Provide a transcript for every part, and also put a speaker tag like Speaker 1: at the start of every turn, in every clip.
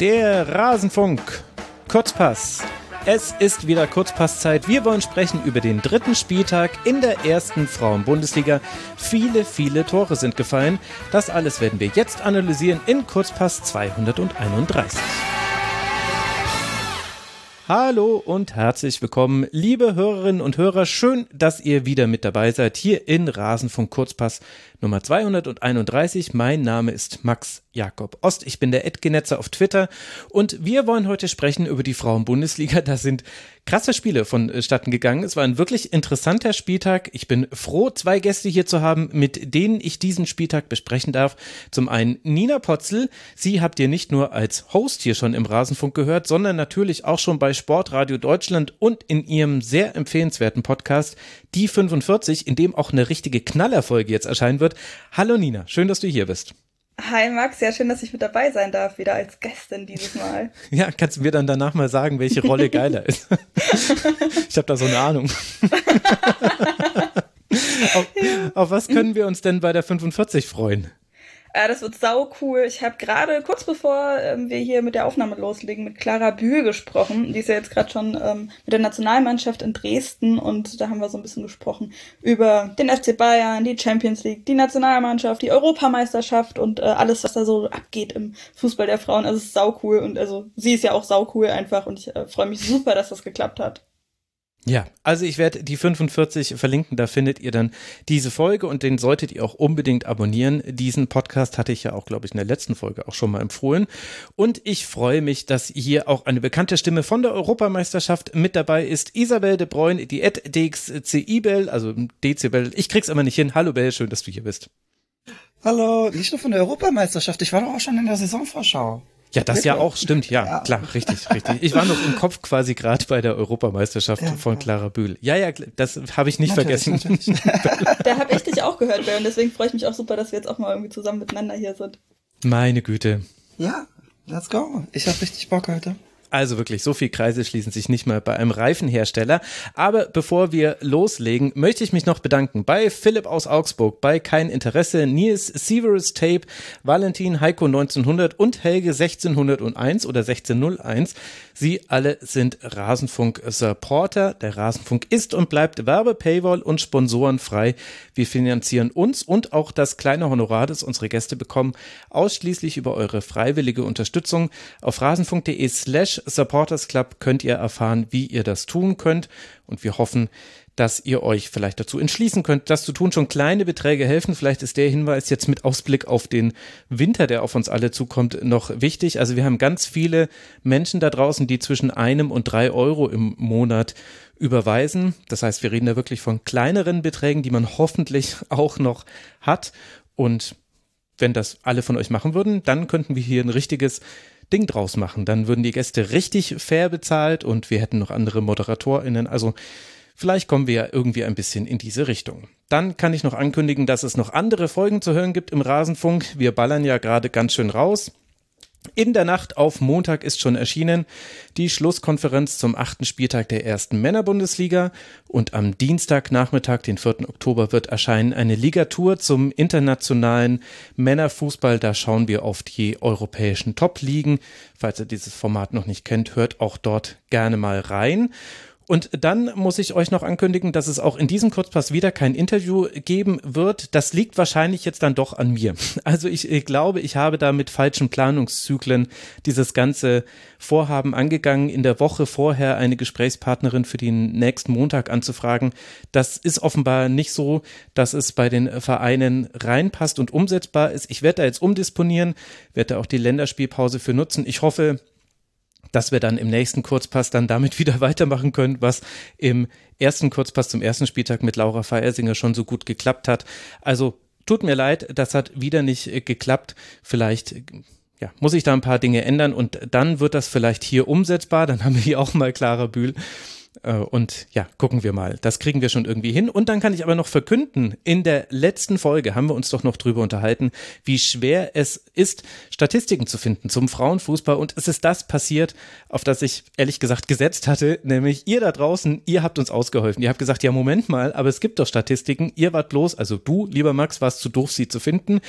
Speaker 1: Der Rasenfunk. Kurzpass. Es ist wieder Kurzpasszeit. Wir wollen sprechen über den dritten Spieltag in der ersten Frauenbundesliga. Viele, viele Tore sind gefallen. Das alles werden wir jetzt analysieren in Kurzpass 231. Hallo und herzlich willkommen, liebe Hörerinnen und Hörer. Schön, dass ihr wieder mit dabei seid hier in Rasenfunk Kurzpass Nummer 231. Mein Name ist Max Jakob Ost. Ich bin der Edgenetzer auf Twitter und wir wollen heute sprechen über die Frauen-Bundesliga. Da sind krasse Spiele vonstatten gegangen. Es war ein wirklich interessanter Spieltag. Ich bin froh, zwei Gäste hier zu haben, mit denen ich diesen Spieltag besprechen darf. Zum einen Nina Potzel. Sie habt ihr nicht nur als Host hier schon im Rasenfunk gehört, sondern natürlich auch schon bei Sportradio Deutschland und in ihrem sehr empfehlenswerten Podcast Die 45, in dem auch eine richtige Knallerfolge jetzt erscheinen wird. Hallo Nina, schön, dass du hier bist.
Speaker 2: Hi Max, ja schön, dass ich mit dabei sein darf, wieder als Gästin dieses Mal.
Speaker 1: Ja, kannst du mir dann danach mal sagen, welche Rolle geiler ist? ich habe da so eine Ahnung. auf, auf was können wir uns denn bei der 45 freuen?
Speaker 2: Äh, das wird sau cool. Ich habe gerade kurz bevor ähm, wir hier mit der Aufnahme loslegen mit Clara Bühl gesprochen. Die ist ja jetzt gerade schon ähm, mit der Nationalmannschaft in Dresden und da haben wir so ein bisschen gesprochen über den FC Bayern, die Champions League, die Nationalmannschaft, die Europameisterschaft und äh, alles, was da so abgeht im Fußball der Frauen. Also es ist sau cool und also sie ist ja auch sau cool einfach und ich äh, freue mich super, dass das geklappt hat.
Speaker 1: Ja, also ich werde die 45 verlinken, da findet ihr dann diese Folge und den solltet ihr auch unbedingt abonnieren. Diesen Podcast hatte ich ja auch, glaube ich, in der letzten Folge auch schon mal empfohlen. Und ich freue mich, dass hier auch eine bekannte Stimme von der Europameisterschaft mit dabei ist. Isabel de Bruyne, die Ed DXCIBel, also Dezibel. Ich krieg's aber nicht hin. Hallo Bell, schön, dass du hier bist.
Speaker 3: Hallo, nicht nur von der Europameisterschaft, ich war doch auch schon in der Saisonvorschau.
Speaker 1: Ja, das Bitte. ja auch, stimmt, ja, ja, klar, richtig, richtig. Ich war noch im Kopf quasi gerade bei der Europameisterschaft ja, von Clara Bühl. Ja, ja, das habe ich nicht natürlich, vergessen.
Speaker 2: Natürlich. da habe ich dich auch gehört, Bär, und deswegen freue ich mich auch super, dass wir jetzt auch mal irgendwie zusammen miteinander hier sind.
Speaker 1: Meine Güte.
Speaker 3: Ja, let's go. Ich habe richtig Bock heute.
Speaker 1: Also wirklich, so viel Kreise schließen sich nicht mal bei einem Reifenhersteller. Aber bevor wir loslegen, möchte ich mich noch bedanken bei Philipp aus Augsburg, bei Kein Interesse, Nils Severus Tape, Valentin Heiko 1900 und Helge 1601 oder 1601. Sie alle sind Rasenfunk-Supporter. Der Rasenfunk ist und bleibt Werbe, Paywall und Sponsoren frei. Wir finanzieren uns und auch das kleine Honorar, das unsere Gäste bekommen, ausschließlich über eure freiwillige Unterstützung. Auf rasenfunk.de slash Supporters Club könnt ihr erfahren, wie ihr das tun könnt. Und wir hoffen, dass ihr euch vielleicht dazu entschließen könnt, das zu tun. Schon kleine Beträge helfen. Vielleicht ist der Hinweis jetzt mit Ausblick auf den Winter, der auf uns alle zukommt, noch wichtig. Also wir haben ganz viele Menschen da draußen, die zwischen einem und drei Euro im Monat überweisen. Das heißt, wir reden da wirklich von kleineren Beträgen, die man hoffentlich auch noch hat. Und wenn das alle von euch machen würden, dann könnten wir hier ein richtiges Ding draus machen. Dann würden die Gäste richtig fair bezahlt und wir hätten noch andere ModeratorInnen. Also Vielleicht kommen wir ja irgendwie ein bisschen in diese Richtung. Dann kann ich noch ankündigen, dass es noch andere Folgen zu hören gibt im Rasenfunk. Wir ballern ja gerade ganz schön raus. In der Nacht auf Montag ist schon erschienen die Schlusskonferenz zum achten Spieltag der ersten Männerbundesliga und am Dienstagnachmittag, den 4. Oktober, wird erscheinen eine Ligatur zum internationalen Männerfußball. Da schauen wir auf die europäischen Top-Ligen. Falls ihr dieses Format noch nicht kennt, hört auch dort gerne mal rein. Und dann muss ich euch noch ankündigen, dass es auch in diesem Kurzpass wieder kein Interview geben wird. Das liegt wahrscheinlich jetzt dann doch an mir. Also ich, glaube, ich habe da mit falschen Planungszyklen dieses ganze Vorhaben angegangen, in der Woche vorher eine Gesprächspartnerin für den nächsten Montag anzufragen. Das ist offenbar nicht so, dass es bei den Vereinen reinpasst und umsetzbar ist. Ich werde da jetzt umdisponieren, werde da auch die Länderspielpause für nutzen. Ich hoffe, dass wir dann im nächsten Kurzpass dann damit wieder weitermachen können, was im ersten Kurzpass zum ersten Spieltag mit Laura Feiersinger schon so gut geklappt hat. Also tut mir leid, das hat wieder nicht äh, geklappt. Vielleicht ja, muss ich da ein paar Dinge ändern und dann wird das vielleicht hier umsetzbar. Dann haben wir hier auch mal Clara Bühl äh, und ja, gucken wir mal. Das kriegen wir schon irgendwie hin. Und dann kann ich aber noch verkünden, in der letzten Folge haben wir uns doch noch drüber unterhalten, wie schwer es ist, Statistiken zu finden zum Frauenfußball. Und es ist das passiert, auf das ich ehrlich gesagt gesetzt hatte, nämlich ihr da draußen, ihr habt uns ausgeholfen. Ihr habt gesagt, ja, Moment mal, aber es gibt doch Statistiken. Ihr wart bloß, also du, lieber Max, warst zu doof, sie zu finden.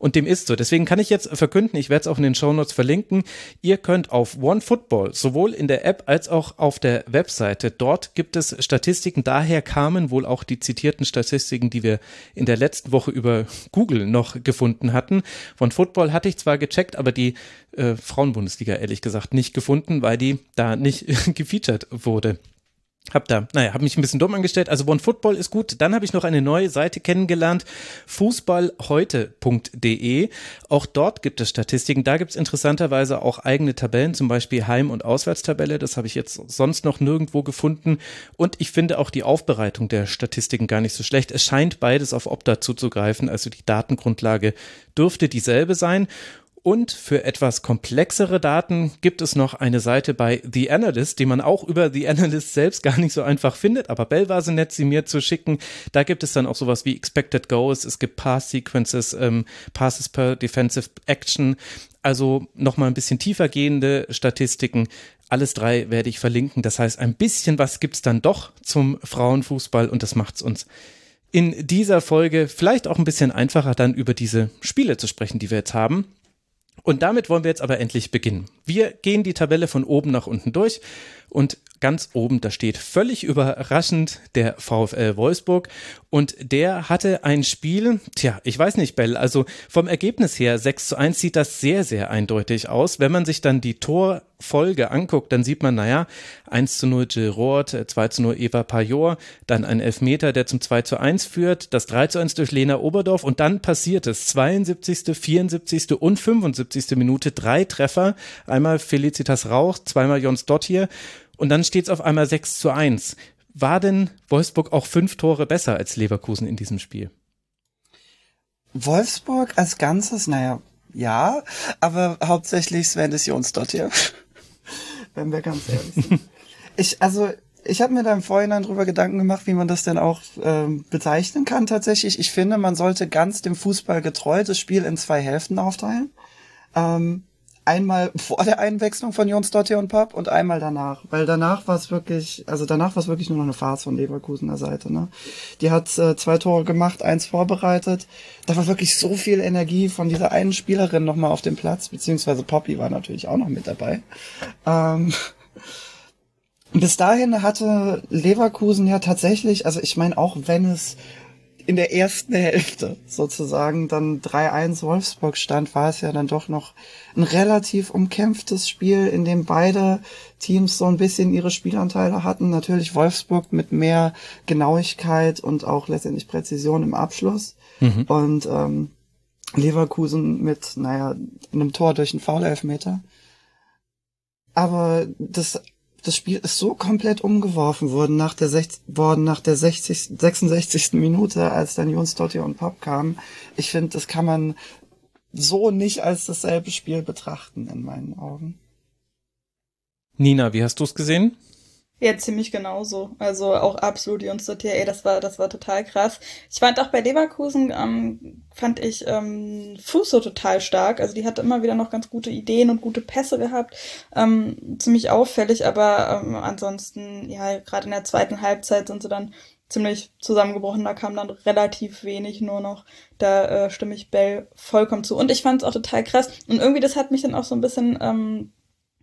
Speaker 1: Und dem ist so. Deswegen kann ich jetzt verkünden, ich werde es auch in den Shownotes verlinken, ihr könnt auf OneFootball, sowohl in der App als auch auf der Webseite, dort gibt es Statistiken, daher kamen wohl auch die zitierten Statistiken, die wir in der letzten Woche über Google noch gefunden hatten. OneFootball hatte ich zwar gecheckt, aber die äh, Frauenbundesliga ehrlich gesagt nicht gefunden, weil die da nicht gefeatured wurde. Hab da, naja, hab mich ein bisschen dumm angestellt. Also One Football ist gut. Dann habe ich noch eine neue Seite kennengelernt, fußballheute.de. Auch dort gibt es Statistiken. Da gibt es interessanterweise auch eigene Tabellen, zum Beispiel Heim- und Auswärtstabelle. Das habe ich jetzt sonst noch nirgendwo gefunden. Und ich finde auch die Aufbereitung der Statistiken gar nicht so schlecht. Es scheint beides auf Opta zuzugreifen. Also die Datengrundlage dürfte dieselbe sein. Und für etwas komplexere Daten gibt es noch eine Seite bei The Analyst, die man auch über The Analyst selbst gar nicht so einfach findet, aber Bell war so nett, sie mir zu schicken. Da gibt es dann auch sowas wie Expected Goals, es gibt Pass Sequences, ähm, Passes per Defensive Action, also nochmal ein bisschen tiefer gehende Statistiken. Alles drei werde ich verlinken. Das heißt, ein bisschen was gibt's dann doch zum Frauenfußball und das macht's uns in dieser Folge vielleicht auch ein bisschen einfacher dann über diese Spiele zu sprechen, die wir jetzt haben. Und damit wollen wir jetzt aber endlich beginnen. Wir gehen die Tabelle von oben nach unten durch und ganz oben, da steht völlig überraschend der VfL Wolfsburg und der hatte ein Spiel, tja, ich weiß nicht, Bell, also vom Ergebnis her 6 zu 1 sieht das sehr, sehr eindeutig aus. Wenn man sich dann die Torfolge anguckt, dann sieht man, naja, 1 zu 0 Girard, 2 zu 0 Eva Pajor, dann ein Elfmeter, der zum 2 zu 1 führt, das 3 zu 1 durch Lena Oberdorf und dann passiert es, 72., 74. und 75. Minute, drei Treffer, einmal Felicitas Rauch, zweimal Jons Dott hier und dann steht es auf einmal 6 zu 1. War denn Wolfsburg auch fünf Tore besser als Leverkusen in diesem Spiel?
Speaker 3: Wolfsburg als Ganzes, naja, ja, aber hauptsächlich Sven des Jons dort hier. Wenn wir ganz ehrlich sind. Ich, also, ich habe mir da im Vorhinein drüber Gedanken gemacht, wie man das denn auch ähm, bezeichnen kann tatsächlich. Ich finde, man sollte ganz dem Fußball getreu das Spiel in zwei Hälften aufteilen. Ähm, einmal vor der Einwechslung von Jons Dottir und Papp und einmal danach. Weil danach war es wirklich, also danach war es wirklich nur noch eine Farce von Leverkusener Seite. Ne? Die hat äh, zwei Tore gemacht, eins vorbereitet. Da war wirklich so viel Energie von dieser einen Spielerin nochmal auf dem Platz, beziehungsweise Poppy war natürlich auch noch mit dabei. Ähm, bis dahin hatte Leverkusen ja tatsächlich, also ich meine, auch wenn es in der ersten Hälfte sozusagen dann 3-1 Wolfsburg stand, war es ja dann doch noch ein relativ umkämpftes Spiel, in dem beide Teams so ein bisschen ihre Spielanteile hatten. Natürlich Wolfsburg mit mehr Genauigkeit und auch letztendlich Präzision im Abschluss. Mhm. Und ähm, Leverkusen mit, naja, einem Tor durch einen Foul-Elfmeter. Aber das das Spiel ist so komplett umgeworfen worden nach der, 60, worden nach der 60, 66. Minute, als dann Jons Totti und Pop kamen. Ich finde, das kann man so nicht als dasselbe Spiel betrachten, in meinen Augen.
Speaker 1: Nina, wie hast du es gesehen?
Speaker 2: Ja, ziemlich genauso. Also auch absolut Jungs ey, das war, das war total krass. Ich fand auch bei Leverkusen, ähm, fand ich ähm, Fuß so total stark. Also die hatte immer wieder noch ganz gute Ideen und gute Pässe gehabt. Ähm, ziemlich auffällig, aber ähm, ansonsten, ja, gerade in der zweiten Halbzeit sind sie dann ziemlich zusammengebrochen. Da kam dann relativ wenig nur noch. Da äh, stimme ich Bell vollkommen zu. Und ich fand es auch total krass. Und irgendwie, das hat mich dann auch so ein bisschen ähm,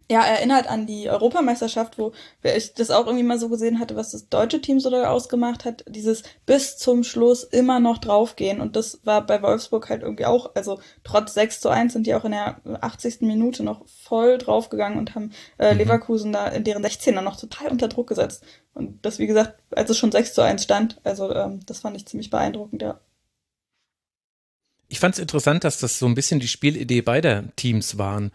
Speaker 2: ja, erinnert an die Europameisterschaft, wo ich das auch irgendwie mal so gesehen hatte, was das deutsche Team so da ausgemacht hat, dieses bis zum Schluss immer noch draufgehen. Und das war bei Wolfsburg halt irgendwie auch, also trotz 6 zu 1 sind die auch in der 80. Minute noch voll draufgegangen und haben äh, mhm. Leverkusen da in deren 16er noch total unter Druck gesetzt. Und das, wie gesagt, als es schon 6 zu 1 stand, also ähm, das fand ich ziemlich beeindruckend, ja.
Speaker 1: Ich fand es interessant, dass das so ein bisschen die Spielidee beider Teams waren.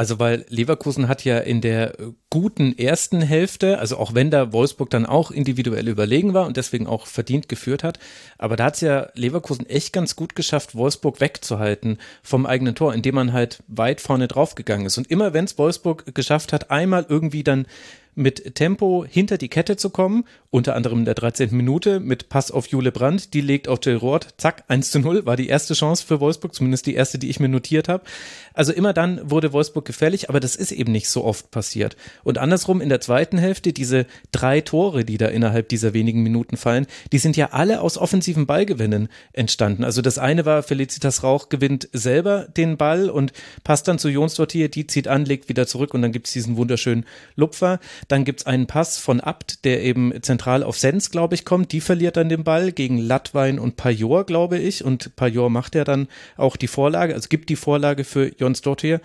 Speaker 1: Also weil Leverkusen hat ja in der guten ersten Hälfte, also auch wenn da Wolfsburg dann auch individuell überlegen war und deswegen auch verdient geführt hat, aber da hat es ja Leverkusen echt ganz gut geschafft, Wolfsburg wegzuhalten vom eigenen Tor, indem man halt weit vorne draufgegangen ist. Und immer wenn es Wolfsburg geschafft hat, einmal irgendwie dann mit Tempo hinter die Kette zu kommen, unter anderem in der 13. Minute mit Pass auf Jule Brandt, die legt auf Jill Roth, zack, 1 zu 0, war die erste Chance für Wolfsburg, zumindest die erste, die ich mir notiert habe. Also immer dann wurde Wolfsburg gefährlich, aber das ist eben nicht so oft passiert. Und andersrum in der zweiten Hälfte, diese drei Tore, die da innerhalb dieser wenigen Minuten fallen, die sind ja alle aus offensiven Ballgewinnen entstanden. Also das eine war, Felicitas Rauch gewinnt selber den Ball und passt dann zu Jons Dortier, die zieht an, legt wieder zurück und dann gibt's diesen wunderschönen Lupfer. Dann gibt's einen Pass von Abt, der eben zentral auf Sens, glaube ich, kommt. Die verliert dann den Ball gegen Latwein und Pajor, glaube ich. Und Pajor macht ja dann auch die Vorlage, also gibt die Vorlage für Jons Dortier.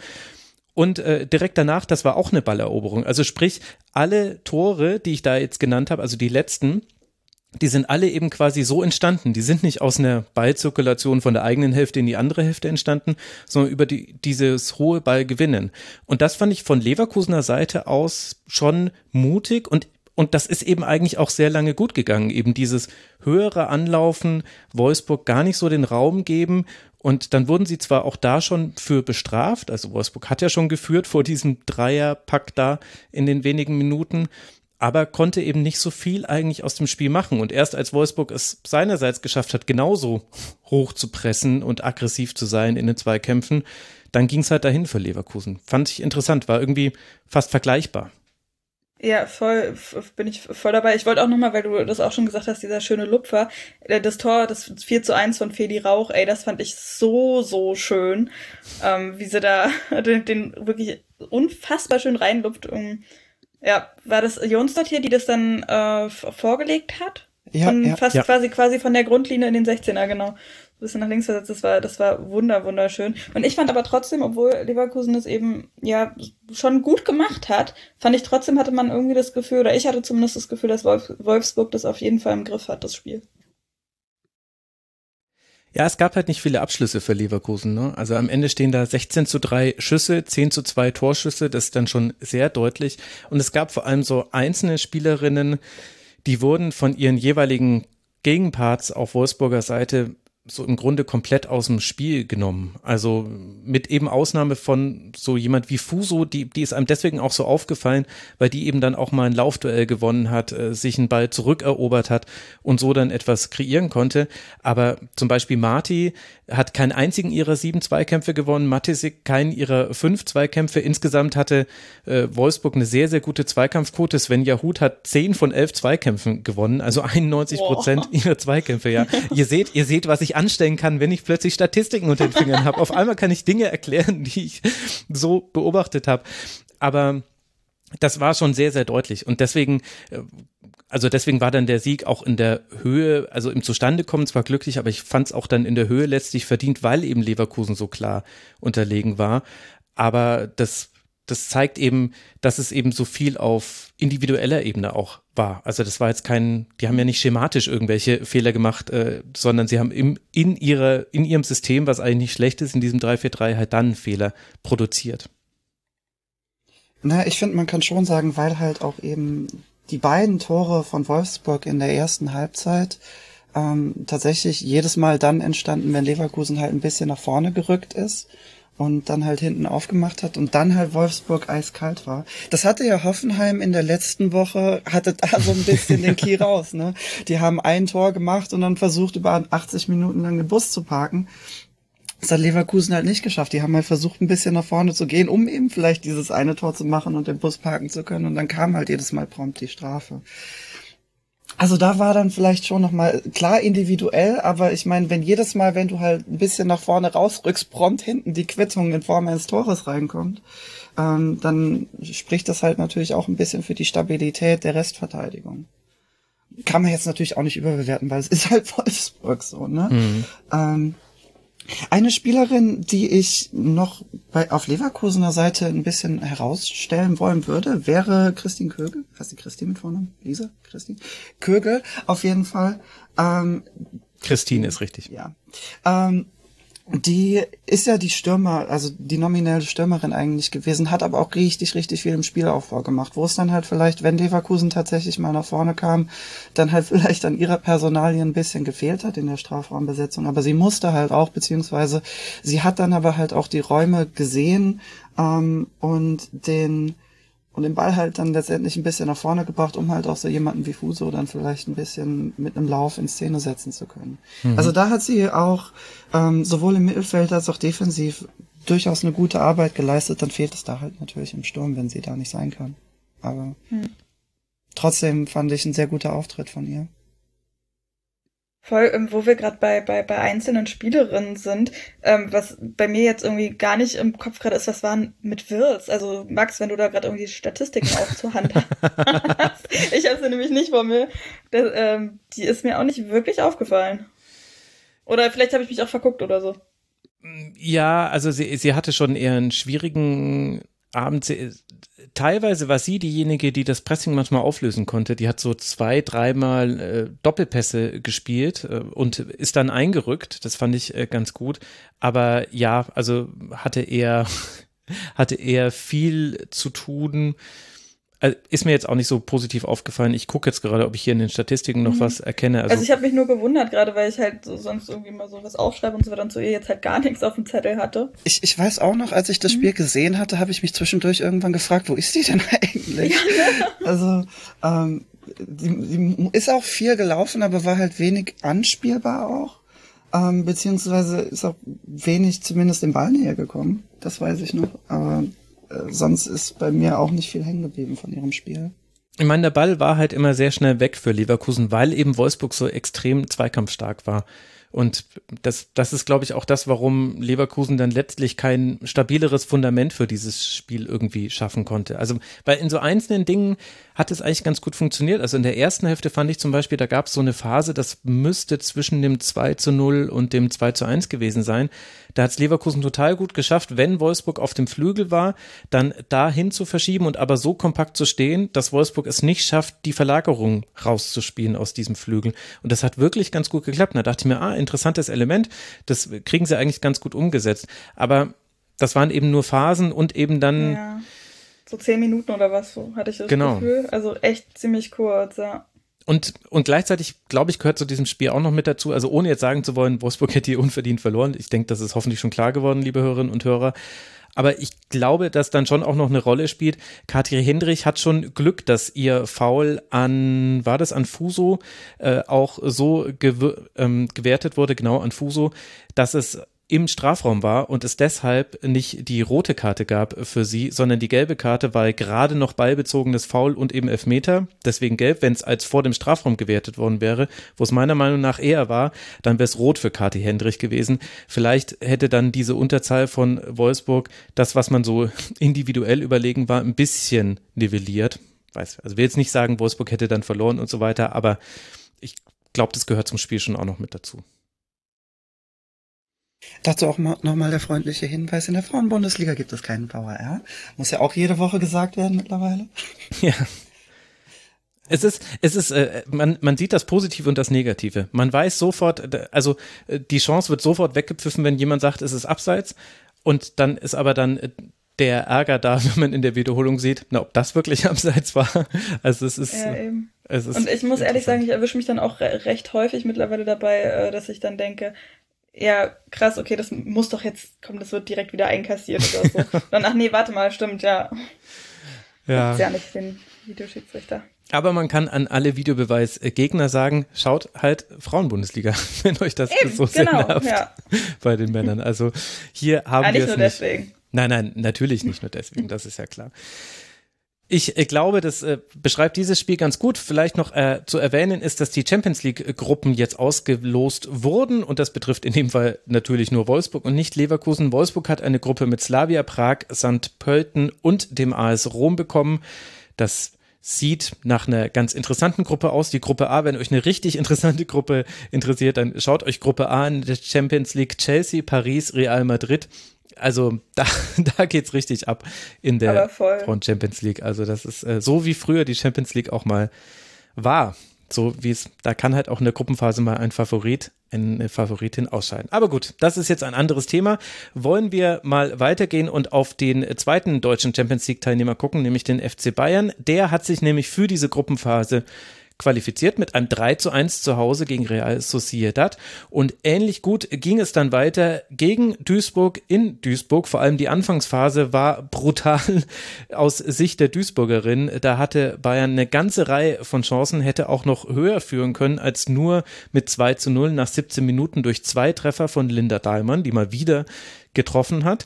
Speaker 1: Und äh, direkt danach, das war auch eine Balleroberung. Also sprich, alle Tore, die ich da jetzt genannt habe, also die letzten, die sind alle eben quasi so entstanden. Die sind nicht aus einer Ballzirkulation von der eigenen Hälfte in die andere Hälfte entstanden, sondern über die, dieses hohe Ballgewinnen. Und das fand ich von Leverkusener Seite aus schon mutig und und das ist eben eigentlich auch sehr lange gut gegangen. Eben dieses höhere Anlaufen, Wolfsburg gar nicht so den Raum geben und dann wurden sie zwar auch da schon für bestraft, also Wolfsburg hat ja schon geführt vor diesem Dreierpack da in den wenigen Minuten, aber konnte eben nicht so viel eigentlich aus dem Spiel machen. Und erst als Wolfsburg es seinerseits geschafft hat, genauso hoch zu pressen und aggressiv zu sein in den Zweikämpfen, dann ging es halt dahin für Leverkusen. Fand ich interessant, war irgendwie fast vergleichbar.
Speaker 2: Ja, voll, bin ich voll dabei. Ich wollte auch nochmal, weil du das auch schon gesagt hast, dieser schöne Lupfer, äh, das Tor, das 4 zu 1 von Feli Rauch, ey, das fand ich so, so schön, ähm, wie sie da den, den wirklich unfassbar schön reinlupft. Um, ja, war das Jonsdott hier, die das dann äh, vorgelegt hat? Ja, von ja, fast ja. quasi quasi von der Grundlinie in den 16er, genau bisschen nach links versetzt. Das war, das war wunder, wunderschön. Und ich fand aber trotzdem, obwohl Leverkusen es eben ja schon gut gemacht hat, fand ich trotzdem hatte man irgendwie das Gefühl, oder ich hatte zumindest das Gefühl, dass Wolf, Wolfsburg das auf jeden Fall im Griff hat, das Spiel.
Speaker 1: Ja, es gab halt nicht viele Abschlüsse für Leverkusen. Ne? Also am Ende stehen da 16 zu 3 Schüsse, 10 zu 2 Torschüsse, das ist dann schon sehr deutlich. Und es gab vor allem so einzelne Spielerinnen, die wurden von ihren jeweiligen Gegenparts auf Wolfsburger Seite so im Grunde komplett aus dem Spiel genommen. Also mit eben Ausnahme von so jemand wie Fuso, die, die ist einem deswegen auch so aufgefallen, weil die eben dann auch mal ein Laufduell gewonnen hat, äh, sich einen Ball zurückerobert hat und so dann etwas kreieren konnte. Aber zum Beispiel Marti hat keinen einzigen ihrer sieben Zweikämpfe gewonnen, Matisik keinen ihrer fünf Zweikämpfe. Insgesamt hatte äh, Wolfsburg eine sehr, sehr gute Zweikampfquote. Sven Yahut hat zehn von elf Zweikämpfen gewonnen, also 91 Prozent ihrer Zweikämpfe, ja. ihr seht, ihr seht, was ich anstellen kann, wenn ich plötzlich Statistiken unter den Fingern habe. Auf einmal kann ich Dinge erklären, die ich so beobachtet habe. Aber das war schon sehr, sehr deutlich. Und deswegen, äh, also deswegen war dann der Sieg auch in der Höhe, also im Zustandekommen zwar glücklich, aber ich fand es auch dann in der Höhe letztlich verdient, weil eben Leverkusen so klar unterlegen war. Aber das das zeigt eben, dass es eben so viel auf individueller Ebene auch war. Also das war jetzt kein, die haben ja nicht schematisch irgendwelche Fehler gemacht, äh, sondern sie haben im, in ihrer, in ihrem System, was eigentlich nicht schlecht ist, in diesem 3-4-3 halt dann Fehler produziert.
Speaker 3: Na, ich finde, man kann schon sagen, weil halt auch eben die beiden Tore von Wolfsburg in der ersten Halbzeit ähm, tatsächlich jedes Mal dann entstanden, wenn Leverkusen halt ein bisschen nach vorne gerückt ist und dann halt hinten aufgemacht hat und dann halt Wolfsburg eiskalt war. Das hatte ja Hoffenheim in der letzten Woche, hatte da so ein bisschen den Key raus, ne? Die haben ein Tor gemacht und dann versucht, über 80 Minuten lang den Bus zu parken. Das hat Leverkusen halt nicht geschafft. Die haben halt versucht, ein bisschen nach vorne zu gehen, um eben vielleicht dieses eine Tor zu machen und den Bus parken zu können. Und dann kam halt jedes Mal prompt die Strafe. Also da war dann vielleicht schon nochmal klar individuell, aber ich meine, wenn jedes Mal, wenn du halt ein bisschen nach vorne rausrückst, prompt hinten die Quittung in Form eines Tores reinkommt, ähm, dann spricht das halt natürlich auch ein bisschen für die Stabilität der Restverteidigung. Kann man jetzt natürlich auch nicht überbewerten, weil es ist halt Wolfsburg so, ne? Mhm. Ähm, eine Spielerin, die ich noch bei, auf Leverkusener Seite ein bisschen herausstellen wollen würde, wäre Christine Kögel. Heißt die Christine mit Vornamen? Lisa? Christine? Kögel, auf jeden Fall. Ähm,
Speaker 1: Christine ist richtig.
Speaker 3: Ja. Ähm, die ist ja die Stürmer, also die nominelle Stürmerin eigentlich gewesen, hat aber auch richtig, richtig viel im Spielaufbau gemacht, wo es dann halt vielleicht, wenn Leverkusen tatsächlich mal nach vorne kam, dann halt vielleicht an ihrer Personalie ein bisschen gefehlt hat in der Strafraumbesetzung. Aber sie musste halt auch, beziehungsweise sie hat dann aber halt auch die Räume gesehen ähm, und den und den Ball halt dann letztendlich ein bisschen nach vorne gebracht, um halt auch so jemanden wie Fuso dann vielleicht ein bisschen mit einem Lauf in Szene setzen zu können. Mhm. Also da hat sie auch ähm, sowohl im Mittelfeld als auch defensiv durchaus eine gute Arbeit geleistet. Dann fehlt es da halt natürlich im Sturm, wenn sie da nicht sein kann. Aber hm. trotzdem fand ich ein sehr guter Auftritt von ihr.
Speaker 2: Voll, ähm, wo wir gerade bei, bei, bei einzelnen Spielerinnen sind, ähm, was bei mir jetzt irgendwie gar nicht im Kopf gerade ist, was waren mit Wirls? Also Max, wenn du da gerade irgendwie Statistiken auch zur Hand hast. ich habe sie nämlich nicht vor mir. Das, ähm, die ist mir auch nicht wirklich aufgefallen. Oder vielleicht habe ich mich auch verguckt oder so.
Speaker 1: Ja, also sie, sie hatte schon eher einen schwierigen Abend. Sie, teilweise war sie diejenige, die das Pressing manchmal auflösen konnte. Die hat so zwei, dreimal äh, Doppelpässe gespielt äh, und ist dann eingerückt. Das fand ich äh, ganz gut. Aber ja, also hatte eher, hatte eher viel zu tun also ist mir jetzt auch nicht so positiv aufgefallen. Ich gucke jetzt gerade, ob ich hier in den Statistiken noch mhm. was erkenne.
Speaker 2: Also, also ich habe mich nur gewundert, gerade weil ich halt so sonst irgendwie mal so was aufschreibe und so weiter und so ihr jetzt halt gar nichts auf dem Zettel hatte.
Speaker 3: Ich, ich weiß auch noch, als ich das mhm. Spiel gesehen hatte, habe ich mich zwischendurch irgendwann gefragt, wo ist die denn eigentlich? Ja, ne? Also ähm, die, die ist auch viel gelaufen, aber war halt wenig anspielbar auch. Ähm, beziehungsweise ist auch wenig zumindest im Ball näher gekommen. Das weiß ich noch. Aber äh, sonst ist bei mir auch nicht viel hängen geblieben von ihrem Spiel.
Speaker 1: Ich meine, der Ball war halt immer sehr schnell weg für Leverkusen, weil eben Wolfsburg so extrem zweikampfstark war. Und das, das ist, glaube ich, auch das, warum Leverkusen dann letztlich kein stabileres Fundament für dieses Spiel irgendwie schaffen konnte. Also, weil in so einzelnen Dingen hat es eigentlich ganz gut funktioniert. Also in der ersten Hälfte fand ich zum Beispiel, da gab es so eine Phase, das müsste zwischen dem 2 zu 0 und dem 2 zu 1 gewesen sein. Da hat es Leverkusen total gut geschafft, wenn Wolfsburg auf dem Flügel war, dann dahin zu verschieben und aber so kompakt zu stehen, dass Wolfsburg es nicht schafft, die Verlagerung rauszuspielen aus diesem Flügel. Und das hat wirklich ganz gut geklappt. Und da dachte ich mir, ah, interessantes Element, das kriegen sie eigentlich ganz gut umgesetzt. Aber das waren eben nur Phasen und eben dann.
Speaker 2: Ja. So zehn Minuten oder was, so hatte ich das genau. Gefühl. Also echt ziemlich kurz, ja.
Speaker 1: Und, und gleichzeitig, glaube ich, gehört zu diesem Spiel auch noch mit dazu, also ohne jetzt sagen zu wollen, Wolfsburg hätte hier unverdient verloren. Ich denke, das ist hoffentlich schon klar geworden, liebe Hörerinnen und Hörer. Aber ich glaube, dass dann schon auch noch eine Rolle spielt. Katja Hendrich hat schon Glück, dass ihr Foul an, war das an Fuso, äh, auch so ähm, gewertet wurde, genau an Fuso, dass es im Strafraum war und es deshalb nicht die rote Karte gab für sie, sondern die gelbe Karte, weil gerade noch ballbezogenes Foul und eben Elfmeter, deswegen gelb, wenn es als vor dem Strafraum gewertet worden wäre, wo es meiner Meinung nach eher war, dann wäre es rot für Kati Hendrich gewesen. Vielleicht hätte dann diese Unterzahl von Wolfsburg das, was man so individuell überlegen war, ein bisschen nivelliert. Weiß, also will jetzt nicht sagen, Wolfsburg hätte dann verloren und so weiter, aber ich glaube, das gehört zum Spiel schon auch noch mit dazu.
Speaker 3: Dazu auch nochmal der freundliche Hinweis, in der Frauenbundesliga gibt es keinen VAR. Muss ja auch jede Woche gesagt werden mittlerweile.
Speaker 1: Ja. Es ist, es ist, äh, man, man sieht das Positive und das Negative. Man weiß sofort, also äh, die Chance wird sofort weggepfiffen, wenn jemand sagt, es ist abseits. Und dann ist aber dann äh, der Ärger da, wenn man in der Wiederholung sieht, na, ob das wirklich abseits war. Also es ist. Ja,
Speaker 2: eben. Es ist und ich muss ehrlich sagen, ich erwische mich dann auch recht häufig mittlerweile dabei, äh, dass ich dann denke, ja, krass, okay, das muss doch jetzt kommen, das wird direkt wieder einkassiert oder so. Dann, ach nee, warte mal, stimmt, ja. Ja. Gibt's ja nicht den Videoschiedsrichter.
Speaker 1: Aber man kann an alle Videobeweisgegner sagen, schaut halt Frauenbundesliga, wenn euch das Eben, so sehr genau, nervt ja. bei den Männern. Also hier haben ja, wir es nicht. Deswegen. Nein, nein, natürlich nicht nur deswegen, das ist ja klar. Ich glaube, das äh, beschreibt dieses Spiel ganz gut. Vielleicht noch äh, zu erwähnen ist, dass die Champions League-Gruppen jetzt ausgelost wurden und das betrifft in dem Fall natürlich nur Wolfsburg und nicht Leverkusen. Wolfsburg hat eine Gruppe mit Slavia Prag, St. Pölten und dem AS Rom bekommen. Das sieht nach einer ganz interessanten Gruppe aus. Die Gruppe A, wenn euch eine richtig interessante Gruppe interessiert, dann schaut euch Gruppe A in der Champions League Chelsea, Paris, Real Madrid also da, da geht's richtig ab in der Frauen Champions League. Also das ist äh, so wie früher die Champions League auch mal war. So wie es, da kann halt auch in der Gruppenphase mal ein Favorit, eine Favoritin ausscheiden. Aber gut, das ist jetzt ein anderes Thema. Wollen wir mal weitergehen und auf den zweiten deutschen Champions League Teilnehmer gucken, nämlich den FC Bayern. Der hat sich nämlich für diese Gruppenphase qualifiziert mit einem 3 zu 1 zu Hause gegen Real Sociedad. Und ähnlich gut ging es dann weiter gegen Duisburg in Duisburg. Vor allem die Anfangsphase war brutal aus Sicht der Duisburgerin. Da hatte Bayern eine ganze Reihe von Chancen, hätte auch noch höher führen können als nur mit 2 zu 0 nach 17 Minuten durch zwei Treffer von Linda Dahlmann, die mal wieder getroffen hat.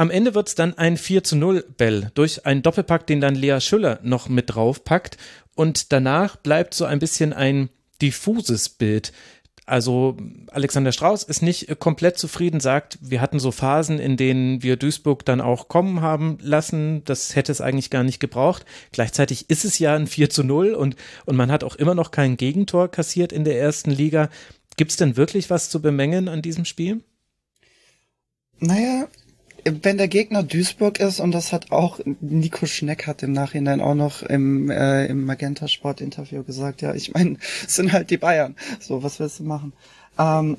Speaker 1: Am Ende wird es dann ein 4 zu 0 Bell durch einen Doppelpack, den dann Lea Schüller noch mit drauf packt. Und danach bleibt so ein bisschen ein diffuses Bild. Also Alexander Strauß ist nicht komplett zufrieden, sagt, wir hatten so Phasen, in denen wir Duisburg dann auch kommen haben lassen. Das hätte es eigentlich gar nicht gebraucht. Gleichzeitig ist es ja ein 4 zu 0 und, und man hat auch immer noch kein Gegentor kassiert in der ersten Liga. Gibt es denn wirklich was zu bemängeln an diesem Spiel?
Speaker 3: Naja, wenn der Gegner Duisburg ist, und das hat auch Nico Schneck hat im Nachhinein auch noch im, äh, im Magenta Sport Interview gesagt, ja, ich meine, es sind halt die Bayern. So, was willst du machen? Ähm,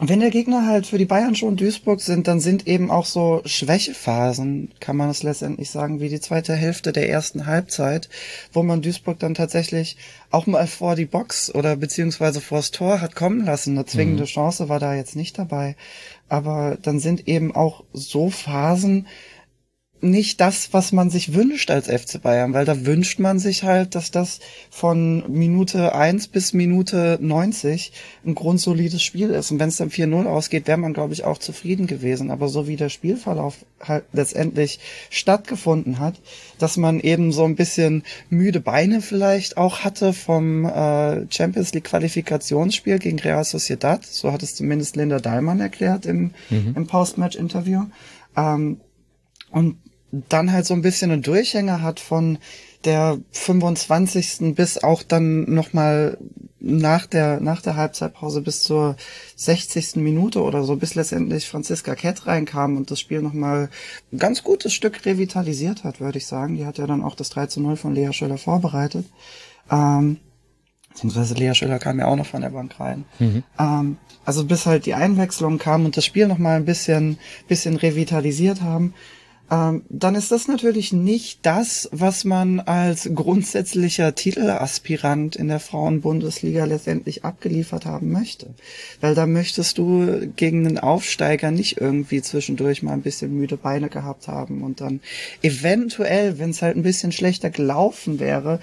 Speaker 3: wenn der Gegner halt für die Bayern schon Duisburg sind, dann sind eben auch so Schwächephasen, kann man es letztendlich sagen, wie die zweite Hälfte der ersten Halbzeit, wo man Duisburg dann tatsächlich auch mal vor die Box oder beziehungsweise vors Tor hat kommen lassen. Eine zwingende mhm. Chance war da jetzt nicht dabei. Aber dann sind eben auch so Phasen, nicht das, was man sich wünscht als FC Bayern, weil da wünscht man sich halt, dass das von Minute eins bis Minute 90 ein grundsolides Spiel ist. Und wenn es dann 4-0 ausgeht, wäre man, glaube ich, auch zufrieden gewesen. Aber so wie der Spielverlauf halt letztendlich stattgefunden hat, dass man eben so ein bisschen müde Beine vielleicht auch hatte vom äh, Champions League Qualifikationsspiel gegen Real Sociedad, so hat es zumindest Linda Dahlmann erklärt im, mhm. im Postmatch-Interview. Ähm, und dann halt so ein bisschen einen Durchhänger hat von der 25. bis auch dann nochmal nach der, nach der Halbzeitpause bis zur 60. Minute oder so, bis letztendlich Franziska Kett reinkam und das Spiel nochmal ein ganz gutes Stück revitalisiert hat, würde ich sagen. Die hat ja dann auch das 3 zu 0 von Lea Schöller vorbereitet. Ähm, beziehungsweise Lea Schöller kam ja auch noch von der Bank rein. Mhm. Ähm, also bis halt die Einwechslung kam und das Spiel nochmal ein bisschen, bisschen revitalisiert haben dann ist das natürlich nicht das, was man als grundsätzlicher Titelaspirant in der Frauenbundesliga letztendlich abgeliefert haben möchte. Weil da möchtest du gegen einen Aufsteiger nicht irgendwie zwischendurch mal ein bisschen müde Beine gehabt haben und dann eventuell, wenn es halt ein bisschen schlechter gelaufen wäre,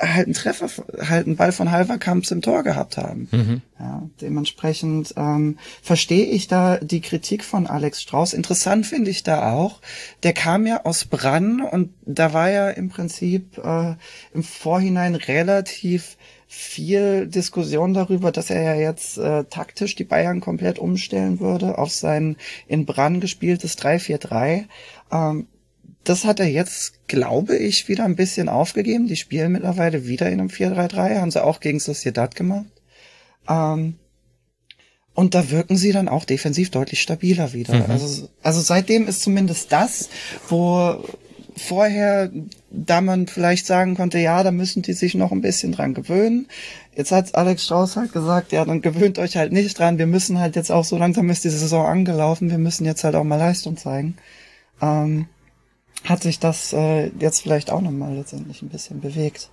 Speaker 3: halt einen Treffer, halt einen Ball von Halverkamps im Tor gehabt haben. Mhm. Ja, dementsprechend ähm, verstehe ich da die Kritik von Alex Strauß. Interessant finde ich da auch, der kam ja aus Brann und da war ja im Prinzip äh, im Vorhinein relativ viel Diskussion darüber, dass er ja jetzt äh, taktisch die Bayern komplett umstellen würde auf sein in Brann gespieltes 3-4-3. Ähm, das hat er jetzt, glaube ich, wieder ein bisschen aufgegeben. Die spielen mittlerweile wieder in einem 4-3-3, haben sie auch gegen Sociedad gemacht. Ähm, und da wirken sie dann auch defensiv deutlich stabiler wieder. Mhm. Also, also seitdem ist zumindest das, wo vorher, da man vielleicht sagen konnte, ja, da müssen die sich noch ein bisschen dran gewöhnen. Jetzt hat Alex Strauß halt gesagt, ja, dann gewöhnt euch halt nicht dran. Wir müssen halt jetzt auch so langsam ist die Saison angelaufen. Wir müssen jetzt halt auch mal Leistung zeigen. Ähm, hat sich das äh, jetzt vielleicht auch nochmal letztendlich ein bisschen bewegt.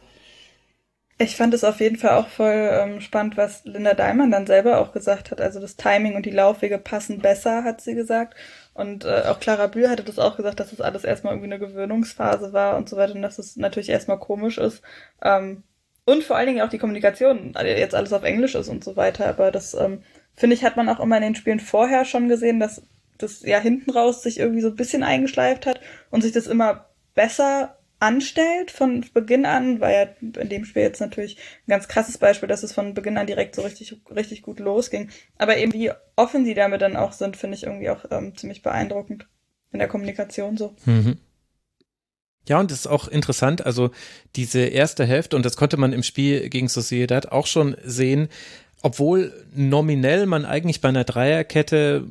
Speaker 2: Ich fand es auf jeden Fall auch voll ähm, spannend, was Linda Daimann dann selber auch gesagt hat. Also das Timing und die Laufwege passen besser, hat sie gesagt. Und äh, auch Clara Bühl hatte das auch gesagt, dass das alles erstmal irgendwie eine Gewöhnungsphase war und so weiter und dass es natürlich erstmal komisch ist. Ähm, und vor allen Dingen auch die Kommunikation, also jetzt alles auf Englisch ist und so weiter. Aber das, ähm, finde ich, hat man auch immer in den Spielen vorher schon gesehen, dass das ja hinten raus sich irgendwie so ein bisschen eingeschleift hat und sich das immer besser anstellt von Beginn an, war ja in dem Spiel jetzt natürlich ein ganz krasses Beispiel, dass es von Beginn an direkt so richtig, richtig gut losging. Aber eben wie offen sie damit dann auch sind, finde ich irgendwie auch ähm, ziemlich beeindruckend in der Kommunikation so. Mhm.
Speaker 1: Ja, und das ist auch interessant, also diese erste Hälfte, und das konnte man im Spiel gegen Sociedad auch schon sehen, obwohl nominell man eigentlich bei einer Dreierkette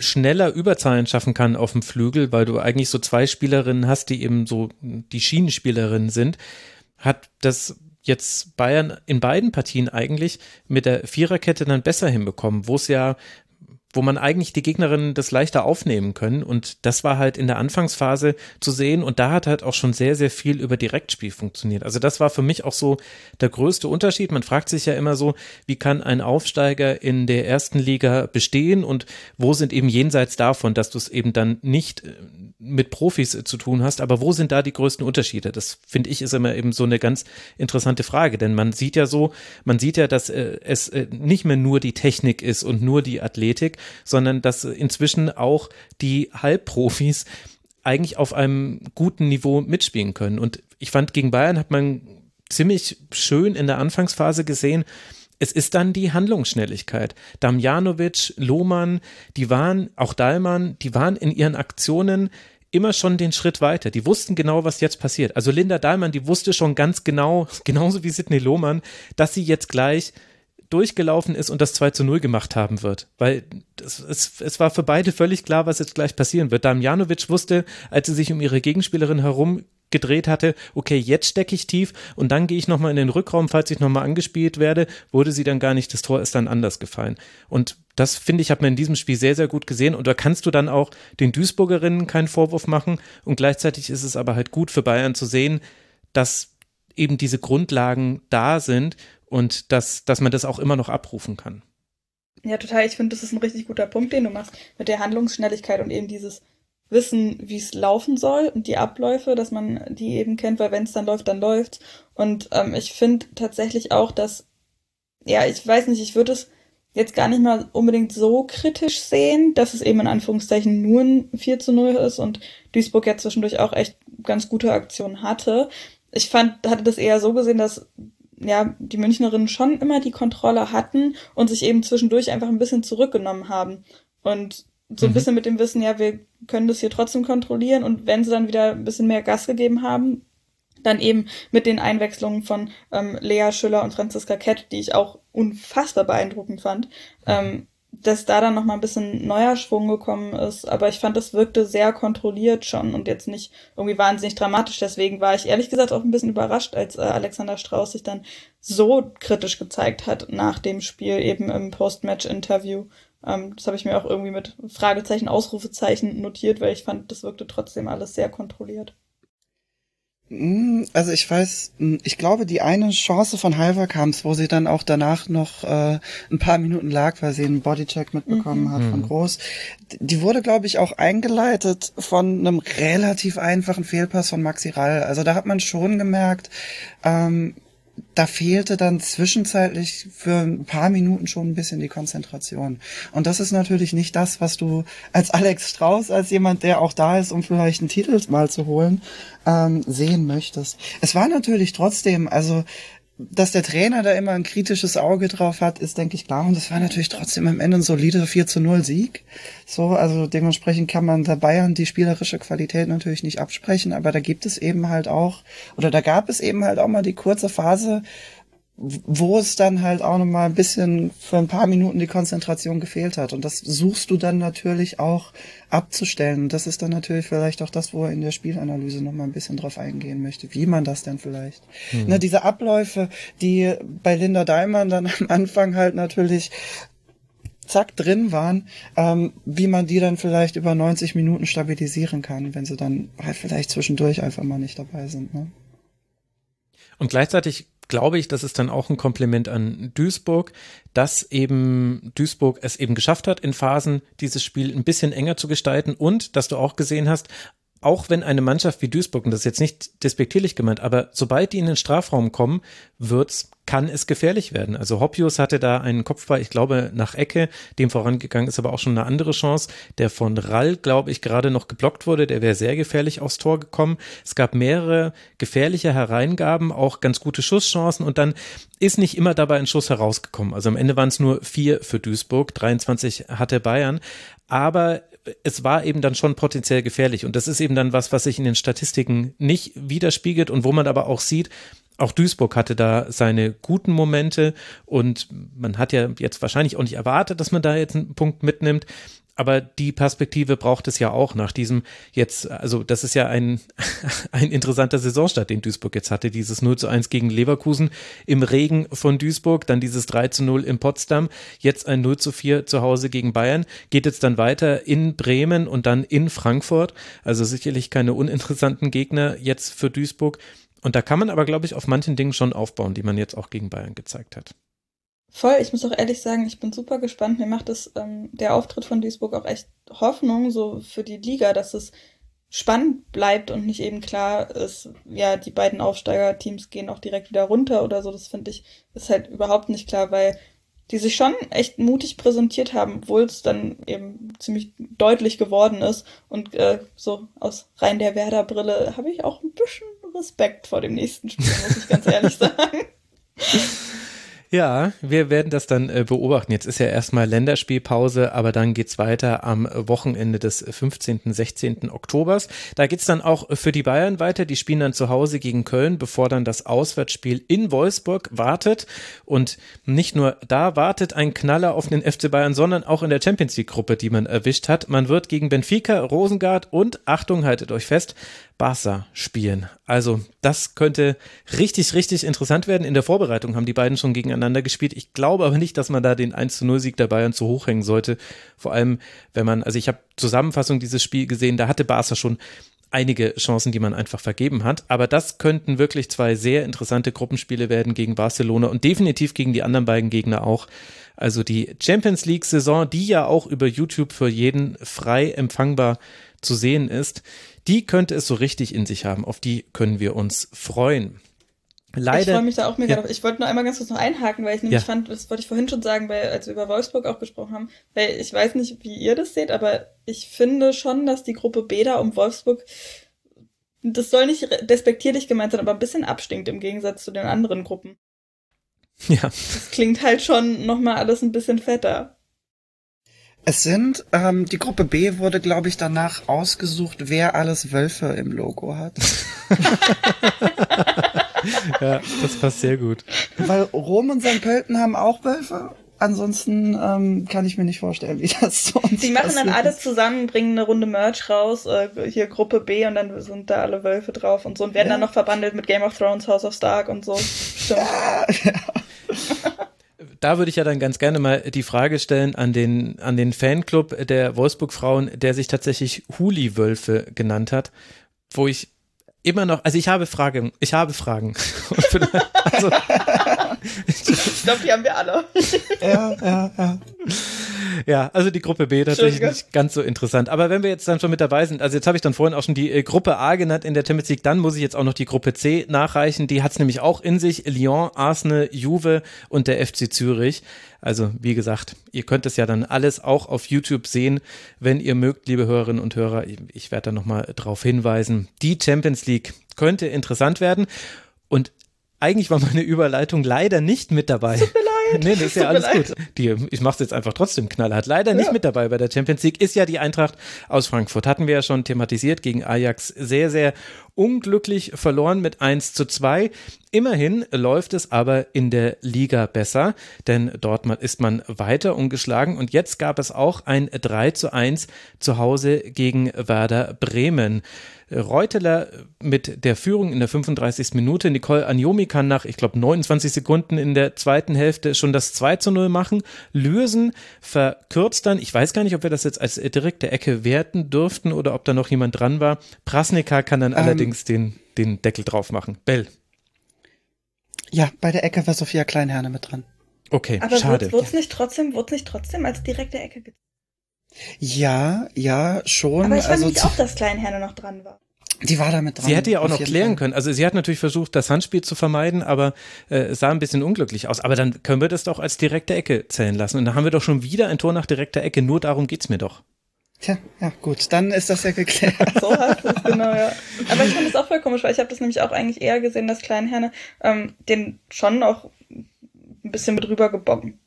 Speaker 1: schneller Überzahlen schaffen kann auf dem Flügel, weil du eigentlich so zwei Spielerinnen hast, die eben so die Schienenspielerinnen sind, hat das jetzt Bayern in beiden Partien eigentlich mit der Viererkette dann besser hinbekommen, wo es ja wo man eigentlich die Gegnerinnen das leichter aufnehmen können. Und das war halt in der Anfangsphase zu sehen. Und da hat halt auch schon sehr, sehr viel über Direktspiel funktioniert. Also das war für mich auch so der größte Unterschied. Man fragt sich ja immer so, wie kann ein Aufsteiger in der ersten Liga bestehen und wo sind eben jenseits davon, dass du es eben dann nicht äh, mit Profis zu tun hast, aber wo sind da die größten Unterschiede? Das finde ich ist immer eben so eine ganz interessante Frage, denn man sieht ja so, man sieht ja, dass äh, es äh, nicht mehr nur die Technik ist und nur die Athletik, sondern dass inzwischen auch die Halbprofis eigentlich auf einem guten Niveau mitspielen können. Und ich fand, gegen Bayern hat man ziemlich schön in der Anfangsphase gesehen, es ist dann die Handlungsschnelligkeit. Damjanovic, Lohmann, die waren, auch Dahlmann, die waren in ihren Aktionen immer schon den Schritt weiter. Die wussten genau, was jetzt passiert. Also Linda Dahlmann, die wusste schon ganz genau, genauso wie Sidney Lohmann, dass sie jetzt gleich durchgelaufen ist und das 2 zu 0 gemacht haben wird. Weil das, es, es war für beide völlig klar, was jetzt gleich passieren wird. Damjanovic wusste, als sie sich um ihre Gegenspielerin herum gedreht hatte, okay, jetzt stecke ich tief und dann gehe ich nochmal in den Rückraum, falls ich nochmal angespielt werde, wurde sie dann gar nicht, das Tor ist dann anders gefallen. Und das finde ich, hat man in diesem Spiel sehr, sehr gut gesehen und da kannst du dann auch den Duisburgerinnen keinen Vorwurf machen und gleichzeitig ist es aber halt gut für Bayern zu sehen, dass eben diese Grundlagen da sind und dass, dass man das auch immer noch abrufen kann.
Speaker 2: Ja, total. Ich finde, das ist ein richtig guter Punkt, den du machst mit der Handlungsschnelligkeit und eben dieses wissen, wie es laufen soll und die Abläufe, dass man die eben kennt, weil wenn es dann läuft, dann läuft's. Und ähm, ich finde tatsächlich auch, dass, ja, ich weiß nicht, ich würde es jetzt gar nicht mal unbedingt so kritisch sehen, dass es eben in Anführungszeichen nur ein 4 zu 0 ist und Duisburg ja zwischendurch auch echt ganz gute Aktionen hatte. Ich fand, hatte das eher so gesehen, dass ja, die Münchnerinnen schon immer die Kontrolle hatten und sich eben zwischendurch einfach ein bisschen zurückgenommen haben. Und so ein mhm. bisschen mit dem Wissen, ja, wir können das hier trotzdem kontrollieren und wenn sie dann wieder ein bisschen mehr Gas gegeben haben, dann eben mit den Einwechslungen von ähm, Lea Schüller und Franziska Kett, die ich auch unfassbar beeindruckend fand, ähm, dass da dann nochmal ein bisschen neuer Schwung gekommen ist. Aber ich fand, das wirkte sehr kontrolliert schon und jetzt nicht irgendwie wahnsinnig dramatisch. Deswegen war ich ehrlich gesagt auch ein bisschen überrascht, als äh, Alexander Strauß sich dann so kritisch gezeigt hat nach dem Spiel eben im Post-Match-Interview. Ähm, das habe ich mir auch irgendwie mit Fragezeichen, Ausrufezeichen notiert, weil ich fand, das wirkte trotzdem alles sehr kontrolliert.
Speaker 3: Mm, also ich weiß, mm, ich glaube, die eine Chance von Halverkamps, wo sie dann auch danach noch äh, ein paar Minuten lag, weil sie einen Bodycheck mitbekommen mhm. hat von mhm. Groß, die wurde, glaube ich, auch eingeleitet von einem relativ einfachen Fehlpass von Maxi Rall. Also da hat man schon gemerkt, ähm, da fehlte dann zwischenzeitlich für ein paar Minuten schon ein bisschen die Konzentration. Und das ist natürlich nicht das, was du als Alex Strauß, als jemand, der auch da ist, um vielleicht einen Titel mal zu holen, ähm, sehen möchtest. Es war natürlich trotzdem, also dass der Trainer da immer ein kritisches Auge drauf hat, ist, denke ich, klar. Und das war natürlich trotzdem am Ende ein solider 4 zu 0 Sieg. So, also dementsprechend kann man der Bayern die spielerische Qualität natürlich nicht absprechen, aber da gibt es eben halt auch, oder da gab es eben halt auch mal die kurze Phase, wo es dann halt auch nochmal ein bisschen für ein paar Minuten die Konzentration gefehlt hat. Und das suchst du dann natürlich auch abzustellen. Und das ist dann natürlich vielleicht auch das, wo er in der Spielanalyse nochmal ein bisschen drauf eingehen möchte, wie man das denn vielleicht. Mhm. Ne, diese Abläufe, die bei Linda Daimann dann am Anfang halt natürlich zack drin waren, ähm, wie man die dann vielleicht über 90 Minuten stabilisieren kann, wenn sie dann halt vielleicht zwischendurch einfach mal nicht dabei sind. Ne?
Speaker 1: Und gleichzeitig glaube ich, das ist dann auch ein Kompliment an Duisburg, dass eben Duisburg es eben geschafft hat, in Phasen dieses Spiel ein bisschen enger zu gestalten und dass du auch gesehen hast, auch wenn eine Mannschaft wie Duisburg, und das ist jetzt nicht despektierlich gemeint, aber sobald die in den Strafraum kommen, wird's, kann es gefährlich werden. Also Hoppius hatte da einen Kopfball, ich glaube, nach Ecke, dem vorangegangen ist aber auch schon eine andere Chance, der von Rall, glaube ich, gerade noch geblockt wurde, der wäre sehr gefährlich aufs Tor gekommen. Es gab mehrere gefährliche Hereingaben, auch ganz gute Schusschancen und dann ist nicht immer dabei ein Schuss herausgekommen. Also am Ende waren es nur vier für Duisburg, 23 hatte Bayern, aber es war eben dann schon potenziell gefährlich. Und das ist eben dann was, was sich in den Statistiken nicht widerspiegelt und wo man aber auch sieht, auch Duisburg hatte da seine guten Momente und man hat ja jetzt wahrscheinlich auch nicht erwartet, dass man da jetzt einen Punkt mitnimmt aber die Perspektive braucht es ja auch nach diesem jetzt, also das ist ja ein, ein interessanter Saisonstart, den Duisburg jetzt hatte, dieses 0 zu 1 gegen Leverkusen im Regen von Duisburg, dann dieses 3 zu 0 in Potsdam, jetzt ein 0 zu 4 zu Hause gegen Bayern, geht jetzt dann weiter in Bremen und dann in Frankfurt, also sicherlich keine uninteressanten Gegner jetzt für Duisburg. Und da kann man aber, glaube ich, auf manchen Dingen schon aufbauen, die man jetzt auch gegen Bayern gezeigt hat.
Speaker 2: Voll, ich muss auch ehrlich sagen, ich bin super gespannt. Mir macht es ähm, der Auftritt von Duisburg auch echt Hoffnung, so für die Liga, dass es spannend bleibt und nicht eben klar ist, ja, die beiden Aufsteigerteams gehen auch direkt wieder runter oder so. Das finde ich, ist halt überhaupt nicht klar, weil die sich schon echt mutig präsentiert haben, obwohl es dann eben ziemlich deutlich geworden ist. Und äh, so aus rein der Werder-Brille habe ich auch ein bisschen Respekt vor dem nächsten Spiel, muss ich ganz ehrlich sagen.
Speaker 1: Ja, wir werden das dann äh, beobachten. Jetzt ist ja erstmal Länderspielpause, aber dann geht's weiter am Wochenende des 15., 16. Oktobers. Da geht's dann auch für die Bayern weiter. Die spielen dann zu Hause gegen Köln, bevor dann das Auswärtsspiel in Wolfsburg wartet. Und nicht nur da wartet ein Knaller auf den FC Bayern, sondern auch in der Champions League Gruppe, die man erwischt hat. Man wird gegen Benfica, Rosengard und, Achtung, haltet euch fest, Barca spielen. Also das könnte richtig, richtig interessant werden. In der Vorbereitung haben die beiden schon gegeneinander gespielt. Ich glaube aber nicht, dass man da den 1 zu 0 Sieg der Bayern zu hoch hängen sollte. Vor allem, wenn man, also ich habe Zusammenfassung dieses Spiel gesehen, da hatte Barca schon einige Chancen, die man einfach vergeben hat. Aber das könnten wirklich zwei sehr interessante Gruppenspiele werden gegen Barcelona und definitiv gegen die anderen beiden Gegner auch. Also die Champions League Saison, die ja auch über YouTube für jeden frei empfangbar zu sehen ist, die könnte es so richtig in sich haben. Auf die können wir uns freuen.
Speaker 2: Leider. Ich freue mich da auch mega ja. drauf. Ich wollte nur einmal ganz kurz noch einhaken, weil ich nämlich ja. fand, das wollte ich vorhin schon sagen, weil, als wir über Wolfsburg auch gesprochen haben, weil ich weiß nicht, wie ihr das seht, aber ich finde schon, dass die Gruppe B da um Wolfsburg, das soll nicht despektierlich gemeint sein, aber ein bisschen abstinkt im Gegensatz zu den anderen Gruppen.
Speaker 1: Ja.
Speaker 2: Das klingt halt schon nochmal alles ein bisschen fetter.
Speaker 3: Es sind, ähm, die Gruppe B wurde, glaube ich, danach ausgesucht, wer alles Wölfe im Logo hat.
Speaker 1: ja, das passt sehr gut.
Speaker 3: Weil Rom und St. Pölten haben auch Wölfe. Ansonsten ähm, kann ich mir nicht vorstellen, wie das sonst
Speaker 2: Die machen dann alles zusammen, bringen eine Runde Merch raus, äh, hier Gruppe B und dann sind da alle Wölfe drauf und so und werden ja. dann noch verbandelt mit Game of Thrones, House of Stark und so. Stimmt. Ja, ja
Speaker 1: da würde ich ja dann ganz gerne mal die Frage stellen an den, an den Fanclub der Wolfsburg-Frauen, der sich tatsächlich Huli-Wölfe genannt hat, wo ich immer noch, also ich habe Fragen, ich habe Fragen.
Speaker 2: also, ich glaube, die haben wir alle.
Speaker 3: ja, ja, ja.
Speaker 1: Ja, also die Gruppe B tatsächlich nicht ganz so interessant. Aber wenn wir jetzt dann schon mit dabei sind, also jetzt habe ich dann vorhin auch schon die äh, Gruppe A genannt in der Champions League, dann muss ich jetzt auch noch die Gruppe C nachreichen. Die hat es nämlich auch in sich. Lyon, Arsenal, Juve und der FC Zürich. Also wie gesagt, ihr könnt es ja dann alles auch auf YouTube sehen, wenn ihr mögt, liebe Hörerinnen und Hörer. Ich werde da nochmal drauf hinweisen. Die Champions League könnte interessant werden. Und eigentlich war meine Überleitung leider nicht mit dabei.
Speaker 2: Tut mir leid.
Speaker 1: Nee, das ist ja alles gut. Die, ich mach's jetzt einfach trotzdem knallhart. Leider nicht ja. mit dabei bei der Champions League ist ja die Eintracht aus Frankfurt. Hatten wir ja schon thematisiert gegen Ajax. Sehr, sehr unglücklich verloren mit 1 zu 2. Immerhin läuft es aber in der Liga besser, denn dort ist man weiter ungeschlagen und jetzt gab es auch ein 3 zu 1 zu Hause gegen Werder Bremen. Reuteler mit der Führung in der 35. Minute. Nicole Anjomi kann nach, ich glaube, 29 Sekunden in der zweiten Hälfte schon das 2 zu 0 machen. Lürsen verkürzt dann, ich weiß gar nicht, ob wir das jetzt als direkte Ecke werten dürften oder ob da noch jemand dran war. Prasnika kann dann ähm, allerdings den, den Deckel drauf machen. Bell.
Speaker 3: Ja, bei der Ecke war Sophia Kleinherne mit dran.
Speaker 1: Okay, Aber schade.
Speaker 2: Aber wurde es nicht trotzdem, wurde nicht trotzdem als direkte Ecke gezogen?
Speaker 3: Ja, ja, schon.
Speaker 2: Aber ich fand also, nicht auch, dass Kleinherne noch dran war.
Speaker 3: Die war damit dran.
Speaker 1: Sie hätte ja auch noch klären Fall. können. Also sie hat natürlich versucht, das Handspiel zu vermeiden, aber äh, es sah ein bisschen unglücklich aus. Aber dann können wir das doch als direkte Ecke zählen lassen. Und dann haben wir doch schon wieder ein Tor nach direkter Ecke. Nur darum geht's mir doch.
Speaker 3: Tja, ja gut, dann ist das ja geklärt.
Speaker 2: so heißt es, genau, ja. Aber ich fand es auch voll komisch, weil ich habe das nämlich auch eigentlich eher gesehen, dass Kleinherne ähm, den schon auch ein bisschen mit rüber,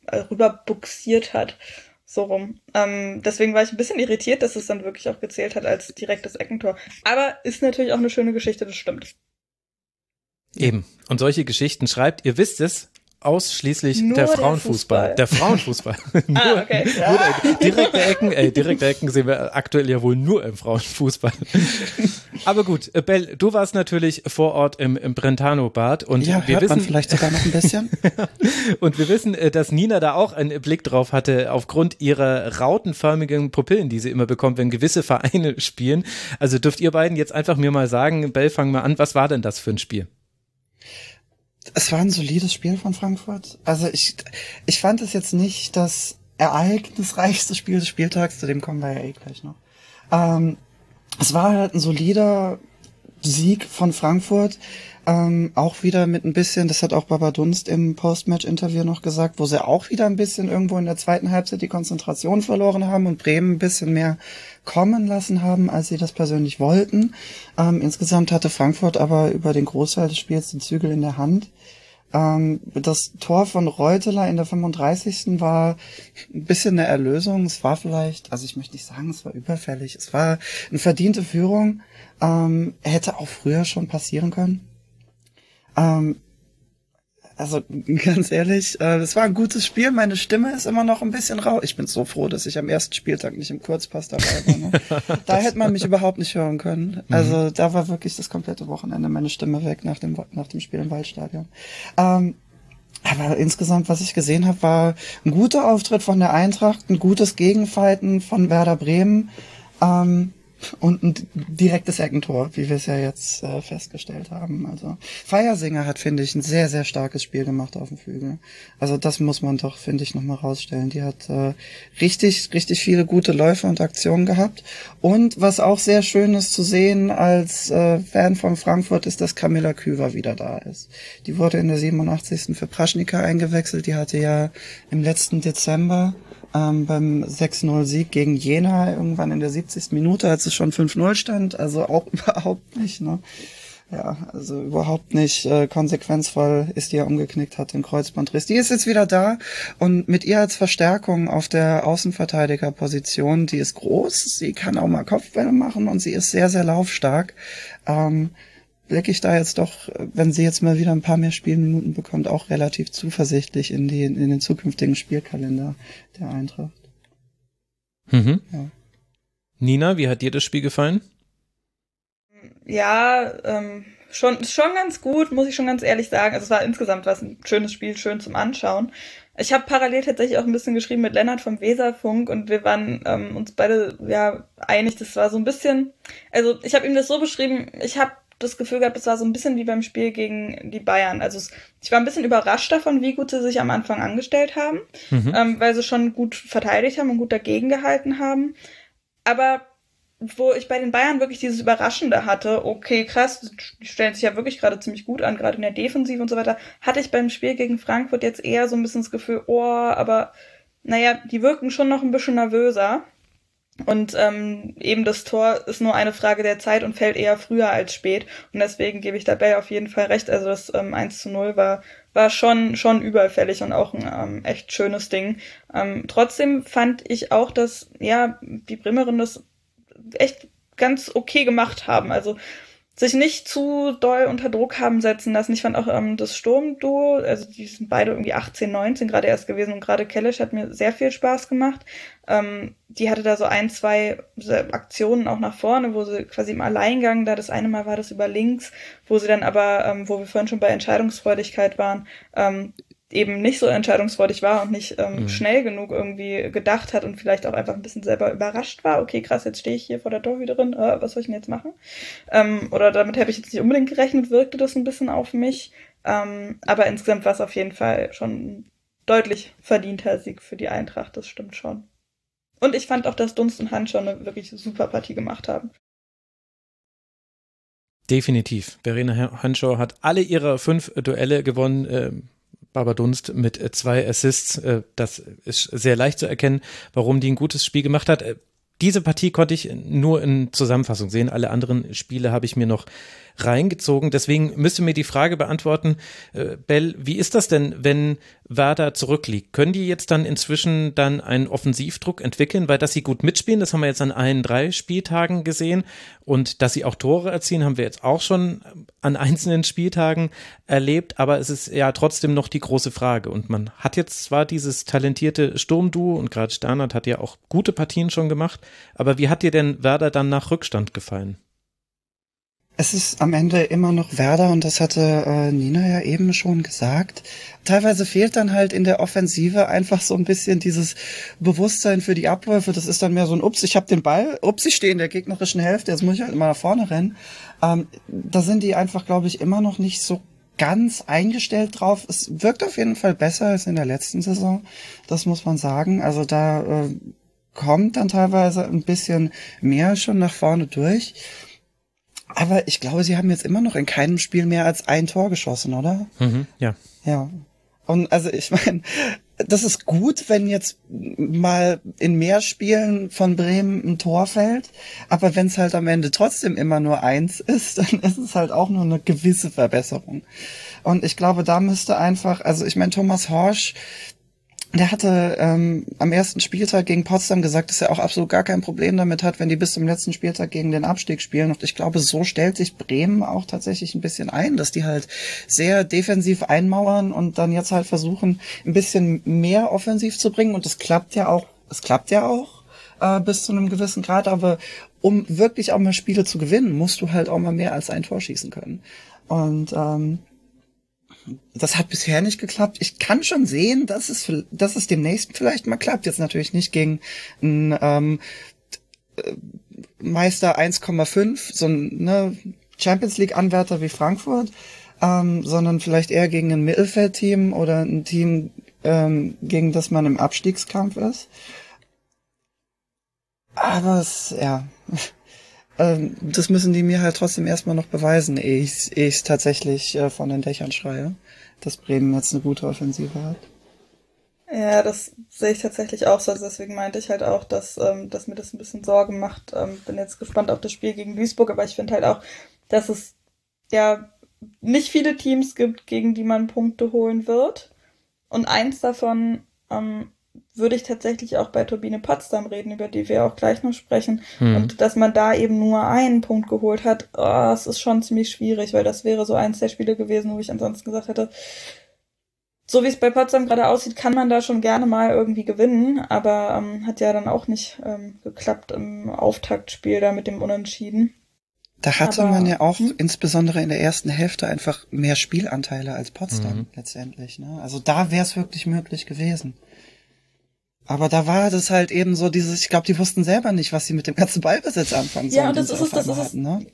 Speaker 2: äh, rüber buxiert hat. So rum. Ähm, deswegen war ich ein bisschen irritiert, dass es dann wirklich auch gezählt hat als direktes Eckentor. Aber ist natürlich auch eine schöne Geschichte, das stimmt.
Speaker 1: Eben. Und solche Geschichten schreibt, ihr wisst es, ausschließlich nur der Frauenfußball. Der, Frauenfußball. nur, ah, okay. Ja. nur der, direkte Ecken, ey, direkte Ecken sehen wir aktuell ja wohl nur im Frauenfußball. Aber gut, äh, Bell, du warst natürlich vor Ort im, im Brentano-Bad und
Speaker 3: ja,
Speaker 1: wir wissen
Speaker 3: vielleicht sogar noch ein bisschen.
Speaker 1: und wir wissen, äh, dass Nina da auch einen Blick drauf hatte aufgrund ihrer rautenförmigen Pupillen, die sie immer bekommt, wenn gewisse Vereine spielen. Also dürft ihr beiden jetzt einfach mir mal sagen, Bell, fang mal an, was war denn das für ein Spiel?
Speaker 3: Es war ein solides Spiel von Frankfurt. Also ich, ich fand es jetzt nicht das ereignisreichste Spiel des Spieltags, zu dem kommen wir ja eh gleich noch. Ähm, es war halt ein solider Sieg von Frankfurt. Ähm, auch wieder mit ein bisschen, das hat auch Baba Dunst im Postmatch-Interview noch gesagt, wo sie auch wieder ein bisschen irgendwo in der zweiten Halbzeit die Konzentration verloren haben und Bremen ein bisschen mehr kommen lassen haben, als sie das persönlich wollten. Ähm, insgesamt hatte Frankfurt aber über den Großteil des Spiels den Zügel in der Hand. Ähm, das Tor von Reuteler in der 35. war ein bisschen eine Erlösung. Es war vielleicht, also ich möchte nicht sagen, es war überfällig. Es war eine verdiente Führung. Ähm, hätte auch früher schon passieren können. Ähm, also ganz ehrlich, äh, das war ein gutes Spiel. Meine Stimme ist immer noch ein bisschen rau. Ich bin so froh, dass ich am ersten Spieltag nicht im Kurzpass dabei war. Ne? da hätte man mich überhaupt nicht hören können. Mhm. Also da war wirklich das komplette Wochenende meine Stimme weg nach dem, nach dem Spiel im Waldstadion. Ähm, aber insgesamt, was ich gesehen habe, war ein guter Auftritt von der Eintracht, ein gutes Gegenfighten von Werder Bremen. Ähm, und ein direktes Eckentor, wie wir es ja jetzt äh, festgestellt haben. Also Feiersinger hat, finde ich, ein sehr, sehr starkes Spiel gemacht auf dem Flügel. Also das muss man doch, finde ich, nochmal rausstellen. Die hat äh, richtig, richtig viele gute Läufe und Aktionen gehabt. Und was auch sehr schön ist zu sehen als äh, Fan von Frankfurt, ist, dass Camilla Küver wieder da ist. Die wurde in der 87. für Praschnika eingewechselt. Die hatte ja im letzten Dezember ähm, beim 6-0-Sieg gegen Jena irgendwann in der 70. Minute, als es schon 5-0 stand. Also auch überhaupt nicht, ne? Ja, also überhaupt nicht äh, konsequenzvoll ist die ja umgeknickt, hat den Kreuzbandriss. Die ist jetzt wieder da und mit ihr als Verstärkung auf der Außenverteidigerposition, die ist groß, sie kann auch mal Kopfbälle machen und sie ist sehr, sehr laufstark. Ähm, blicke ich da jetzt doch, wenn sie jetzt mal wieder ein paar mehr Spielminuten bekommt, auch relativ zuversichtlich in, die, in den zukünftigen Spielkalender der Eintracht.
Speaker 1: Mhm. Ja. Nina, wie hat dir das Spiel gefallen?
Speaker 2: Ja, ähm, schon, schon ganz gut, muss ich schon ganz ehrlich sagen. Also es war insgesamt was ein schönes Spiel, schön zum Anschauen. Ich habe parallel tatsächlich auch ein bisschen geschrieben mit Lennart vom Weserfunk und wir waren ähm, uns beide ja einig, das war so ein bisschen, also ich habe ihm das so beschrieben, ich habe das Gefühl gehabt, es war so ein bisschen wie beim Spiel gegen die Bayern. Also es, ich war ein bisschen überrascht davon, wie gut sie sich am Anfang angestellt haben, mhm. ähm, weil sie schon gut verteidigt haben und gut dagegen gehalten haben. Aber wo ich bei den Bayern wirklich dieses Überraschende hatte, okay, krass, die stellen sich ja wirklich gerade ziemlich gut an, gerade in der Defensive und so weiter, hatte ich beim Spiel gegen Frankfurt jetzt eher so ein bisschen das Gefühl, oh, aber naja, die wirken schon noch ein bisschen nervöser. Und ähm, eben das Tor ist nur eine Frage der Zeit und fällt eher früher als spät. Und deswegen gebe ich dabei auf jeden Fall recht. Also das ähm, 1 zu 0 war, war schon, schon überfällig und auch ein ähm, echt schönes Ding. Ähm, trotzdem fand ich auch, dass ja die Bremerin das echt ganz okay gemacht haben. Also sich nicht zu doll unter Druck haben setzen lassen. Ich fand auch ähm, das Sturmduo, also die sind beide irgendwie 18, 19 gerade erst gewesen und gerade Kellisch hat mir sehr viel Spaß gemacht. Ähm, die hatte da so ein, zwei Aktionen auch nach vorne, wo sie quasi im Alleingang, da das eine Mal war das über links, wo sie dann aber, ähm, wo wir vorhin schon bei Entscheidungsfreudigkeit waren, ähm, eben nicht so entscheidungsfreudig war und nicht ähm, mhm. schnell genug irgendwie gedacht hat und vielleicht auch einfach ein bisschen selber überrascht war. Okay, krass, jetzt stehe ich hier vor der Torhüterin, äh, was soll ich denn jetzt machen? Ähm, oder damit habe ich jetzt nicht unbedingt gerechnet, wirkte das ein bisschen auf mich. Ähm, aber insgesamt war es auf jeden Fall schon ein deutlich verdienter Sieg für die Eintracht, das stimmt schon. Und ich fand auch, dass Dunst und Hand schon eine wirklich super Partie gemacht haben.
Speaker 1: Definitiv. Verena Hanschow hat alle ihre fünf Duelle gewonnen. Ähm, Barbara Dunst mit äh, zwei Assists. Äh, das ist sehr leicht zu erkennen, warum die ein gutes Spiel gemacht hat. Äh, diese Partie konnte ich nur in Zusammenfassung sehen. Alle anderen Spiele habe ich mir noch reingezogen. Deswegen müsste mir die Frage beantworten, äh, Bell, wie ist das denn, wenn Werder zurückliegt? Können die jetzt dann inzwischen dann einen Offensivdruck entwickeln? Weil dass sie gut mitspielen, das haben wir jetzt an allen drei Spieltagen gesehen. Und dass sie auch Tore erzielen, haben wir jetzt auch schon an einzelnen Spieltagen erlebt. Aber es ist ja trotzdem noch die große Frage. Und man hat jetzt zwar dieses talentierte Sturmduo und gerade Sternert hat ja auch gute Partien schon gemacht. Aber wie hat dir denn Werder dann nach Rückstand gefallen?
Speaker 3: Es ist am Ende immer noch Werder und das hatte äh, Nina ja eben schon gesagt. Teilweise fehlt dann halt in der Offensive einfach so ein bisschen dieses Bewusstsein für die Abläufe. Das ist dann mehr so ein Ups, ich habe den Ball, ups, ich stehe in der gegnerischen Hälfte, jetzt muss ich halt immer nach vorne rennen. Ähm, da sind die einfach, glaube ich, immer noch nicht so ganz eingestellt drauf. Es wirkt auf jeden Fall besser als in der letzten Saison, das muss man sagen. Also da äh, kommt dann teilweise ein bisschen mehr schon nach vorne durch. Aber ich glaube, sie haben jetzt immer noch in keinem Spiel mehr als ein Tor geschossen, oder?
Speaker 1: Mhm, ja.
Speaker 3: Ja. Und also ich meine, das ist gut, wenn jetzt mal in mehr Spielen von Bremen ein Tor fällt, aber wenn es halt am Ende trotzdem immer nur eins ist, dann ist es halt auch nur eine gewisse Verbesserung. Und ich glaube, da müsste einfach, also ich meine, Thomas Horsch, der hatte ähm, am ersten Spieltag gegen Potsdam gesagt, dass er auch absolut gar kein Problem damit hat, wenn die bis zum letzten Spieltag gegen den Abstieg spielen. Und ich glaube, so stellt sich Bremen auch tatsächlich ein bisschen ein, dass die halt sehr defensiv einmauern und dann jetzt halt versuchen, ein bisschen mehr offensiv zu bringen. Und das klappt ja auch, es klappt ja auch äh, bis zu einem gewissen Grad. Aber um wirklich auch mal Spiele zu gewinnen, musst du halt auch mal mehr als ein Tor schießen können. Und ähm, das hat bisher nicht geklappt. Ich kann schon sehen, dass es, dass es demnächst vielleicht mal klappt. Jetzt natürlich nicht gegen ein ähm, äh, Meister 1,5, so ein ne, Champions League-Anwärter wie Frankfurt, ähm, sondern vielleicht eher gegen ein Mittelfeldteam oder ein Team, ähm, gegen das man im Abstiegskampf ist. Aber es, ja, ähm, das müssen die mir halt trotzdem erstmal noch beweisen, ehe ich es tatsächlich äh, von den Dächern schreie, dass Bremen jetzt eine gute Offensive hat.
Speaker 2: Ja, das sehe ich tatsächlich auch so. Also deswegen meinte ich halt auch, dass, ähm, dass mir das ein bisschen Sorgen macht. Ähm, bin jetzt gespannt auf das Spiel gegen Duisburg, aber ich finde halt auch, dass es ja nicht viele Teams gibt, gegen die man Punkte holen wird. Und eins davon ähm, würde ich tatsächlich auch bei Turbine Potsdam reden, über die wir auch gleich noch sprechen. Hm. Und dass man da eben nur einen Punkt geholt hat, oh, das ist schon ziemlich schwierig, weil das wäre so eins der Spiele gewesen, wo ich ansonsten gesagt hätte, so wie es bei Potsdam gerade aussieht, kann man da schon gerne mal irgendwie gewinnen, aber ähm, hat ja dann auch nicht ähm, geklappt im Auftaktspiel da mit dem Unentschieden.
Speaker 3: Da hatte aber, man ja auch hm? insbesondere in der ersten Hälfte einfach mehr Spielanteile als Potsdam mhm. letztendlich. Ne? Also da wäre es wirklich möglich gewesen. Aber da war das halt eben so dieses, ich glaube, die wussten selber nicht, was sie mit dem ganzen Ballbesitz anfangen sollen.
Speaker 2: Ja, und das ist es, das ist es. Ne?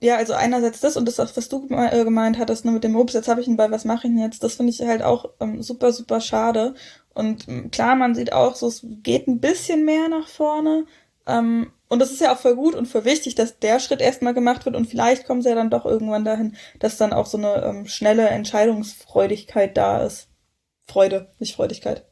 Speaker 2: Ja, also einerseits das und das, was du äh, gemeint hattest, nur ne, mit dem Ups, jetzt habe ich einen Ball, was mache ich denn jetzt? Das finde ich halt auch ähm, super, super schade. Und ähm, klar, man sieht auch, so es geht ein bisschen mehr nach vorne. Ähm, und das ist ja auch voll gut und voll wichtig, dass der Schritt erstmal gemacht wird und vielleicht kommen sie ja dann doch irgendwann dahin, dass dann auch so eine ähm, schnelle Entscheidungsfreudigkeit da ist. Freude, nicht Freudigkeit.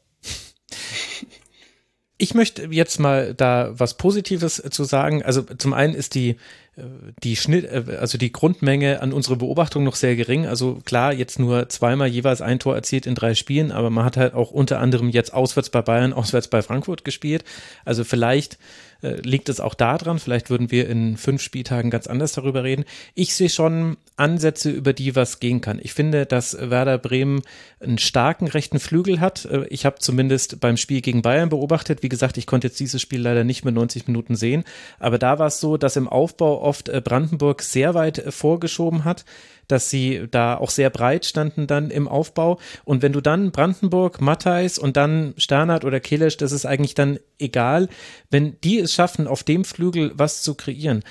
Speaker 1: Ich möchte jetzt mal da was Positives zu sagen. Also zum einen ist die äh, die Schnitt, äh, also die Grundmenge an unsere Beobachtung noch sehr gering. Also klar, jetzt nur zweimal jeweils ein Tor erzielt in drei Spielen, aber man hat halt auch unter anderem jetzt auswärts bei Bayern, auswärts bei Frankfurt gespielt. Also vielleicht äh, liegt es auch daran, vielleicht würden wir in fünf Spieltagen ganz anders darüber reden. Ich sehe schon Ansätze, über die was gehen kann. Ich finde, dass Werder Bremen einen starken rechten Flügel hat. Äh, ich habe zumindest beim Spiel gegen Bayern beobachtet, wie gesagt, ich konnte jetzt dieses Spiel leider nicht mehr 90 Minuten sehen, aber da war es so, dass im Aufbau oft äh, Brandenburg sehr weit vorgeschoben hat dass sie da auch sehr breit standen dann im Aufbau. Und wenn du dann Brandenburg, Matthijs und dann Sternert oder Kilisch, das ist eigentlich dann egal, wenn die es schaffen, auf dem Flügel was zu kreieren,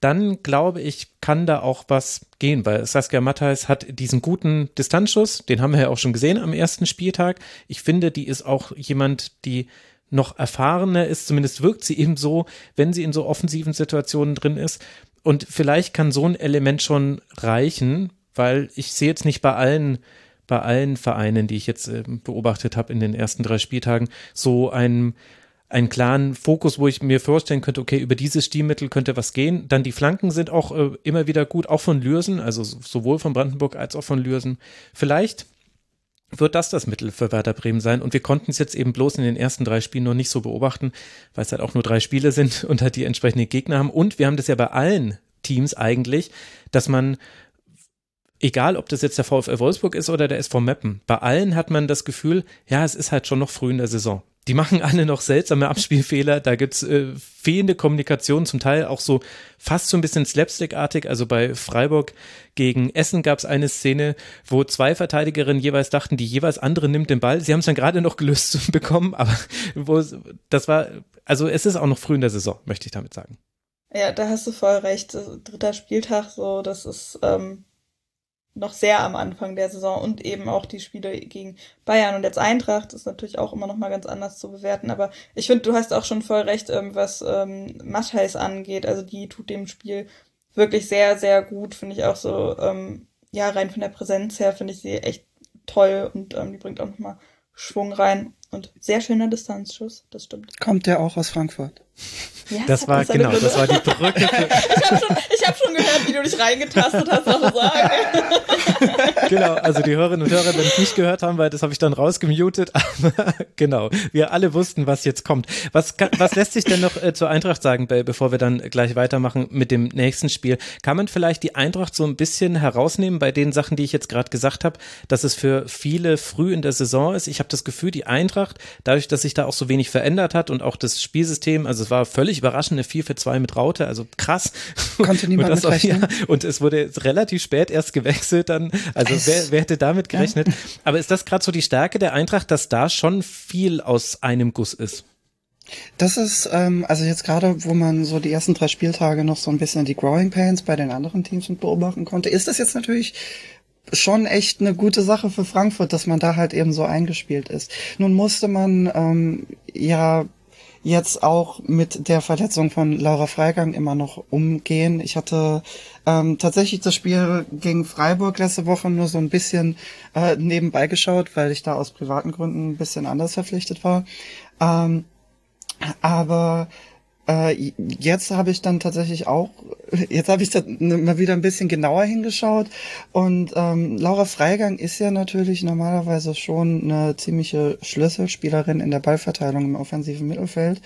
Speaker 1: dann glaube ich, kann da auch was gehen, weil Saskia Matthijs hat diesen guten Distanzschuss, den haben wir ja auch schon gesehen am ersten Spieltag. Ich finde, die ist auch jemand, die noch erfahrener ist, zumindest wirkt sie eben so, wenn sie in so offensiven Situationen drin ist. Und vielleicht kann so ein Element schon reichen, weil ich sehe jetzt nicht bei allen bei allen Vereinen, die ich jetzt äh, beobachtet habe in den ersten drei Spieltagen, so einen, einen klaren Fokus, wo ich mir vorstellen könnte, okay, über dieses Stilmittel könnte was gehen. Dann die Flanken sind auch äh, immer wieder gut, auch von Lürsen, also sowohl von Brandenburg als auch von Lürsen. Vielleicht wird das das Mittel für Werder Bremen sein. Und wir konnten es jetzt eben bloß in den ersten drei Spielen noch nicht so beobachten, weil es halt auch nur drei Spiele sind und halt die entsprechenden Gegner haben. Und wir haben das ja bei allen Teams eigentlich, dass man egal ob das jetzt der VfL Wolfsburg ist oder der SV Meppen, bei allen hat man das Gefühl, ja, es ist halt schon noch früh in der Saison. Die machen alle noch seltsame Abspielfehler, da gibt's äh, fehlende Kommunikation, zum Teil auch so fast so ein bisschen slapstickartig. Also bei Freiburg gegen Essen gab's eine Szene, wo zwei Verteidigerinnen jeweils dachten, die jeweils andere nimmt den Ball. Sie haben es dann gerade noch gelöst bekommen, aber wo das war, also es ist auch noch früh in der Saison, möchte ich damit sagen.
Speaker 2: Ja, da hast du voll recht. Dritter Spieltag, so, das ist ähm, noch sehr am Anfang der Saison und eben auch die Spiele gegen Bayern und jetzt Eintracht ist natürlich auch immer noch mal ganz anders zu bewerten. Aber ich finde, du hast auch schon voll recht, ähm, was ähm, Matthijs angeht. Also die tut dem Spiel wirklich sehr, sehr gut, finde ich auch so, ähm, ja, rein von der Präsenz her finde ich sie echt toll und ähm, die bringt auch nochmal Schwung rein. Und sehr schöner Distanzschuss, das stimmt.
Speaker 3: Kommt der auch aus Frankfurt?
Speaker 1: Ja, das war genau, Gründe. das war die Brücke.
Speaker 2: ich habe schon, ich hab schon gehört, wie du dich reingetastet hast, noch sagen.
Speaker 1: genau, also die Hörerinnen und Hörer werden es nicht gehört haben, weil das habe ich dann rausgemutet. Aber genau, wir alle wussten, was jetzt kommt. Was, was lässt sich denn noch äh, zur Eintracht sagen, bevor wir dann gleich weitermachen mit dem nächsten Spiel? Kann man vielleicht die Eintracht so ein bisschen herausnehmen bei den Sachen, die ich jetzt gerade gesagt habe, dass es für viele früh in der Saison ist? Ich habe das Gefühl, die Eintracht, dadurch, dass sich da auch so wenig verändert hat und auch das Spielsystem, also es war völlig überraschend, eine 4 für 2 mit Raute, also krass.
Speaker 3: Konnte niemand und, auch, ja,
Speaker 1: und es wurde relativ spät erst gewechselt dann, also wer, wer hätte damit gerechnet? Ja. Aber ist das gerade so die Stärke der Eintracht, dass da schon viel aus einem Guss ist?
Speaker 3: Das ist, ähm, also jetzt gerade, wo man so die ersten drei Spieltage noch so ein bisschen die Growing Pains bei den anderen Teams mit beobachten konnte, ist das jetzt natürlich schon echt eine gute Sache für Frankfurt, dass man da halt eben so eingespielt ist. Nun musste man ähm, ja jetzt auch mit der Verletzung von Laura Freigang immer noch umgehen. Ich hatte ähm, tatsächlich das Spiel gegen Freiburg letzte Woche nur so ein bisschen äh, nebenbei geschaut, weil ich da aus privaten Gründen ein bisschen anders verpflichtet war. Ähm, aber äh, jetzt habe ich dann tatsächlich auch, jetzt habe ich da mal wieder ein bisschen genauer hingeschaut. Und ähm, Laura Freigang ist ja natürlich normalerweise schon eine ziemliche Schlüsselspielerin in der Ballverteilung im offensiven Mittelfeld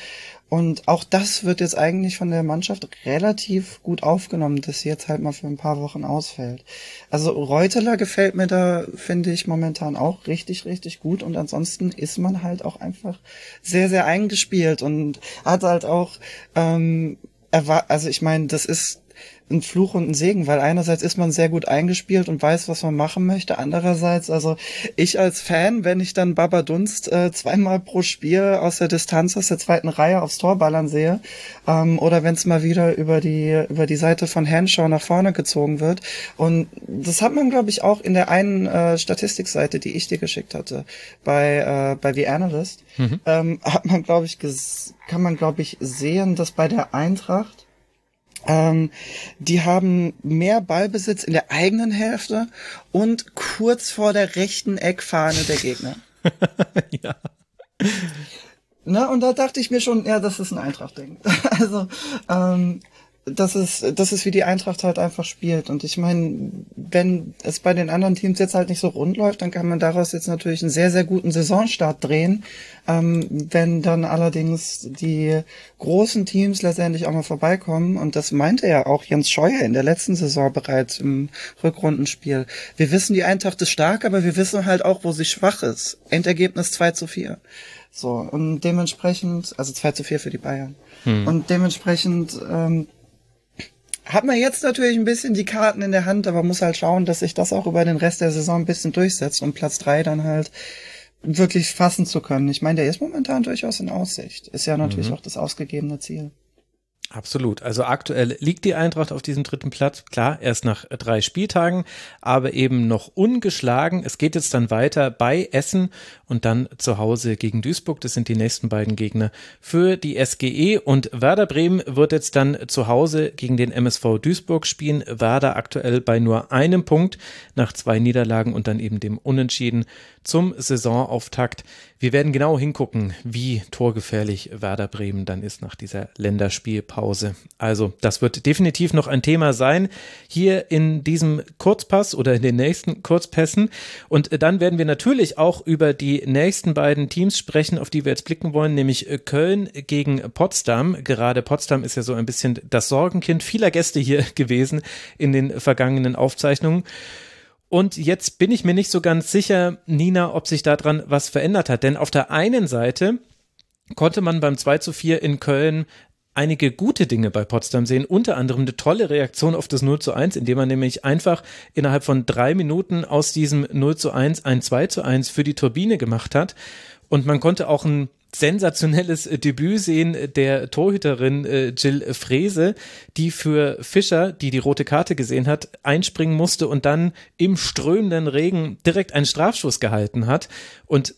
Speaker 3: und auch das wird jetzt eigentlich von der Mannschaft relativ gut aufgenommen, dass sie jetzt halt mal für ein paar Wochen ausfällt. Also Reuteler gefällt mir da, finde ich, momentan auch richtig, richtig gut. Und ansonsten ist man halt auch einfach sehr, sehr eingespielt und hat halt auch, ähm, also ich meine, das ist ein Fluch und ein Segen, weil einerseits ist man sehr gut eingespielt und weiß, was man machen möchte. Andererseits, also ich als Fan, wenn ich dann Baba Dunst äh, zweimal pro Spiel aus der Distanz aus der zweiten Reihe aufs Tor ballern sehe, ähm, oder wenn es mal wieder über die über die Seite von Henshaw nach vorne gezogen wird. Und das hat man, glaube ich, auch in der einen äh, Statistikseite, die ich dir geschickt hatte, bei äh, bei The Analyst, mhm. ähm, hat man, glaube ich, kann man, glaube ich, sehen, dass bei der Eintracht ähm, die haben mehr Ballbesitz in der eigenen Hälfte und kurz vor der rechten Eckfahne der Gegner. ja. Na, und da dachte ich mir schon, ja, das ist ein Eintracht-Ding. Also, ähm, das ist, das ist wie die Eintracht halt einfach spielt. Und ich meine, wenn es bei den anderen Teams jetzt halt nicht so rund läuft, dann kann man daraus jetzt natürlich einen sehr, sehr guten Saisonstart drehen. Ähm, wenn dann allerdings die großen Teams letztendlich auch mal vorbeikommen, und das meinte ja auch Jens Scheuer in der letzten Saison bereits im Rückrundenspiel. Wir wissen, die Eintracht ist stark, aber wir wissen halt auch, wo sie schwach ist. Endergebnis 2 zu 4. So, und dementsprechend, also 2 zu 4 für die Bayern. Hm. Und dementsprechend ähm, hat man jetzt natürlich ein bisschen die Karten in der Hand, aber muss halt schauen, dass sich das auch über den Rest der Saison ein bisschen durchsetzt, um Platz drei dann halt wirklich fassen zu können. Ich meine, der ist momentan durchaus in Aussicht. Ist ja natürlich mhm. auch das ausgegebene Ziel.
Speaker 1: Absolut. Also aktuell liegt die Eintracht auf diesem dritten Platz. Klar, erst nach drei Spieltagen, aber eben noch ungeschlagen. Es geht jetzt dann weiter bei Essen und dann zu Hause gegen Duisburg. Das sind die nächsten beiden Gegner für die SGE. Und Werder Bremen wird jetzt dann zu Hause gegen den MSV Duisburg spielen. Werder aktuell bei nur einem Punkt nach zwei Niederlagen und dann eben dem Unentschieden zum Saisonauftakt. Wir werden genau hingucken, wie torgefährlich Werder Bremen dann ist nach dieser Länderspielpause. Also, das wird definitiv noch ein Thema sein hier in diesem Kurzpass oder in den nächsten Kurzpässen. Und dann werden wir natürlich auch über die nächsten beiden Teams sprechen, auf die wir jetzt blicken wollen, nämlich Köln gegen Potsdam. Gerade Potsdam ist ja so ein bisschen das Sorgenkind vieler Gäste hier gewesen in den vergangenen Aufzeichnungen. Und jetzt bin ich mir nicht so ganz sicher, Nina, ob sich daran was verändert hat. Denn auf der einen Seite konnte man beim 2 zu 4 in Köln einige gute Dinge bei Potsdam sehen, unter anderem eine tolle Reaktion auf das 0 zu 1, indem man nämlich einfach innerhalb von drei Minuten aus diesem 0 zu 1 ein 2 zu 1 für die Turbine gemacht hat. Und man konnte auch ein sensationelles äh, Debüt sehen der Torhüterin äh, Jill Frese, die für Fischer, die die rote Karte gesehen hat, einspringen musste und dann im strömenden Regen direkt einen Strafschuss gehalten hat und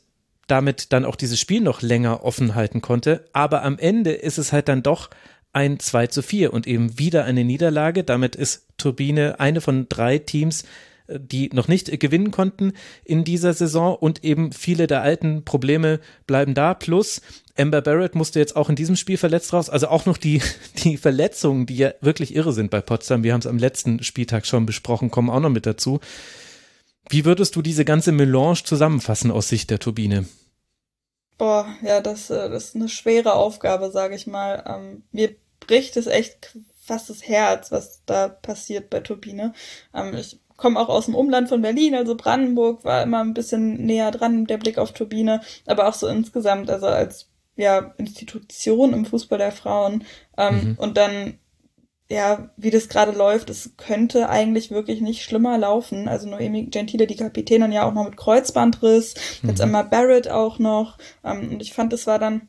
Speaker 1: damit dann auch dieses Spiel noch länger offen halten konnte. Aber am Ende ist es halt dann doch ein 2 zu 4 und eben wieder eine Niederlage. Damit ist Turbine eine von drei Teams, äh, die noch nicht gewinnen konnten in dieser Saison und eben viele der alten Probleme bleiben da. Plus Amber Barrett musste jetzt auch in diesem Spiel verletzt raus. Also auch noch die, die Verletzungen, die ja wirklich irre sind bei Potsdam. Wir haben es am letzten Spieltag schon besprochen, kommen auch noch mit dazu. Wie würdest du diese ganze Melange zusammenfassen aus Sicht der Turbine?
Speaker 2: Boah, ja, das, äh, das ist eine schwere Aufgabe, sage ich mal. Ähm, mir bricht es echt fast das Herz, was da passiert bei Turbine. Ähm, ich komme auch aus dem Umland von Berlin, also Brandenburg war immer ein bisschen näher dran, der Blick auf Turbine, aber auch so insgesamt, also als ja, Institution im Fußball der Frauen. Ähm, mhm. Und dann ja, wie das gerade läuft, es könnte eigentlich wirklich nicht schlimmer laufen. Also Noemi Gentile, die Kapitänin, ja auch noch mit Kreuzbandriss, mhm. jetzt Emma Barrett auch noch. Ähm, und ich fand, es war dann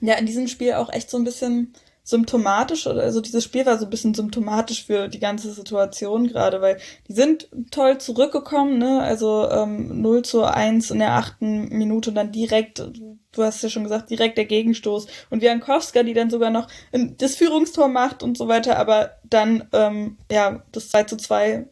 Speaker 2: ja in diesem Spiel auch echt so ein bisschen symptomatisch, also dieses Spiel war so ein bisschen symptomatisch für die ganze Situation gerade, weil die sind toll zurückgekommen, ne? Also ähm, 0 zu 1 in der achten Minute und dann direkt, du hast ja schon gesagt, direkt der Gegenstoß. Und Wiankowska, die dann sogar noch das Führungstor macht und so weiter, aber dann ähm, ja das 2 zu 2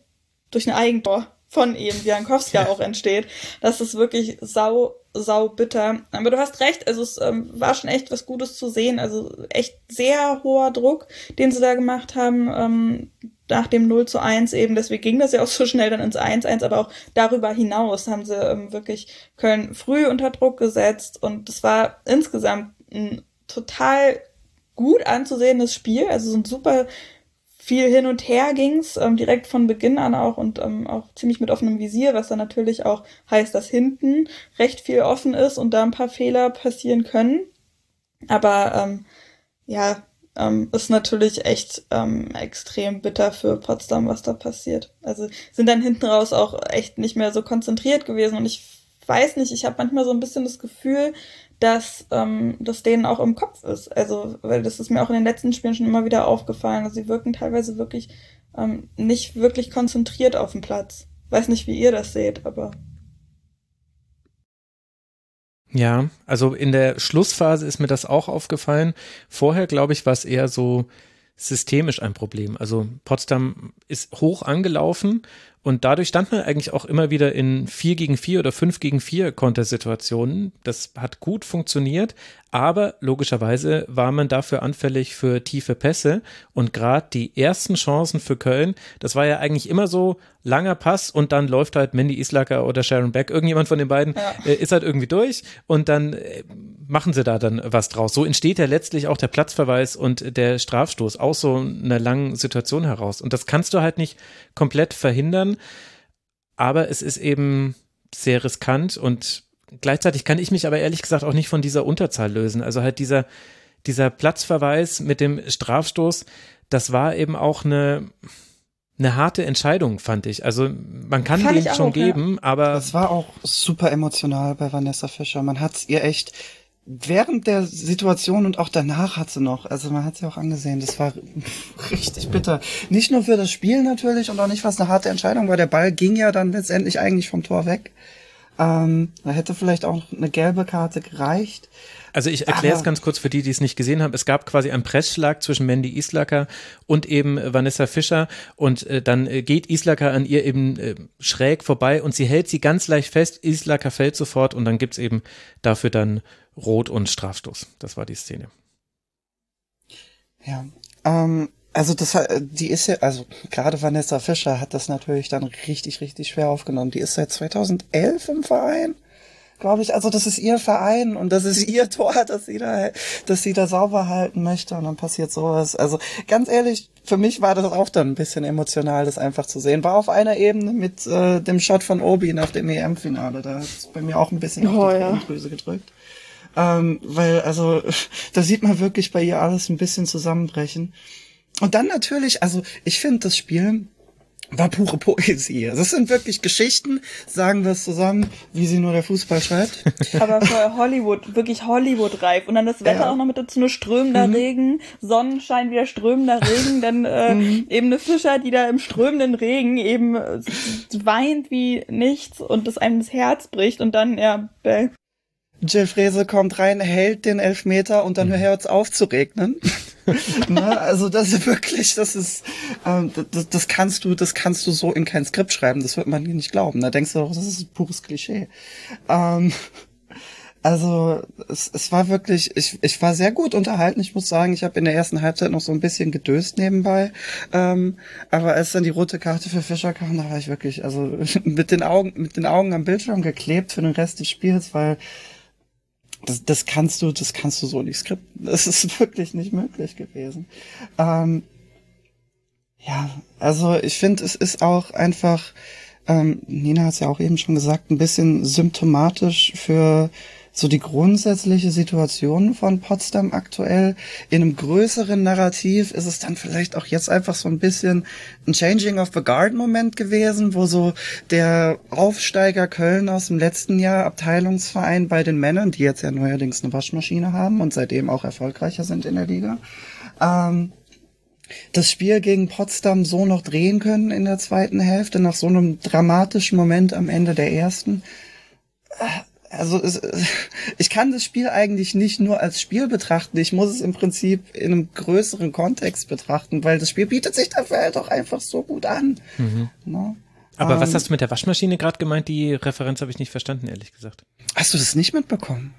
Speaker 2: durch ein Eigentor von eben Wiankowska auch entsteht. Das ist wirklich sau sau bitter. Aber du hast recht, also es ähm, war schon echt was Gutes zu sehen. Also echt sehr hoher Druck, den sie da gemacht haben. Ähm, nach dem 0 zu 1 eben, deswegen ging das ja auch so schnell dann ins 1-1, aber auch darüber hinaus haben sie ähm, wirklich Köln früh unter Druck gesetzt und es war insgesamt ein total gut anzusehendes Spiel, also so ein super viel hin und her ging's, ähm, direkt von Beginn an auch und ähm, auch ziemlich mit offenem Visier, was dann natürlich auch heißt, dass hinten recht viel offen ist und da ein paar Fehler passieren können. Aber ähm, ja, ähm, ist natürlich echt ähm, extrem bitter für Potsdam, was da passiert. Also sind dann hinten raus auch echt nicht mehr so konzentriert gewesen und ich weiß nicht, ich habe manchmal so ein bisschen das Gefühl, dass ähm, das denen auch im Kopf ist. Also, weil das ist mir auch in den letzten Spielen schon immer wieder aufgefallen. Also sie wirken teilweise wirklich ähm, nicht wirklich konzentriert auf dem Platz. Weiß nicht, wie ihr das seht, aber.
Speaker 1: Ja, also in der Schlussphase ist mir das auch aufgefallen. Vorher, glaube ich, war es eher so systemisch ein Problem. Also Potsdam ist hoch angelaufen und dadurch stand man eigentlich auch immer wieder in 4 gegen 4 oder 5 gegen 4 Kontersituationen. Das hat gut funktioniert, aber logischerweise war man dafür anfällig für tiefe Pässe und gerade die ersten Chancen für Köln, das war ja eigentlich immer so langer Pass und dann läuft halt Mandy Islacker oder Sharon Beck, irgendjemand von den beiden ja. äh, ist halt irgendwie durch und dann äh, machen sie da dann was draus. So entsteht ja letztlich auch der Platzverweis und der Strafstoß aus so einer langen Situation heraus und das kannst du halt nicht komplett verhindern aber es ist eben sehr riskant und gleichzeitig kann ich mich aber ehrlich gesagt auch nicht von dieser Unterzahl lösen. Also halt dieser, dieser Platzverweis mit dem Strafstoß, das war eben auch eine, eine harte Entscheidung, fand ich. Also man kann fand den schon auch, geben, ja. aber.
Speaker 3: Das war auch super emotional bei Vanessa Fischer. Man hat es ihr echt während der Situation und auch danach hat sie noch, also man hat sie auch angesehen, das war richtig bitter. Nicht nur für das Spiel natürlich und auch nicht, was eine harte Entscheidung war. Der Ball ging ja dann letztendlich eigentlich vom Tor weg. Ähm, da hätte vielleicht auch eine gelbe Karte gereicht.
Speaker 1: Also ich erkläre es ganz kurz für die, die es nicht gesehen haben. Es gab quasi einen Pressschlag zwischen Mandy Islacker und eben Vanessa Fischer und äh, dann äh, geht Islacker an ihr eben äh, schräg vorbei und sie hält sie ganz leicht fest. Islacker fällt sofort und dann gibt's eben dafür dann Rot und Strafstoß. Das war die Szene.
Speaker 3: Ja, ähm, also das die ist ja, also gerade Vanessa Fischer hat das natürlich dann richtig, richtig schwer aufgenommen. Die ist seit 2011 im Verein, glaube ich. Also das ist ihr Verein und das ist ihr Tor, dass sie da, dass sie da sauber halten möchte und dann passiert sowas. Also ganz ehrlich, für mich war das auch dann ein bisschen emotional, das einfach zu sehen. War auf einer Ebene mit äh, dem Shot von Obi nach dem EM-Finale. Da hat es bei mir auch ein bisschen oh, auf die ja. Drüse gedrückt. Ähm, weil, also, da sieht man wirklich bei ihr alles ein bisschen zusammenbrechen. Und dann natürlich, also ich finde das Spiel war pure Poesie. Das sind wirklich Geschichten, sagen wir es zusammen, wie sie nur der Fußball schreibt.
Speaker 2: Aber voll Hollywood, wirklich Hollywood-reif. Und dann das Wetter ja. auch noch mit dazu, nur strömender mhm. Regen, Sonnenschein, wieder strömender Regen, dann äh, mhm. eben eine Fischer, die da im strömenden Regen eben weint wie nichts und das einem das Herz bricht und dann, ja,
Speaker 3: Jill Frese kommt rein, hält den Elfmeter und dann mhm. hört es auf zu regnen. ne? Also das ist wirklich, das ist, ähm, das, das kannst du, das kannst du so in kein Skript schreiben. Das wird man dir nicht glauben. Da denkst du doch, das ist pures Klischee. Ähm, also es, es war wirklich, ich, ich war sehr gut unterhalten. Ich muss sagen, ich habe in der ersten Halbzeit noch so ein bisschen gedöst nebenbei. Ähm, aber als dann die rote Karte für Fischer kam, da war ich wirklich, also mit den Augen, mit den Augen am Bildschirm geklebt für den Rest des Spiels, weil das, das kannst du, das kannst du so nicht skripten. Das ist wirklich nicht möglich gewesen. Ähm, ja, also ich finde, es ist auch einfach, ähm, Nina hat es ja auch eben schon gesagt, ein bisschen symptomatisch für so die grundsätzliche Situation von Potsdam aktuell. In einem größeren Narrativ ist es dann vielleicht auch jetzt einfach so ein bisschen ein Changing of the Guard Moment gewesen, wo so der Aufsteiger Köln aus dem letzten Jahr Abteilungsverein bei den Männern, die jetzt ja neuerdings eine Waschmaschine haben und seitdem auch erfolgreicher sind in der Liga, ähm, das Spiel gegen Potsdam so noch drehen können in der zweiten Hälfte, nach so einem dramatischen Moment am Ende der ersten also es, ich kann das Spiel eigentlich nicht nur als Spiel betrachten, ich muss es im Prinzip in einem größeren Kontext betrachten, weil das Spiel bietet sich dafür halt auch einfach so gut an. Mhm.
Speaker 1: Ne? Aber ähm, was hast du mit der Waschmaschine gerade gemeint? Die Referenz habe ich nicht verstanden, ehrlich gesagt.
Speaker 3: Hast du das nicht mitbekommen?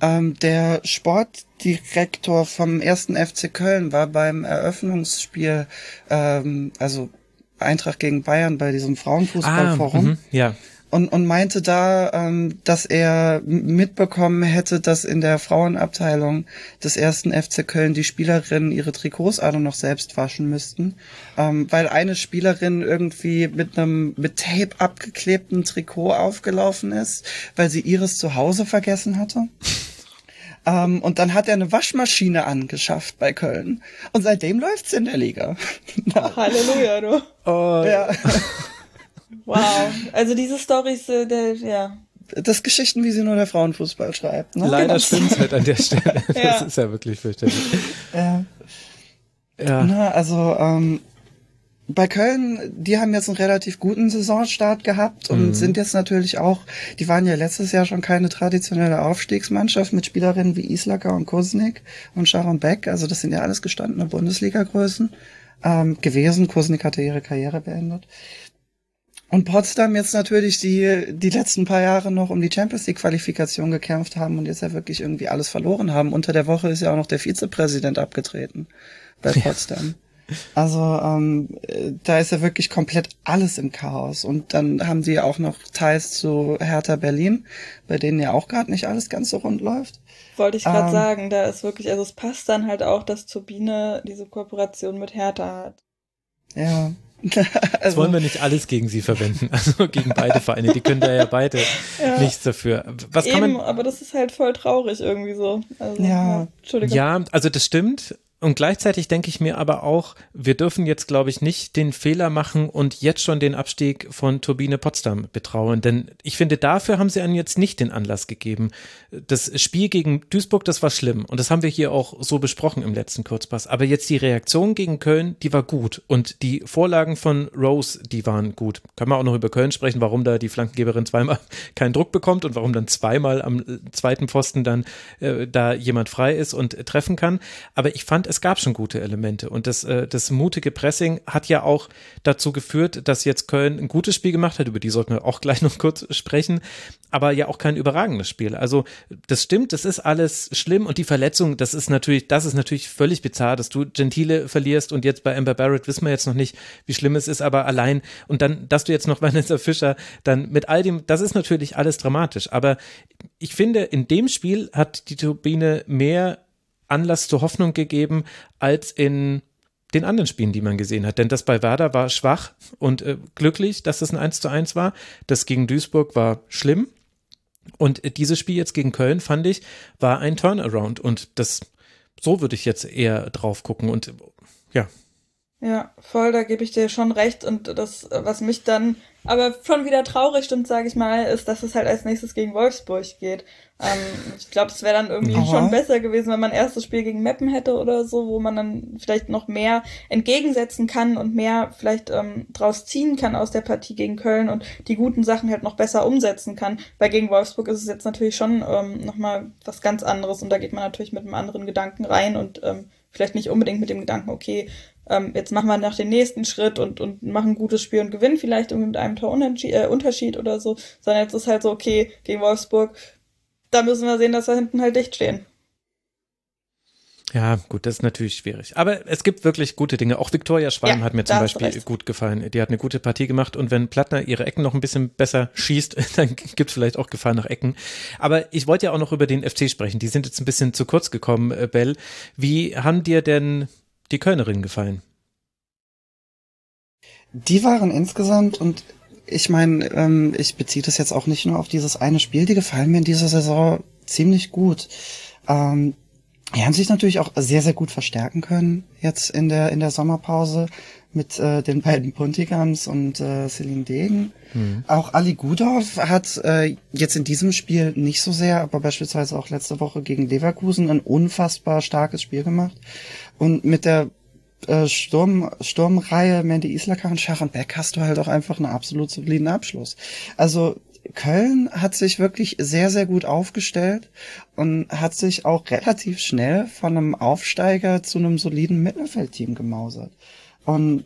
Speaker 3: Ähm, der Sportdirektor vom ersten FC Köln war beim Eröffnungsspiel, ähm, also Eintracht gegen Bayern bei diesem Frauenfußballforum. Ah, mhm,
Speaker 1: ja
Speaker 3: und, und meinte da, ähm, dass er mitbekommen hätte, dass in der Frauenabteilung des ersten FC Köln die Spielerinnen ihre Trikots alle noch selbst waschen müssten, ähm, weil eine Spielerin irgendwie mit einem mit Tape abgeklebten Trikot aufgelaufen ist, weil sie ihres zu Hause vergessen hatte. Ähm, und dann hat er eine Waschmaschine angeschafft bei Köln. Und seitdem läuft's in der Liga.
Speaker 2: Halleluja, du. Oh. Ja. Wow, also diese Storys, äh, der, ja.
Speaker 3: Das Geschichten, wie sie nur der Frauenfußball schreibt.
Speaker 1: Ne? Leider genau. stimmt's halt an der Stelle. Das ja. ist ja wirklich fürchterlich.
Speaker 3: Ja. ja. Na, also ähm, bei Köln, die haben jetzt einen relativ guten Saisonstart gehabt und mhm. sind jetzt natürlich auch, die waren ja letztes Jahr schon keine traditionelle Aufstiegsmannschaft mit Spielerinnen wie Islacker und Kusnik und Sharon Beck. Also das sind ja alles gestandene Bundesliga-Größen ähm, gewesen. Kusnik hatte ihre Karriere beendet. Und Potsdam jetzt natürlich die, die letzten paar Jahre noch um die Champions League Qualifikation gekämpft haben und jetzt ja wirklich irgendwie alles verloren haben. Unter der Woche ist ja auch noch der Vizepräsident abgetreten bei Potsdam. Ja. Also ähm, da ist ja wirklich komplett alles im Chaos. Und dann haben sie auch noch Teils zu Hertha Berlin, bei denen ja auch gerade nicht alles ganz so rund läuft.
Speaker 2: Wollte ich gerade ähm, sagen, da ist wirklich, also es passt dann halt auch, dass Turbine diese Kooperation mit Hertha hat.
Speaker 3: Ja,
Speaker 1: also, wollen wir nicht alles gegen sie verwenden, also gegen beide Vereine. Die können da ja beide ja. nichts dafür. Was Eben, kann man,
Speaker 2: aber das ist halt voll traurig irgendwie so. Also,
Speaker 3: ja. ja,
Speaker 1: Entschuldigung. Ja, also das stimmt. Und gleichzeitig denke ich mir aber auch, wir dürfen jetzt, glaube ich, nicht den Fehler machen und jetzt schon den Abstieg von Turbine Potsdam betrauen. Denn ich finde, dafür haben sie einen jetzt nicht den Anlass gegeben. Das Spiel gegen Duisburg, das war schlimm. Und das haben wir hier auch so besprochen im letzten Kurzpass. Aber jetzt die Reaktion gegen Köln, die war gut. Und die Vorlagen von Rose, die waren gut. Können wir auch noch über Köln sprechen, warum da die Flankengeberin zweimal keinen Druck bekommt und warum dann zweimal am zweiten Pfosten dann äh, da jemand frei ist und äh, treffen kann. Aber ich fand es gab schon gute Elemente. Und das, äh, das mutige Pressing hat ja auch dazu geführt, dass jetzt Köln ein gutes Spiel gemacht hat. Über die sollten wir auch gleich noch kurz sprechen. Aber ja auch kein überragendes Spiel. Also das stimmt, das ist alles schlimm. Und die Verletzung, das ist natürlich, das ist natürlich völlig bizarr, dass du Gentile verlierst. Und jetzt bei Amber Barrett wissen wir jetzt noch nicht, wie schlimm es ist. Aber allein, und dann, dass du jetzt noch Vanessa Fischer dann mit all dem, das ist natürlich alles dramatisch. Aber ich finde, in dem Spiel hat die Turbine mehr Anlass zur Hoffnung gegeben als in den anderen Spielen, die man gesehen hat. Denn das bei Werder war schwach und äh, glücklich, dass es ein 1 zu 1 war. Das gegen Duisburg war schlimm. Und äh, dieses Spiel jetzt gegen Köln, fand ich, war ein Turnaround. Und das, so würde ich jetzt eher drauf gucken. Und ja.
Speaker 2: Ja, voll, da gebe ich dir schon recht. Und das, was mich dann aber schon wieder traurig stimmt, sage ich mal, ist, dass es halt als nächstes gegen Wolfsburg geht. Ähm, ich glaube, es wäre dann irgendwie Aha. schon besser gewesen, wenn man ein erstes Spiel gegen Meppen hätte oder so, wo man dann vielleicht noch mehr entgegensetzen kann und mehr vielleicht ähm, draus ziehen kann aus der Partie gegen Köln und die guten Sachen halt noch besser umsetzen kann. Weil gegen Wolfsburg ist es jetzt natürlich schon ähm, nochmal was ganz anderes und da geht man natürlich mit einem anderen Gedanken rein und ähm, vielleicht nicht unbedingt mit dem Gedanken, okay, ähm, jetzt machen wir noch den nächsten Schritt und, und machen ein gutes Spiel und gewinnen vielleicht irgendwie mit einem Torunterschied äh, oder so, sondern jetzt ist halt so, okay, gegen Wolfsburg, da müssen wir sehen, dass wir hinten halt dicht stehen.
Speaker 1: Ja, gut, das ist natürlich schwierig. Aber es gibt wirklich gute Dinge. Auch Viktoria Schwalm ja, hat mir zum Beispiel gut gefallen. Die hat eine gute Partie gemacht und wenn Plattner ihre Ecken noch ein bisschen besser schießt, dann gibt es vielleicht auch Gefahr nach Ecken. Aber ich wollte ja auch noch über den FC sprechen. Die sind jetzt ein bisschen zu kurz gekommen, äh, Bell. Wie haben dir denn die Kölnerinnen gefallen?
Speaker 3: Die waren insgesamt und ich meine, ähm, ich beziehe das jetzt auch nicht nur auf dieses eine Spiel, die gefallen mir in dieser Saison ziemlich gut. Ähm, die haben sich natürlich auch sehr, sehr gut verstärken können jetzt in der, in der Sommerpause mit äh, den beiden Puntigams und äh, Celine Degen. Mhm. Auch Ali Gudov hat äh, jetzt in diesem Spiel nicht so sehr, aber beispielsweise auch letzte Woche gegen Leverkusen ein unfassbar starkes Spiel gemacht. Und mit der äh, Sturm, Sturmreihe Mandy Islaka und Sharon Beck hast du halt auch einfach einen absolut soliden Abschluss. Also Köln hat sich wirklich sehr, sehr gut aufgestellt und hat sich auch relativ schnell von einem Aufsteiger zu einem soliden Mittelfeldteam gemausert. Und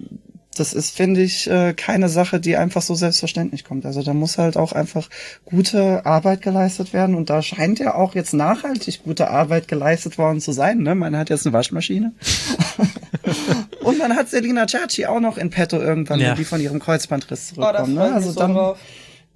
Speaker 3: das ist, finde ich, äh, keine Sache, die einfach so selbstverständlich kommt. Also da muss halt auch einfach gute Arbeit geleistet werden und da scheint ja auch jetzt nachhaltig gute Arbeit geleistet worden zu sein. Ne? Man hat jetzt eine Waschmaschine und man hat Selina Cerci auch noch in petto irgendwann, ja. die von ihrem Kreuzbandriss oh, zurückkommen. Oh, ne? Also dann, drauf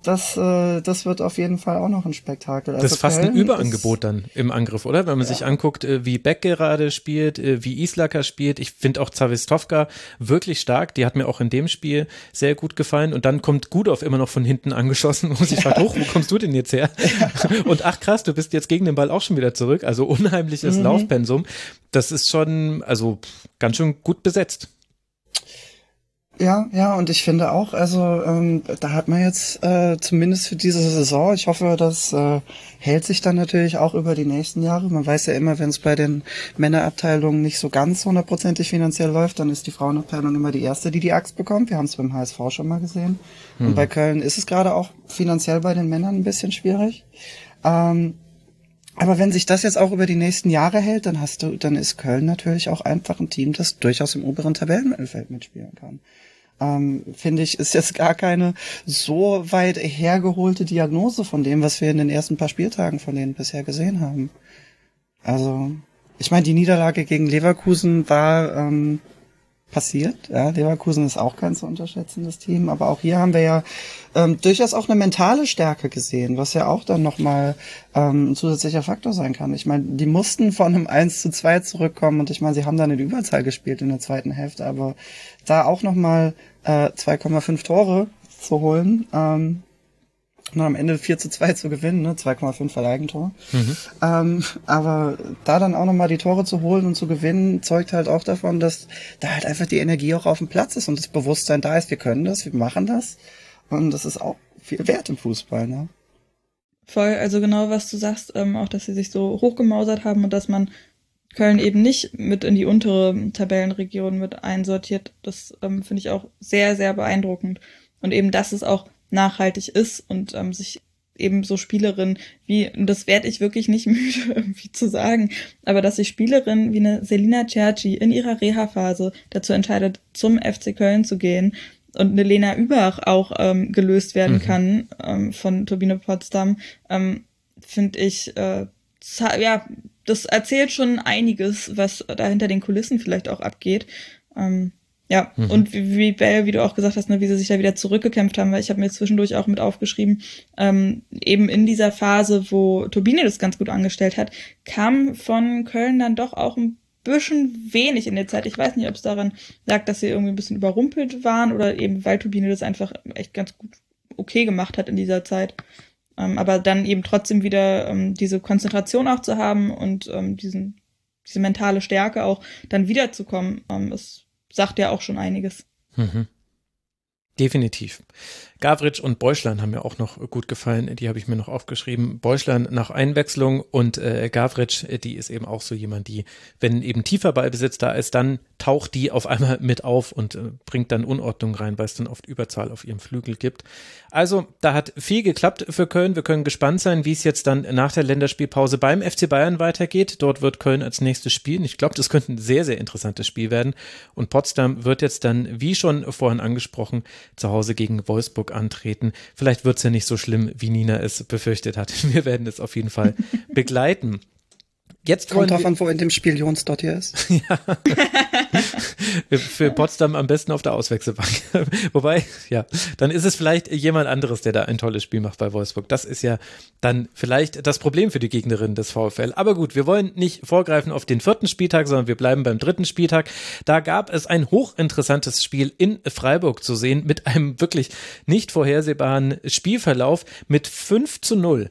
Speaker 3: das, äh, das wird auf jeden Fall auch noch ein Spektakel.
Speaker 1: Also das ist fast Köln ein Überangebot dann im Angriff, oder? Wenn man ja. sich anguckt, äh, wie Beck gerade spielt, äh, wie Islacker spielt. Ich finde auch Zawistovka wirklich stark. Die hat mir auch in dem Spiel sehr gut gefallen. Und dann kommt Gudov immer noch von hinten angeschossen und sich fragt, hoch, wo kommst du denn jetzt her? Ja. Und ach krass, du bist jetzt gegen den Ball auch schon wieder zurück. Also unheimliches mhm. Laufpensum. Das ist schon, also ganz schön gut besetzt.
Speaker 3: Ja, ja, und ich finde auch, also ähm, da hat man jetzt äh, zumindest für diese Saison, ich hoffe, das äh, hält sich dann natürlich auch über die nächsten Jahre. Man weiß ja immer, wenn es bei den Männerabteilungen nicht so ganz hundertprozentig finanziell läuft, dann ist die Frauenabteilung immer die erste, die die Axt bekommt. Wir haben es beim HSV schon mal gesehen. Hm. Und bei Köln ist es gerade auch finanziell bei den Männern ein bisschen schwierig. Ähm, aber wenn sich das jetzt auch über die nächsten Jahre hält, dann hast du, dann ist Köln natürlich auch einfach ein Team, das durchaus im oberen Tabellenmittelfeld mitspielen kann ähm, finde ich, ist jetzt gar keine so weit hergeholte Diagnose von dem, was wir in den ersten paar Spieltagen von denen bisher gesehen haben. Also, ich meine, die Niederlage gegen Leverkusen war ähm, passiert. Ja, Leverkusen ist auch kein zu unterschätzendes Team, aber auch hier haben wir ja ähm, durchaus auch eine mentale Stärke gesehen, was ja auch dann nochmal ähm, ein zusätzlicher Faktor sein kann. Ich meine, die mussten von einem 1 zu 2 zurückkommen und ich meine, sie haben dann in Überzahl gespielt in der zweiten Hälfte, aber da auch nochmal äh, 2,5 Tore zu holen, ähm, und am Ende 4 zu 2 zu gewinnen, ne? 2,5 Verleigentor. Mhm. Ähm, aber da dann auch nochmal die Tore zu holen und zu gewinnen, zeugt halt auch davon, dass da halt einfach die Energie auch auf dem Platz ist und das Bewusstsein da ist, wir können das, wir machen das. Und das ist auch viel wert im Fußball, ne?
Speaker 2: Voll, also genau was du sagst, ähm, auch dass sie sich so hochgemausert haben und dass man Köln eben nicht mit in die untere Tabellenregion mit einsortiert, das ähm, finde ich auch sehr, sehr beeindruckend. Und eben, dass es auch nachhaltig ist und ähm, sich eben so Spielerinnen wie, und das werde ich wirklich nicht müde irgendwie zu sagen, aber dass sich Spielerinnen wie eine Selina Cerci in ihrer Reha-Phase dazu entscheidet, zum FC Köln zu gehen und eine Lena Übach auch ähm, gelöst werden mhm. kann ähm, von Turbine Potsdam, ähm, finde ich, äh, ja, das erzählt schon einiges, was da hinter den Kulissen vielleicht auch abgeht. Ähm, ja, mhm. und wie, wie Bell, wie du auch gesagt hast, ne, wie sie sich da wieder zurückgekämpft haben, weil ich habe mir zwischendurch auch mit aufgeschrieben, ähm, eben in dieser Phase, wo Turbine das ganz gut angestellt hat, kam von Köln dann doch auch ein bisschen wenig in der Zeit. Ich weiß nicht, ob es daran lag, dass sie irgendwie ein bisschen überrumpelt waren oder eben, weil Turbine das einfach echt ganz gut okay gemacht hat in dieser Zeit. Ähm, aber dann eben trotzdem wieder ähm, diese Konzentration auch zu haben und ähm, diesen, diese mentale Stärke auch dann wiederzukommen, ähm, ist sagt ja auch schon einiges. Mhm.
Speaker 1: Definitiv. Gavritsch und Beuschlein haben mir auch noch gut gefallen. Die habe ich mir noch aufgeschrieben. Beuschlein nach Einwechslung und äh, Gavritsch, äh, die ist eben auch so jemand, die, wenn eben tiefer Ballbesitz da ist, dann taucht die auf einmal mit auf und äh, bringt dann Unordnung rein, weil es dann oft Überzahl auf ihrem Flügel gibt. Also, da hat viel geklappt für Köln. Wir können gespannt sein, wie es jetzt dann nach der Länderspielpause beim FC Bayern weitergeht. Dort wird Köln als nächstes spielen. Ich glaube, das könnte ein sehr, sehr interessantes Spiel werden. Und Potsdam wird jetzt dann, wie schon vorhin angesprochen, zu Hause gegen Wolfsburg antreten. Vielleicht wird es ja nicht so schlimm, wie Nina es befürchtet hat. Wir werden es auf jeden Fall begleiten.
Speaker 3: Jetzt Kommt drauf an, wo in dem Spiel Jons dort hier ist. ja.
Speaker 1: Für Potsdam am besten auf der Auswechselbank. Wobei, ja, dann ist es vielleicht jemand anderes, der da ein tolles Spiel macht bei Wolfsburg. Das ist ja dann vielleicht das Problem für die Gegnerin des VfL. Aber gut, wir wollen nicht vorgreifen auf den vierten Spieltag, sondern wir bleiben beim dritten Spieltag. Da gab es ein hochinteressantes Spiel in Freiburg zu sehen mit einem wirklich nicht vorhersehbaren Spielverlauf mit 5 zu 0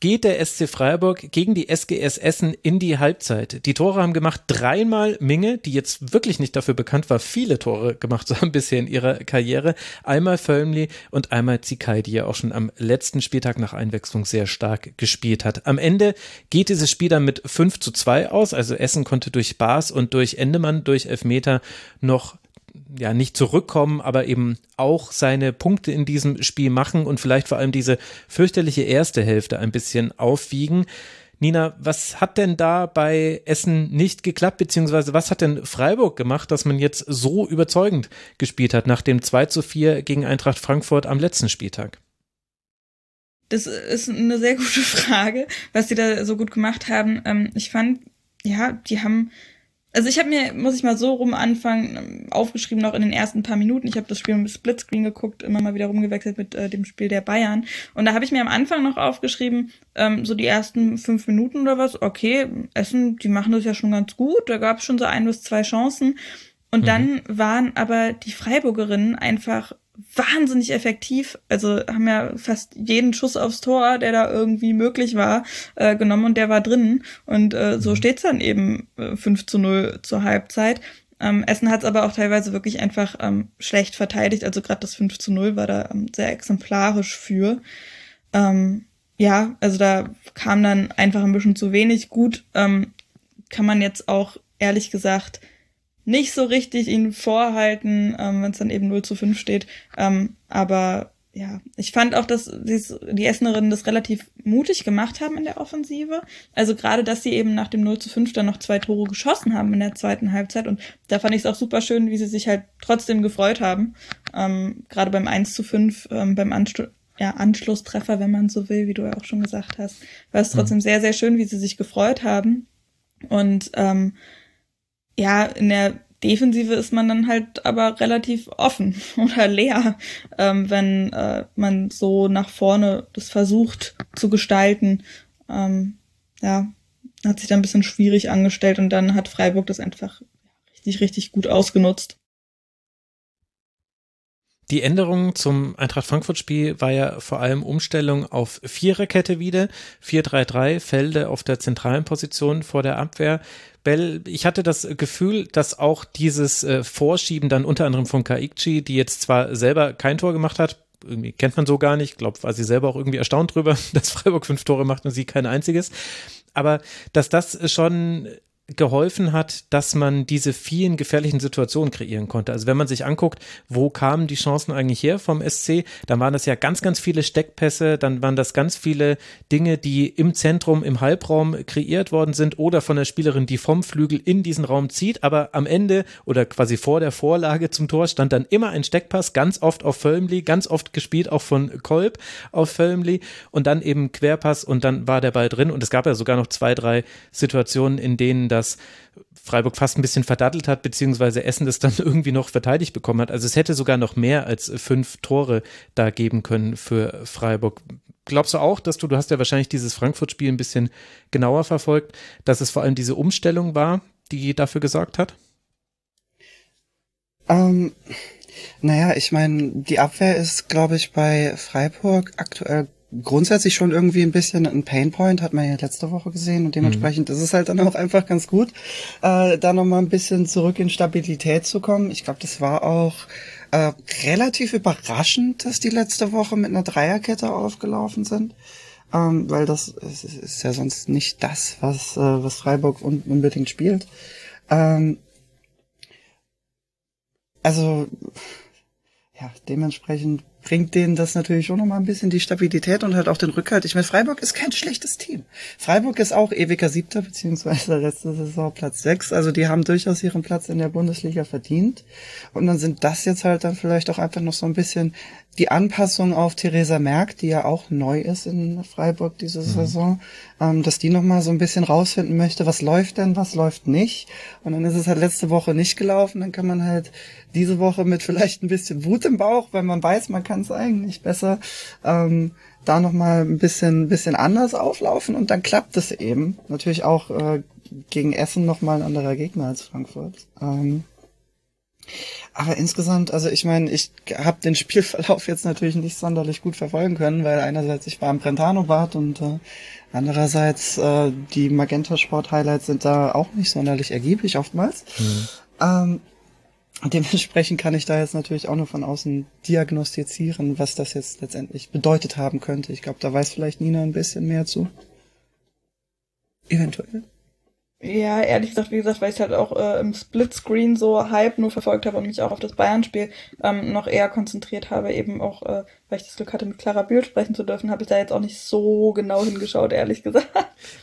Speaker 1: geht der SC Freiburg gegen die SGS Essen in die Halbzeit. Die Tore haben gemacht dreimal Minge, die jetzt wirklich nicht dafür bekannt war, viele Tore gemacht zu haben bisher in ihrer Karriere. Einmal Völmli und einmal Zikai, die ja auch schon am letzten Spieltag nach Einwechslung sehr stark gespielt hat. Am Ende geht dieses Spiel dann mit 5 zu 2 aus. Also Essen konnte durch Bas und durch Endemann durch Elfmeter noch ja nicht zurückkommen, aber eben auch seine Punkte in diesem Spiel machen und vielleicht vor allem diese fürchterliche erste Hälfte ein bisschen aufwiegen. Nina, was hat denn da bei Essen nicht geklappt, beziehungsweise was hat denn Freiburg gemacht, dass man jetzt so überzeugend gespielt hat nach dem 2 zu 4 gegen Eintracht Frankfurt am letzten Spieltag?
Speaker 2: Das ist eine sehr gute Frage, was sie da so gut gemacht haben. Ähm, ich fand, ja, die haben also ich habe mir, muss ich mal so rum anfangen, aufgeschrieben noch in den ersten paar Minuten. Ich habe das Spiel mit Splitscreen geguckt, immer mal wieder rumgewechselt mit äh, dem Spiel der Bayern. Und da habe ich mir am Anfang noch aufgeschrieben, ähm, so die ersten fünf Minuten oder was, okay, Essen, die machen das ja schon ganz gut. Da gab es schon so ein bis zwei Chancen. Und mhm. dann waren aber die Freiburgerinnen einfach wahnsinnig effektiv. Also haben ja fast jeden Schuss aufs Tor, der da irgendwie möglich war, äh, genommen und der war drin. Und äh, so mhm. steht's dann eben äh, 5 zu 0 zur Halbzeit. Ähm, Essen hat es aber auch teilweise wirklich einfach ähm, schlecht verteidigt. Also gerade das 5 zu 0 war da ähm, sehr exemplarisch für. Ähm, ja, also da kam dann einfach ein bisschen zu wenig. Gut, ähm, kann man jetzt auch ehrlich gesagt nicht so richtig ihnen vorhalten, ähm, wenn es dann eben 0 zu 5 steht. Ähm, aber ja, ich fand auch, dass die Essenerinnen das relativ mutig gemacht haben in der Offensive. Also gerade, dass sie eben nach dem 0 zu 5 dann noch zwei Tore geschossen haben in der zweiten Halbzeit. Und da fand ich es auch super schön, wie sie sich halt trotzdem gefreut haben. Ähm, gerade beim 1 zu 5, ähm, beim Anstu ja, Anschlusstreffer, wenn man so will, wie du ja auch schon gesagt hast, war es trotzdem mhm. sehr, sehr schön, wie sie sich gefreut haben. Und ähm, ja, in der Defensive ist man dann halt aber relativ offen oder leer, ähm, wenn äh, man so nach vorne das versucht zu gestalten. Ähm, ja, hat sich dann ein bisschen schwierig angestellt und dann hat Freiburg das einfach richtig, richtig gut ausgenutzt.
Speaker 1: Die Änderung zum Eintracht Frankfurt Spiel war ja vor allem Umstellung auf Viererkette wieder, 4-3-3, Felde auf der zentralen Position vor der Abwehr. Bell, ich hatte das Gefühl, dass auch dieses äh, Vorschieben dann unter anderem von Kaikchi, die jetzt zwar selber kein Tor gemacht hat, irgendwie kennt man so gar nicht, glaube, war sie selber auch irgendwie erstaunt drüber, dass Freiburg fünf Tore macht und sie kein einziges. Aber dass das schon geholfen hat, dass man diese vielen gefährlichen Situationen kreieren konnte. Also wenn man sich anguckt, wo kamen die Chancen eigentlich her vom SC, dann waren das ja ganz, ganz viele Steckpässe, dann waren das ganz viele Dinge, die im Zentrum, im Halbraum kreiert worden sind oder von der Spielerin, die vom Flügel in diesen Raum zieht, aber am Ende oder quasi vor der Vorlage zum Tor stand dann immer ein Steckpass, ganz oft auf Völmli, ganz oft gespielt auch von Kolb auf Völmli und dann eben Querpass und dann war der Ball drin und es gab ja sogar noch zwei, drei Situationen, in denen dass Freiburg fast ein bisschen verdattelt hat, beziehungsweise Essen das dann irgendwie noch verteidigt bekommen hat. Also es hätte sogar noch mehr als fünf Tore da geben können für Freiburg. Glaubst du auch, dass du, du hast ja wahrscheinlich dieses Frankfurt-Spiel ein bisschen genauer verfolgt, dass es vor allem diese Umstellung war, die dafür gesorgt hat?
Speaker 3: Ähm, naja, ich meine, die Abwehr ist, glaube ich, bei Freiburg aktuell grundsätzlich schon irgendwie ein bisschen ein Painpoint, hat man ja letzte Woche gesehen und dementsprechend mhm. ist es halt dann auch einfach ganz gut, äh, da nochmal ein bisschen zurück in Stabilität zu kommen. Ich glaube, das war auch Äh, relativ überraschend, dass die letzte Woche mit einer Dreierkette aufgelaufen sind. Ähm, weil das ist, ist, ja sonst nicht das, was, äh, was Freiburg un unbedingt spielt. Ähm, also, ja, dementsprechend bringt denen das natürlich schon nochmal ein bisschen die Stabilität und halt auch den Rückhalt. Ich meine, Freiburg ist kein schlechtes Team. Freiburg ist auch ewiger Siebter, beziehungsweise letzte Saison Platz sechs. Also die haben durchaus ihren Platz in der Bundesliga verdient. Und dann sind das jetzt halt dann vielleicht auch einfach noch so ein bisschen die Anpassung auf Theresa Merck, die ja auch neu ist in Freiburg diese mhm. Saison, ähm, dass die nochmal so ein bisschen rausfinden möchte, was läuft denn, was läuft nicht. Und dann ist es halt letzte Woche nicht gelaufen. Dann kann man halt diese Woche mit vielleicht ein bisschen Wut im Bauch, weil man weiß, man kann es eigentlich besser, ähm, da nochmal ein bisschen, bisschen anders auflaufen und dann klappt es eben. Natürlich auch äh, gegen Essen nochmal ein anderer Gegner als Frankfurt. Ähm, aber insgesamt, also ich meine, ich habe den Spielverlauf jetzt natürlich nicht sonderlich gut verfolgen können, weil einerseits ich war im Brentano-Bad und äh, andererseits äh, die Magenta Sport Highlights sind da auch nicht sonderlich ergiebig oftmals. Mhm. Ähm, dementsprechend kann ich da jetzt natürlich auch nur von außen diagnostizieren, was das jetzt letztendlich bedeutet haben könnte. Ich glaube, da weiß vielleicht Nina ein bisschen mehr zu. Eventuell.
Speaker 2: Ja, ehrlich gesagt, wie gesagt, weil ich halt auch äh, im Splitscreen so Hype nur verfolgt habe und mich auch auf das Bayern-Spiel ähm, noch eher konzentriert habe, eben auch, äh, weil ich das Glück hatte, mit Clara Bühl sprechen zu dürfen, habe ich da jetzt auch nicht so genau hingeschaut, ehrlich gesagt.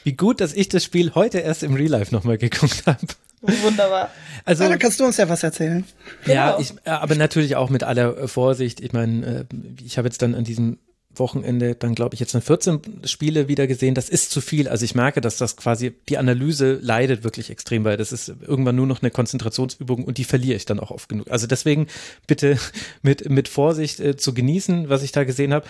Speaker 1: Wie gut, dass ich das Spiel heute erst im Real Life nochmal geguckt habe.
Speaker 2: Wunderbar.
Speaker 3: Also, dann kannst du uns ja was erzählen.
Speaker 1: Ja, genau. ich, aber natürlich auch mit aller Vorsicht. Ich meine, äh, ich habe jetzt dann an diesem Wochenende dann, glaube ich, jetzt 14 Spiele wieder gesehen. Das ist zu viel. Also ich merke, dass das quasi, die Analyse leidet wirklich extrem, weil das ist irgendwann nur noch eine Konzentrationsübung und die verliere ich dann auch oft genug. Also deswegen bitte mit, mit Vorsicht äh, zu genießen, was ich da gesehen habe.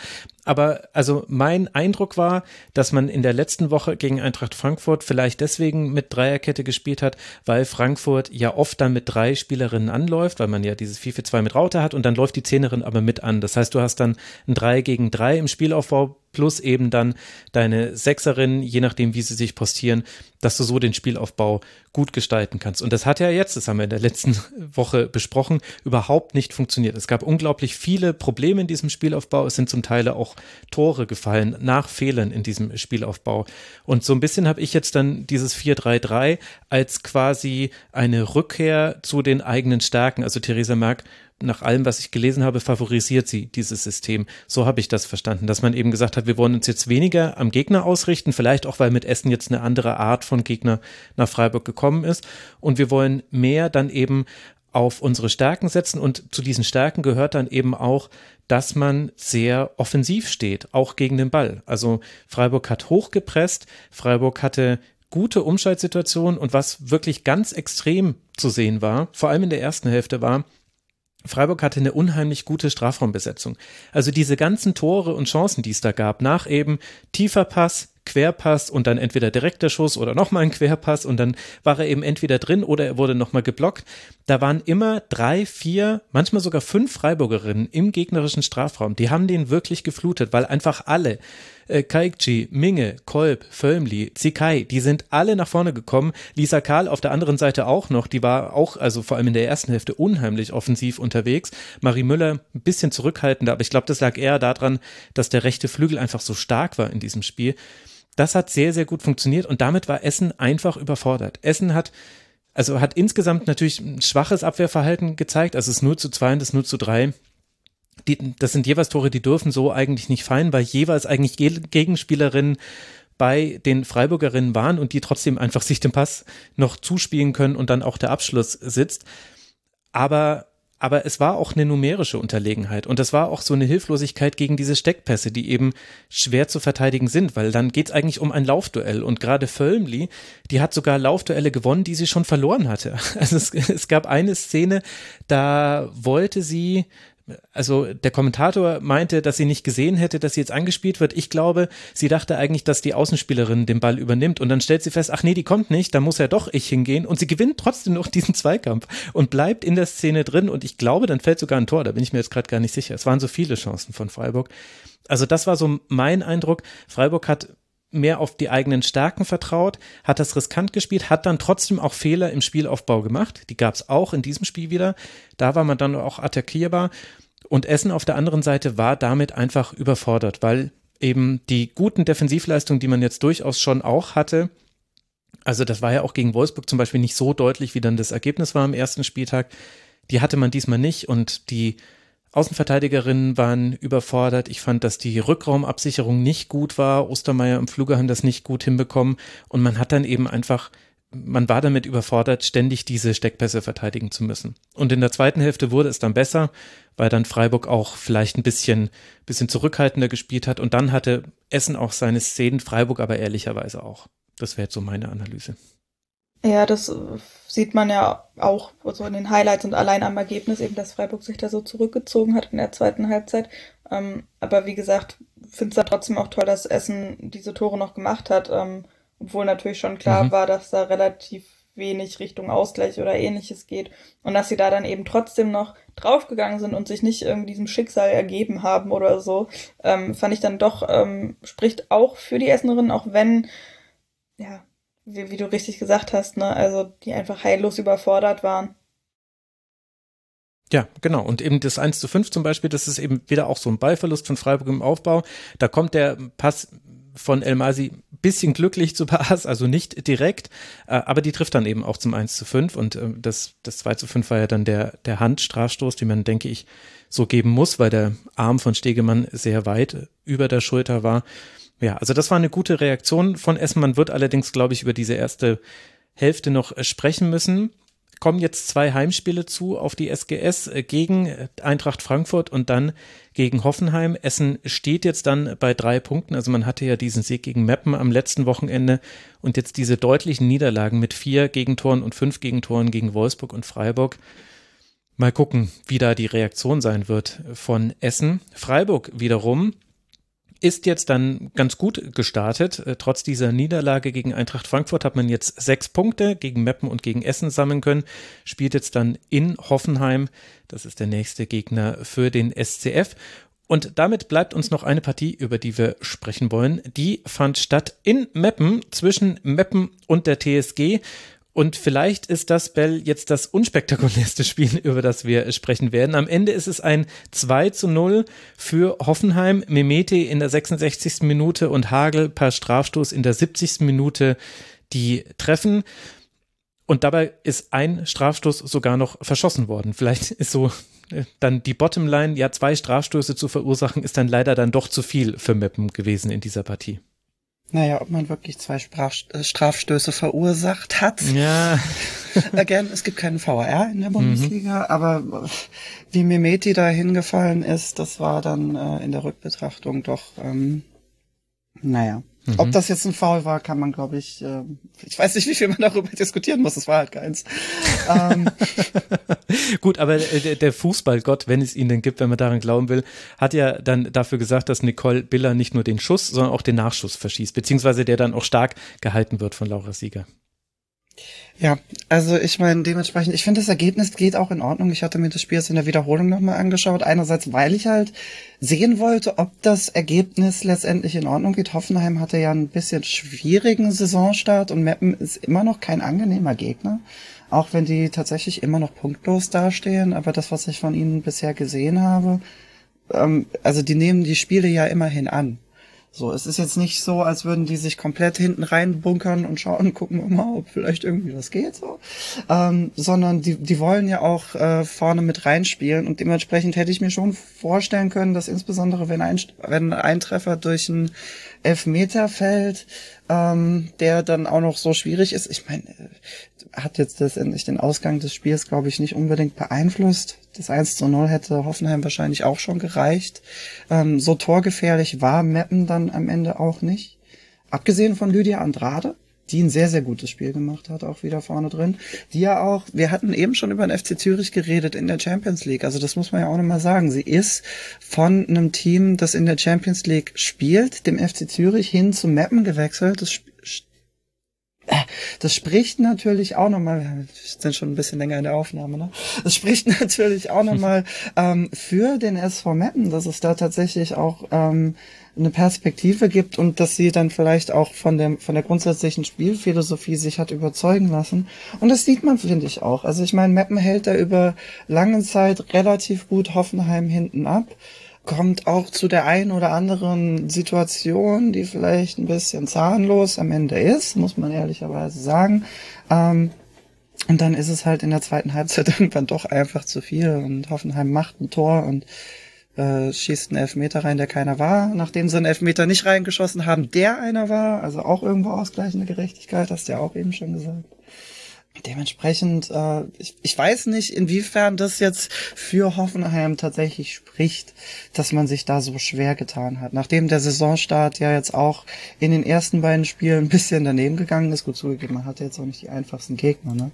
Speaker 1: Aber also mein Eindruck war, dass man in der letzten Woche gegen Eintracht Frankfurt vielleicht deswegen mit Dreierkette gespielt hat, weil Frankfurt ja oft dann mit drei Spielerinnen anläuft, weil man ja dieses 4-4-2 mit Raute hat und dann läuft die Zehnerin aber mit an. Das heißt, du hast dann ein 3 gegen 3 im Spielaufbau plus eben dann deine Sechserin, je nachdem, wie sie sich postieren, dass du so den Spielaufbau gut gestalten kannst. Und das hat ja jetzt, das haben wir in der letzten Woche besprochen, überhaupt nicht funktioniert. Es gab unglaublich viele Probleme in diesem Spielaufbau. Es sind zum Teil auch Tore gefallen nach Fehlern in diesem Spielaufbau. Und so ein bisschen habe ich jetzt dann dieses 4-3-3 als quasi eine Rückkehr zu den eigenen Stärken. Also Theresa Merck nach allem, was ich gelesen habe, favorisiert sie dieses System. So habe ich das verstanden, dass man eben gesagt hat, wir wollen uns jetzt weniger am Gegner ausrichten, vielleicht auch, weil mit Essen jetzt eine andere Art von Gegner nach Freiburg gekommen ist. Und wir wollen mehr dann eben auf unsere Stärken setzen und zu diesen Stärken gehört dann eben auch, dass man sehr offensiv steht, auch gegen den Ball. Also Freiburg hat hochgepresst, Freiburg hatte gute Umschaltsituationen und was wirklich ganz extrem zu sehen war, vor allem in der ersten Hälfte war, Freiburg hatte eine unheimlich gute Strafraumbesetzung. Also diese ganzen Tore und Chancen, die es da gab, nach eben tiefer Pass, Querpass und dann entweder direkter Schuss oder nochmal ein Querpass und dann war er eben entweder drin oder er wurde nochmal geblockt. Da waren immer drei, vier, manchmal sogar fünf Freiburgerinnen im gegnerischen Strafraum. Die haben den wirklich geflutet, weil einfach alle äh, Kaikji, Minge, Kolb, Völmli, Zikai, die sind alle nach vorne gekommen. Lisa Karl auf der anderen Seite auch noch, die war auch, also vor allem in der ersten Hälfte, unheimlich offensiv unterwegs. Marie Müller ein bisschen zurückhaltender, aber ich glaube, das lag eher daran, dass der rechte Flügel einfach so stark war in diesem Spiel. Das hat sehr, sehr gut funktioniert und damit war Essen einfach überfordert. Essen hat also hat insgesamt natürlich ein schwaches Abwehrverhalten gezeigt, also es ist 0 zu 2 und das 0 zu 3 die, das sind jeweils Tore, die dürfen so eigentlich nicht fallen, weil jeweils eigentlich Gegenspielerinnen bei den Freiburgerinnen waren und die trotzdem einfach sich den Pass noch zuspielen können und dann auch der Abschluss sitzt. Aber aber es war auch eine numerische Unterlegenheit und das war auch so eine Hilflosigkeit gegen diese Steckpässe, die eben schwer zu verteidigen sind, weil dann geht's eigentlich um ein Laufduell und gerade Völmli, die hat sogar Laufduelle gewonnen, die sie schon verloren hatte. Also es, es gab eine Szene, da wollte sie also der Kommentator meinte, dass sie nicht gesehen hätte, dass sie jetzt angespielt wird. Ich glaube, sie dachte eigentlich, dass die Außenspielerin den Ball übernimmt und dann stellt sie fest, ach nee, die kommt nicht, da muss ja doch ich hingehen und sie gewinnt trotzdem noch diesen Zweikampf und bleibt in der Szene drin und ich glaube, dann fällt sogar ein Tor, da bin ich mir jetzt gerade gar nicht sicher. Es waren so viele Chancen von Freiburg. Also das war so mein Eindruck. Freiburg hat mehr auf die eigenen Stärken vertraut, hat das riskant gespielt, hat dann trotzdem auch Fehler im Spielaufbau gemacht. Die gab es auch in diesem Spiel wieder. Da war man dann auch attackierbar. Und Essen auf der anderen Seite war damit einfach überfordert, weil eben die guten Defensivleistungen, die man jetzt durchaus schon auch hatte, also das war ja auch gegen Wolfsburg zum Beispiel nicht so deutlich, wie dann das Ergebnis war am ersten Spieltag, die hatte man diesmal nicht und die Außenverteidigerinnen waren überfordert. Ich fand, dass die Rückraumabsicherung nicht gut war. Ostermeier und Fluger haben das nicht gut hinbekommen. Und man hat dann eben einfach, man war damit überfordert, ständig diese Steckpässe verteidigen zu müssen. Und in der zweiten Hälfte wurde es dann besser, weil dann Freiburg auch vielleicht ein bisschen, bisschen zurückhaltender gespielt hat. Und dann hatte Essen auch seine Szenen, Freiburg aber ehrlicherweise auch. Das wäre jetzt so meine Analyse.
Speaker 2: Ja, das sieht man ja auch so in den Highlights und allein am Ergebnis eben, dass Freiburg sich da so zurückgezogen hat in der zweiten Halbzeit. Ähm, aber wie gesagt, finde es da trotzdem auch toll, dass Essen diese Tore noch gemacht hat, ähm, obwohl natürlich schon klar mhm. war, dass da relativ wenig Richtung Ausgleich oder ähnliches geht und dass sie da dann eben trotzdem noch draufgegangen sind und sich nicht irgendwie diesem Schicksal ergeben haben oder so, ähm, fand ich dann doch, ähm, spricht auch für die Essenerinnen, auch wenn, ja, wie, wie du richtig gesagt hast, ne? Also die einfach heillos überfordert waren.
Speaker 1: Ja, genau. Und eben das 1 zu 5 zum Beispiel, das ist eben wieder auch so ein Ballverlust von Freiburg im Aufbau. Da kommt der Pass von El Masi bisschen glücklich zu Pass, also nicht direkt, äh, aber die trifft dann eben auch zum 1 zu 5 und äh, das, das 2 zu 5 war ja dann der, der Handstrafstoß, den man, denke ich, so geben muss, weil der Arm von Stegemann sehr weit über der Schulter war. Ja, also das war eine gute Reaktion von Essen. Man wird allerdings, glaube ich, über diese erste Hälfte noch äh, sprechen müssen. Kommen jetzt zwei Heimspiele zu auf die SGS äh, gegen äh, Eintracht Frankfurt und dann gegen Hoffenheim. Essen steht jetzt dann bei drei Punkten. Also man hatte ja diesen Sieg gegen Meppen am letzten Wochenende und jetzt diese deutlichen Niederlagen mit vier Gegentoren und fünf Gegentoren gegen Wolfsburg und Freiburg. Mal gucken, wie da die Reaktion sein wird von Essen. Freiburg wiederum ist jetzt dann ganz gut gestartet. Äh, trotz dieser Niederlage gegen Eintracht Frankfurt hat man jetzt sechs Punkte gegen Meppen und gegen Essen sammeln können. Spielt jetzt dann in Hoffenheim. Das ist der nächste Gegner für den SCF. Und damit bleibt uns noch eine Partie, über die wir sprechen wollen. Die fand statt in Meppen zwischen Meppen und der TSG. Und vielleicht ist das Bell jetzt das unspektakulärste Spiel, über das wir sprechen werden. Am Ende ist es ein 2 zu 0 für Hoffenheim. Memeti in der 66. Minute und Hagel per Strafstoß in der 70. Minute die treffen. Und dabei ist ein Strafstoß sogar noch verschossen worden. Vielleicht ist so äh, dann die Bottomline, ja, zwei Strafstöße zu verursachen, ist dann leider dann doch zu viel für Meppen gewesen in dieser Partie.
Speaker 3: Naja, ob man wirklich zwei Sprach äh, Strafstöße verursacht hat.
Speaker 1: Ja.
Speaker 3: Again, es gibt keinen VR in der mhm. Bundesliga, mhm. aber wie Mimeti da hingefallen ist, das war dann äh, in der Rückbetrachtung doch, ähm, naja. Mhm. Ob das jetzt ein Foul war, kann man, glaube ich, äh, ich weiß nicht, wie viel man darüber diskutieren muss. Das war halt keins. ähm.
Speaker 1: Gut, aber der, der Fußballgott, wenn es ihn denn gibt, wenn man daran glauben will, hat ja dann dafür gesagt, dass Nicole Biller nicht nur den Schuss, sondern auch den Nachschuss verschießt, beziehungsweise der dann auch stark gehalten wird von Laura Sieger.
Speaker 3: Ja, also ich meine, dementsprechend, ich finde, das Ergebnis geht auch in Ordnung. Ich hatte mir das Spiel jetzt in der Wiederholung nochmal angeschaut. Einerseits, weil ich halt sehen wollte, ob das Ergebnis letztendlich in Ordnung geht. Hoffenheim hatte ja ein bisschen schwierigen Saisonstart und Meppen ist immer noch kein angenehmer Gegner. Auch wenn die tatsächlich immer noch punktlos dastehen. Aber das, was ich von ihnen bisher gesehen habe, ähm, also die nehmen die Spiele ja immerhin an. So, es ist jetzt nicht so, als würden die sich komplett hinten rein bunkern und schauen, gucken wir mal, ob vielleicht irgendwie was geht, so. Ähm, sondern die, die wollen ja auch äh, vorne mit reinspielen und dementsprechend hätte ich mir schon vorstellen können, dass insbesondere wenn ein, wenn ein Treffer durch einen Elfmeter fällt, ähm, der dann auch noch so schwierig ist. Ich meine, hat jetzt letztendlich den Ausgang des Spiels, glaube ich, nicht unbedingt beeinflusst. Das 1 zu 0 hätte Hoffenheim wahrscheinlich auch schon gereicht. Ähm, so torgefährlich war Meppen dann am Ende auch nicht. Abgesehen von Lydia Andrade, die ein sehr, sehr gutes Spiel gemacht hat, auch wieder vorne drin. Die ja auch, wir hatten eben schon über den FC Zürich geredet in der Champions League. Also das muss man ja auch nochmal sagen. Sie ist von einem Team, das in der Champions League spielt, dem FC Zürich hin zu Meppen gewechselt. Das das spricht natürlich auch nochmal, wir sind schon ein bisschen länger in der Aufnahme, ne? Das spricht natürlich auch nochmal ähm, für den SV Meppen, dass es da tatsächlich auch ähm, eine Perspektive gibt und dass sie dann vielleicht auch von dem von der grundsätzlichen Spielphilosophie sich hat überzeugen lassen. Und das sieht man, finde ich auch. Also ich meine, Meppen hält da über lange Zeit relativ gut Hoffenheim hinten ab kommt auch zu der einen oder anderen Situation, die vielleicht ein bisschen zahnlos am Ende ist, muss man ehrlicherweise sagen. Ähm, und dann ist es halt in der zweiten Halbzeit irgendwann doch einfach zu viel und Hoffenheim macht ein Tor und äh, schießt einen Elfmeter rein, der keiner war, nachdem sie einen Elfmeter nicht reingeschossen haben, der einer war, also auch irgendwo ausgleichende Gerechtigkeit, hast du ja auch eben schon gesagt. Dementsprechend, äh, ich, ich weiß nicht, inwiefern das jetzt für Hoffenheim tatsächlich spricht, dass man sich da so schwer getan hat. Nachdem der Saisonstart ja jetzt auch in den ersten beiden Spielen ein bisschen daneben gegangen ist, gut zugegeben, man hatte jetzt auch nicht die einfachsten Gegner, ne?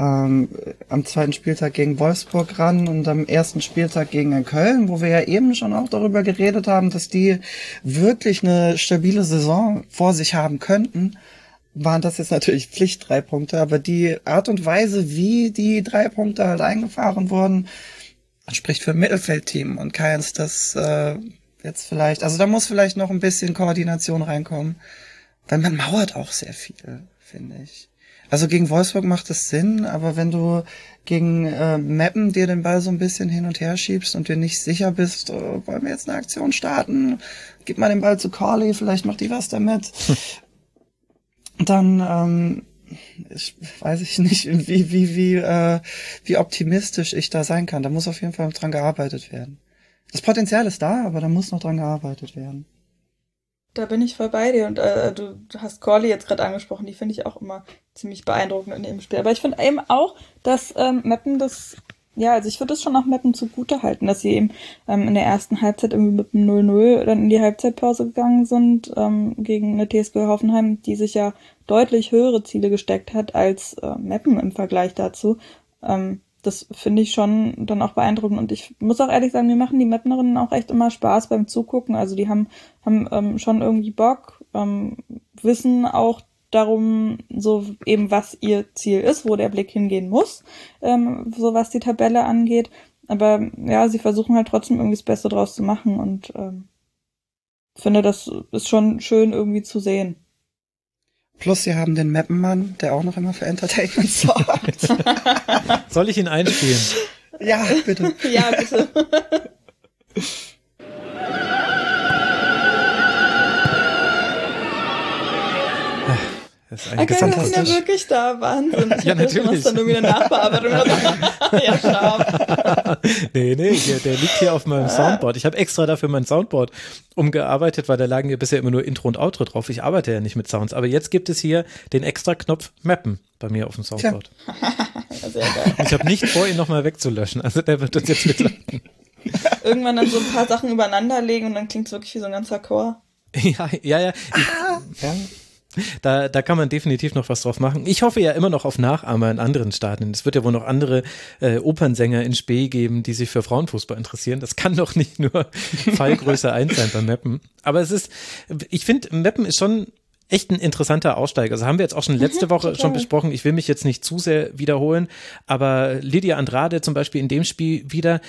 Speaker 3: Ähm, am zweiten Spieltag gegen Wolfsburg ran und am ersten Spieltag gegen Köln, wo wir ja eben schon auch darüber geredet haben, dass die wirklich eine stabile Saison vor sich haben könnten waren das jetzt natürlich Pflicht drei Punkte, aber die Art und Weise, wie die drei Punkte halt eingefahren wurden, spricht für Mittelfeldteam und keins, das äh, jetzt vielleicht, also da muss vielleicht noch ein bisschen Koordination reinkommen, weil man mauert auch sehr viel, finde ich. Also gegen Wolfsburg macht es Sinn, aber wenn du gegen äh, Mappen dir den Ball so ein bisschen hin und her schiebst und dir nicht sicher bist, oh, wollen wir jetzt eine Aktion starten? Gib mal den Ball zu Corley, vielleicht macht die was damit. dann ähm, ich, weiß ich nicht, wie, wie, wie, äh, wie optimistisch ich da sein kann. Da muss auf jeden Fall dran gearbeitet werden. Das Potenzial ist da, aber da muss noch dran gearbeitet werden.
Speaker 2: Da bin ich voll bei dir und äh, du, hast Corley jetzt gerade angesprochen, die finde ich auch immer ziemlich beeindruckend in dem Spiel. Aber ich finde eben auch, dass ähm, Mappen das ja, also ich würde es schon auch Meppen zugute halten, dass sie eben ähm, in der ersten Halbzeit irgendwie mit einem 0-0 dann in die Halbzeitpause gegangen sind ähm, gegen eine TSG Hoffenheim, die sich ja deutlich höhere Ziele gesteckt hat als äh, Meppen im Vergleich dazu. Ähm, das finde ich schon dann auch beeindruckend. Und ich muss auch ehrlich sagen, mir machen die Meppnerinnen auch echt immer Spaß beim Zugucken. Also die haben, haben ähm, schon irgendwie Bock, ähm, wissen auch darum, so eben was ihr Ziel ist, wo der Blick hingehen muss, ähm, so was die Tabelle angeht. Aber ja, sie versuchen halt trotzdem irgendwie das Beste draus zu machen und ähm, finde, das ist schon schön irgendwie zu sehen.
Speaker 3: Plus sie haben den Mappenmann, der auch noch immer für Entertainment sorgt.
Speaker 1: Soll ich ihn einspielen?
Speaker 3: Ja, bitte.
Speaker 2: ja, bitte.
Speaker 1: Das ist ein
Speaker 2: okay, wir sind ja wirklich da. Wahnsinn. Ich ja, natürlich. dann irgendwie eine Nachbearbeitung. ja, scharf.
Speaker 1: nee, nee, der, der liegt hier auf meinem Soundboard. Ich habe extra dafür mein Soundboard umgearbeitet, weil da lagen ja bisher immer nur Intro und Outro drauf. Ich arbeite ja nicht mit Sounds. Aber jetzt gibt es hier den extra Knopf Mappen bei mir auf dem Soundboard. ja, sehr geil. Ich habe nicht vor, ihn nochmal wegzulöschen. Also der wird uns jetzt mitleiden.
Speaker 2: Irgendwann dann so ein paar Sachen übereinander legen und dann klingt es wirklich wie so ein ganzer Chor.
Speaker 1: Ja, ja, ja. Ich, ja. Da, da kann man definitiv noch was drauf machen. Ich hoffe ja immer noch auf Nachahmer in anderen Staaten. Es wird ja wohl noch andere äh, Opernsänger in Spee geben, die sich für Frauenfußball interessieren. Das kann doch nicht nur Fallgröße 1 sein beim Meppen. Aber es ist, ich finde, Meppen ist schon echt ein interessanter Aussteiger. Also haben wir jetzt auch schon letzte mhm, Woche schon besprochen. Ich will mich jetzt nicht zu sehr wiederholen, aber Lydia Andrade zum Beispiel in dem Spiel wieder,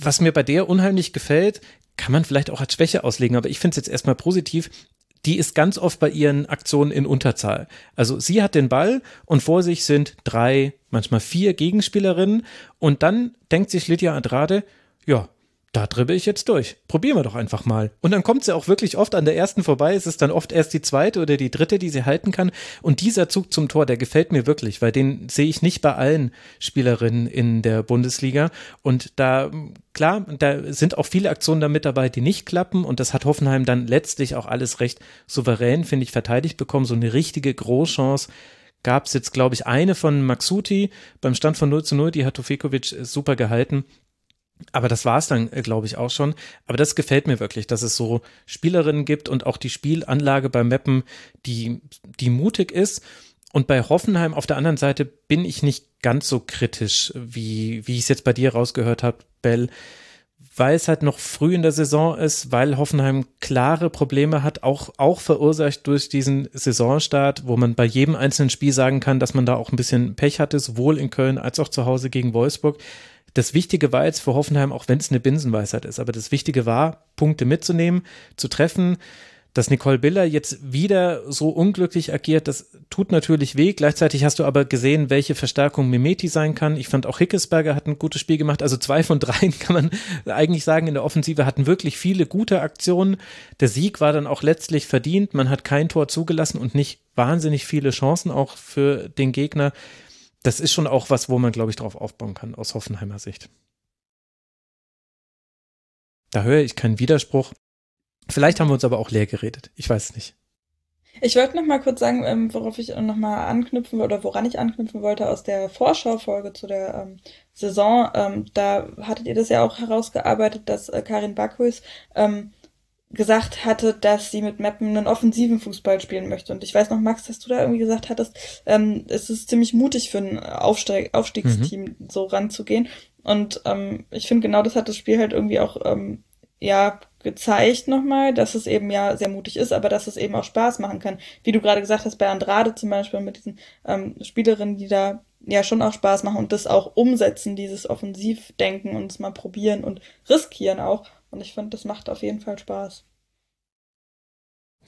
Speaker 1: was mir bei der unheimlich gefällt, kann man vielleicht auch als Schwäche auslegen, aber ich finde es jetzt erstmal positiv die ist ganz oft bei ihren Aktionen in Unterzahl. Also sie hat den Ball und vor sich sind drei, manchmal vier Gegenspielerinnen und dann denkt sich Lydia Andrade, ja, da dribbel ich jetzt durch. Probieren wir doch einfach mal. Und dann kommt sie auch wirklich oft an der ersten vorbei. Es ist dann oft erst die zweite oder die dritte, die sie halten kann. Und dieser Zug zum Tor, der gefällt mir wirklich, weil den sehe ich nicht bei allen Spielerinnen in der Bundesliga. Und da, klar, da sind auch viele Aktionen da mit dabei, die nicht klappen. Und das hat Hoffenheim dann letztlich auch alles recht souverän, finde ich, verteidigt bekommen. So eine richtige Großchance gab es jetzt, glaube ich, eine von Maxuti beim Stand von 0 zu 0, die hat Tofekovic super gehalten. Aber das war es dann, äh, glaube ich, auch schon. Aber das gefällt mir wirklich, dass es so Spielerinnen gibt und auch die Spielanlage beim Mappen, die, die mutig ist. Und bei Hoffenheim auf der anderen Seite bin ich nicht ganz so kritisch, wie, wie ich es jetzt bei dir rausgehört habe, Bell, weil es halt noch früh in der Saison ist, weil Hoffenheim klare Probleme hat, auch, auch verursacht durch diesen Saisonstart, wo man bei jedem einzelnen Spiel sagen kann, dass man da auch ein bisschen Pech hatte, sowohl in Köln als auch zu Hause gegen Wolfsburg. Das Wichtige war jetzt für Hoffenheim, auch wenn es eine Binsenweisheit ist, aber das Wichtige war, Punkte mitzunehmen, zu treffen, dass Nicole Biller jetzt wieder so unglücklich agiert, das tut natürlich weh. Gleichzeitig hast du aber gesehen, welche Verstärkung Mimeti sein kann. Ich fand auch Hickesberger hat ein gutes Spiel gemacht. Also zwei von dreien kann man eigentlich sagen in der Offensive hatten wirklich viele gute Aktionen. Der Sieg war dann auch letztlich verdient. Man hat kein Tor zugelassen und nicht wahnsinnig viele Chancen auch für den Gegner. Das ist schon auch was, wo man, glaube ich, drauf aufbauen kann aus Hoffenheimer Sicht. Da höre ich keinen Widerspruch. Vielleicht haben wir uns aber auch leer geredet. Ich weiß nicht.
Speaker 2: Ich wollte noch mal kurz sagen, ähm, worauf ich noch mal anknüpfen oder woran ich anknüpfen wollte aus der Vorschaufolge zu der ähm, Saison. Ähm, da hattet ihr das ja auch herausgearbeitet, dass äh, Karin Backhuis ähm, gesagt hatte, dass sie mit Meppen einen offensiven Fußball spielen möchte. Und ich weiß noch, Max, dass du da irgendwie gesagt hattest, ähm, es ist ziemlich mutig für ein Aufsteig Aufstiegsteam mhm. so ranzugehen. Und ähm, ich finde, genau das hat das Spiel halt irgendwie auch ähm, ja gezeigt nochmal, dass es eben ja sehr mutig ist, aber dass es eben auch Spaß machen kann. Wie du gerade gesagt hast, bei Andrade zum Beispiel mit diesen ähm, Spielerinnen, die da ja schon auch Spaß machen und das auch umsetzen, dieses Offensivdenken und es mal probieren und riskieren auch. Und ich finde, das macht auf jeden Fall Spaß.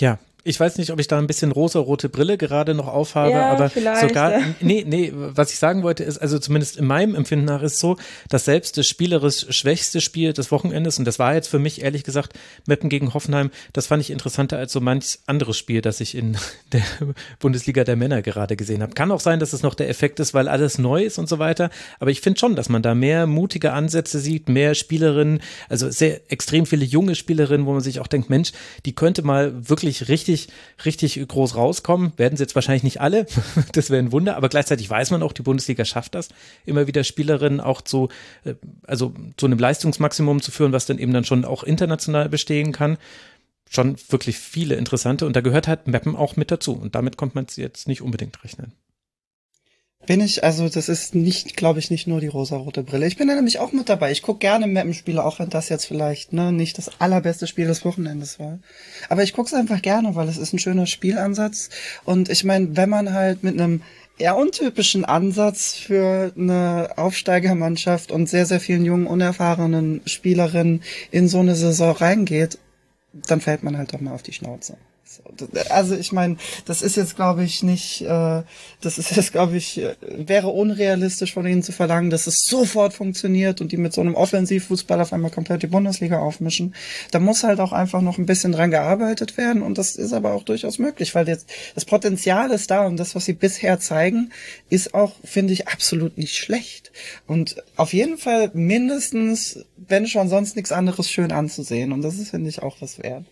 Speaker 1: Ja, ich weiß nicht, ob ich da ein bisschen rosa-rote Brille gerade noch aufhabe, ja, aber sogar, ja. nee, nee, was ich sagen wollte ist, also zumindest in meinem Empfinden nach ist so, dass selbst das spielerisch schwächste Spiel des Wochenendes, und das war jetzt für mich ehrlich gesagt Meppen gegen Hoffenheim, das fand ich interessanter als so manch anderes Spiel, das ich in der Bundesliga der Männer gerade gesehen habe. Kann auch sein, dass es noch der Effekt ist, weil alles neu ist und so weiter, aber ich finde schon, dass man da mehr mutige Ansätze sieht, mehr Spielerinnen, also sehr extrem viele junge Spielerinnen, wo man sich auch denkt, Mensch, die könnte mal wirklich richtig richtig, richtig groß rauskommen. Werden sie jetzt wahrscheinlich nicht alle. das wäre ein Wunder. Aber gleichzeitig weiß man auch, die Bundesliga schafft das, immer wieder Spielerinnen auch zu, äh, also zu einem Leistungsmaximum zu führen, was dann eben dann schon auch international bestehen kann. Schon wirklich viele interessante. Und da gehört halt Mappen auch mit dazu. Und damit kommt man jetzt nicht unbedingt rechnen.
Speaker 3: Bin ich, also das ist nicht, glaube ich, nicht nur die rosa-rote Brille. Ich bin da nämlich auch mit dabei. Ich gucke gerne Mappenspiele, auch wenn das jetzt vielleicht ne, nicht das allerbeste Spiel des Wochenendes war. Aber ich gucke es einfach gerne, weil es ist ein schöner Spielansatz. Und ich meine, wenn man halt mit einem eher untypischen Ansatz für eine Aufsteigermannschaft und sehr, sehr vielen jungen, unerfahrenen Spielerinnen in so eine Saison reingeht, dann fällt man halt doch mal auf die Schnauze. Also ich meine, das ist jetzt, glaube ich, nicht, äh, das ist jetzt, glaube ich, äh, wäre unrealistisch von ihnen zu verlangen, dass es sofort funktioniert und die mit so einem Offensivfußball auf einmal komplett die Bundesliga aufmischen. Da muss halt auch einfach noch ein bisschen dran gearbeitet werden und das ist aber auch durchaus möglich, weil jetzt das Potenzial ist da und das, was sie bisher zeigen, ist auch, finde ich, absolut nicht schlecht. Und auf jeden Fall mindestens, wenn schon sonst nichts anderes, schön anzusehen und das ist, finde ich, auch was wert.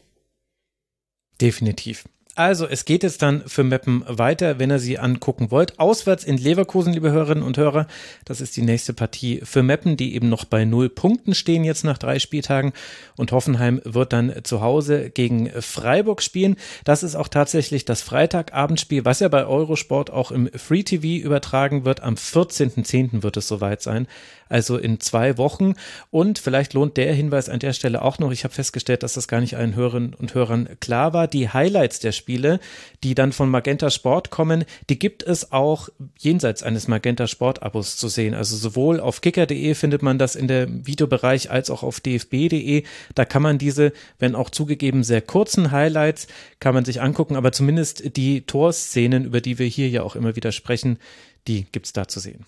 Speaker 1: Definitiv. Also, es geht jetzt dann für Meppen weiter, wenn ihr sie angucken wollt. Auswärts in Leverkusen, liebe Hörerinnen und Hörer. Das ist die nächste Partie für Meppen, die eben noch bei null Punkten stehen jetzt nach drei Spieltagen. Und Hoffenheim wird dann zu Hause gegen Freiburg spielen. Das ist auch tatsächlich das Freitagabendspiel, was ja bei Eurosport auch im Free TV übertragen wird. Am 14.10. wird es soweit sein also in zwei Wochen. Und vielleicht lohnt der Hinweis an der Stelle auch noch, ich habe festgestellt, dass das gar nicht allen Hörerinnen und Hörern klar war, die Highlights der Spiele, die dann von Magenta Sport kommen, die gibt es auch jenseits eines Magenta Sport Abos zu sehen. Also sowohl auf kicker.de findet man das in der Videobereich als auch auf dfb.de. Da kann man diese, wenn auch zugegeben sehr kurzen Highlights, kann man sich angucken, aber zumindest die Torszenen, über die wir hier ja auch immer wieder sprechen, die gibt's da zu sehen.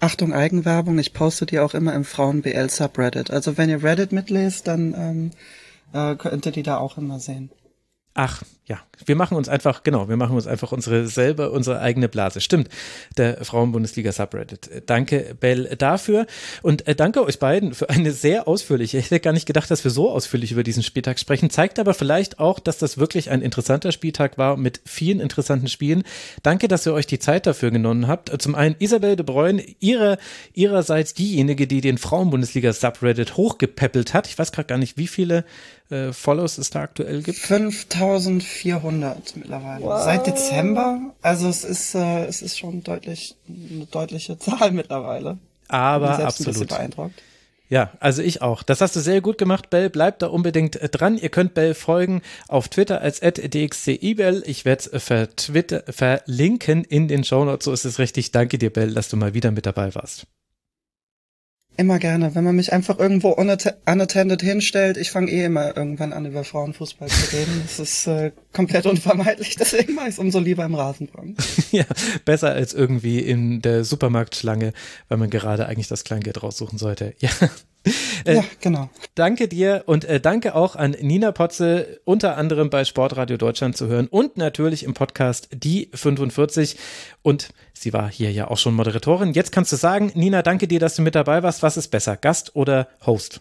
Speaker 3: Achtung Eigenwerbung, ich poste die auch immer im Frauen-BL Subreddit. Also wenn ihr Reddit mitlest, dann ähm, äh, könnt ihr die da auch immer sehen.
Speaker 1: Ach, ja, wir machen uns einfach, genau, wir machen uns einfach unsere selber, unsere eigene Blase. Stimmt, der Frauenbundesliga Subreddit. Danke, Bell, dafür. Und äh, danke euch beiden für eine sehr ausführliche, ich hätte gar nicht gedacht, dass wir so ausführlich über diesen Spieltag sprechen. Zeigt aber vielleicht auch, dass das wirklich ein interessanter Spieltag war mit vielen interessanten Spielen. Danke, dass ihr euch die Zeit dafür genommen habt. Zum einen Isabel de Bruyne, ihre, ihrerseits diejenige, die den Frauenbundesliga Subreddit hochgepäppelt hat. Ich weiß gerade gar nicht, wie viele äh, Follows es da aktuell gibt.
Speaker 3: 5400 mittlerweile. Wow. Seit Dezember. Also es ist, äh, es ist schon deutlich, eine deutliche Zahl mittlerweile.
Speaker 1: Aber absolut.
Speaker 3: beeindruckt.
Speaker 1: Ja, also ich auch. Das hast du sehr gut gemacht, Bell. Bleibt da unbedingt äh, dran. Ihr könnt Bell folgen auf Twitter als dxcibel. Ich werde es verlinken in den Shownotes. So ist es richtig. Danke dir, Bell, dass du mal wieder mit dabei warst.
Speaker 3: Immer gerne. Wenn man mich einfach irgendwo unattended hinstellt, ich fange eh immer irgendwann an, über Frauenfußball zu reden. Das ist äh, komplett unvermeidlich, deswegen mache ich es umso lieber im Rasenfunk.
Speaker 1: ja, besser als irgendwie in der Supermarktschlange, weil man gerade eigentlich das Kleingeld raussuchen sollte. Ja.
Speaker 3: Äh, ja, genau.
Speaker 1: Danke dir und äh, danke auch an Nina Potze, unter anderem bei Sportradio Deutschland zu hören und natürlich im Podcast Die 45. Und sie war hier ja auch schon Moderatorin. Jetzt kannst du sagen, Nina, danke dir, dass du mit dabei warst. Was ist besser, Gast oder Host?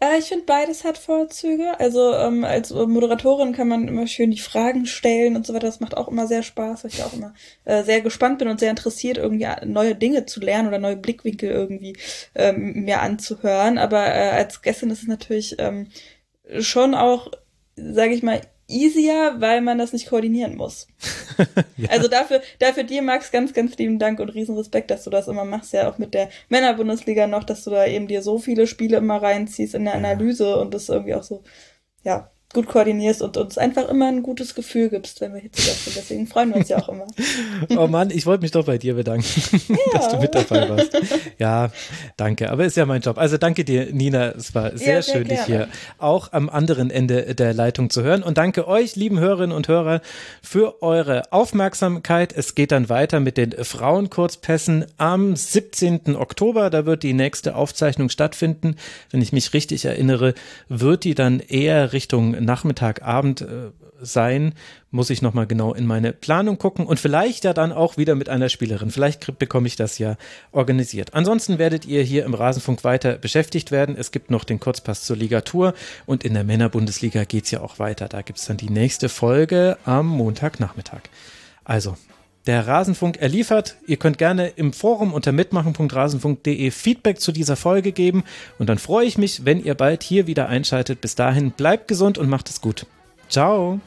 Speaker 2: Äh, ich finde, beides hat Vorzüge. Also ähm, als Moderatorin kann man immer schön die Fragen stellen und so weiter. Das macht auch immer sehr Spaß, weil ich auch immer äh, sehr gespannt bin und sehr interessiert, irgendwie neue Dinge zu lernen oder neue Blickwinkel irgendwie ähm, mir anzuhören. Aber äh, als Gästin ist es natürlich ähm, schon auch, sage ich mal, easier, weil man das nicht koordinieren muss. ja. Also dafür, dafür dir, Max, ganz, ganz lieben Dank und riesen Respekt, dass du das immer machst, ja auch mit der Männerbundesliga noch, dass du da eben dir so viele Spiele immer reinziehst in der Analyse und das irgendwie auch so, ja, gut koordinierst und uns einfach immer ein gutes Gefühl gibst, wenn wir hier zu Gast sind. Deswegen freuen wir uns ja auch immer.
Speaker 1: oh Mann, ich wollte mich doch bei dir bedanken, ja. dass du mit dabei warst. Ja, danke. Aber ist ja mein Job. Also danke dir, Nina. Es war sehr, ja, sehr schön, gerne. dich hier auch am anderen Ende der Leitung zu hören. Und danke euch, lieben Hörerinnen und Hörer, für eure Aufmerksamkeit. Es geht dann weiter mit den Frauenkurzpässen am 17. Oktober. Da wird die nächste Aufzeichnung stattfinden. Wenn ich mich richtig erinnere, wird die dann eher Richtung Nachmittag, Abend äh, sein, muss ich nochmal genau in meine Planung gucken und vielleicht ja dann auch wieder mit einer Spielerin. Vielleicht bekomme ich das ja organisiert. Ansonsten werdet ihr hier im Rasenfunk weiter beschäftigt werden. Es gibt noch den Kurzpass zur Ligatur und in der Männerbundesliga geht es ja auch weiter. Da gibt es dann die nächste Folge am Montagnachmittag. Also, der Rasenfunk erliefert. Ihr könnt gerne im Forum unter mitmachen.rasenfunk.de Feedback zu dieser Folge geben und dann freue ich mich, wenn ihr bald hier wieder einschaltet. Bis dahin bleibt gesund und macht es gut. Ciao.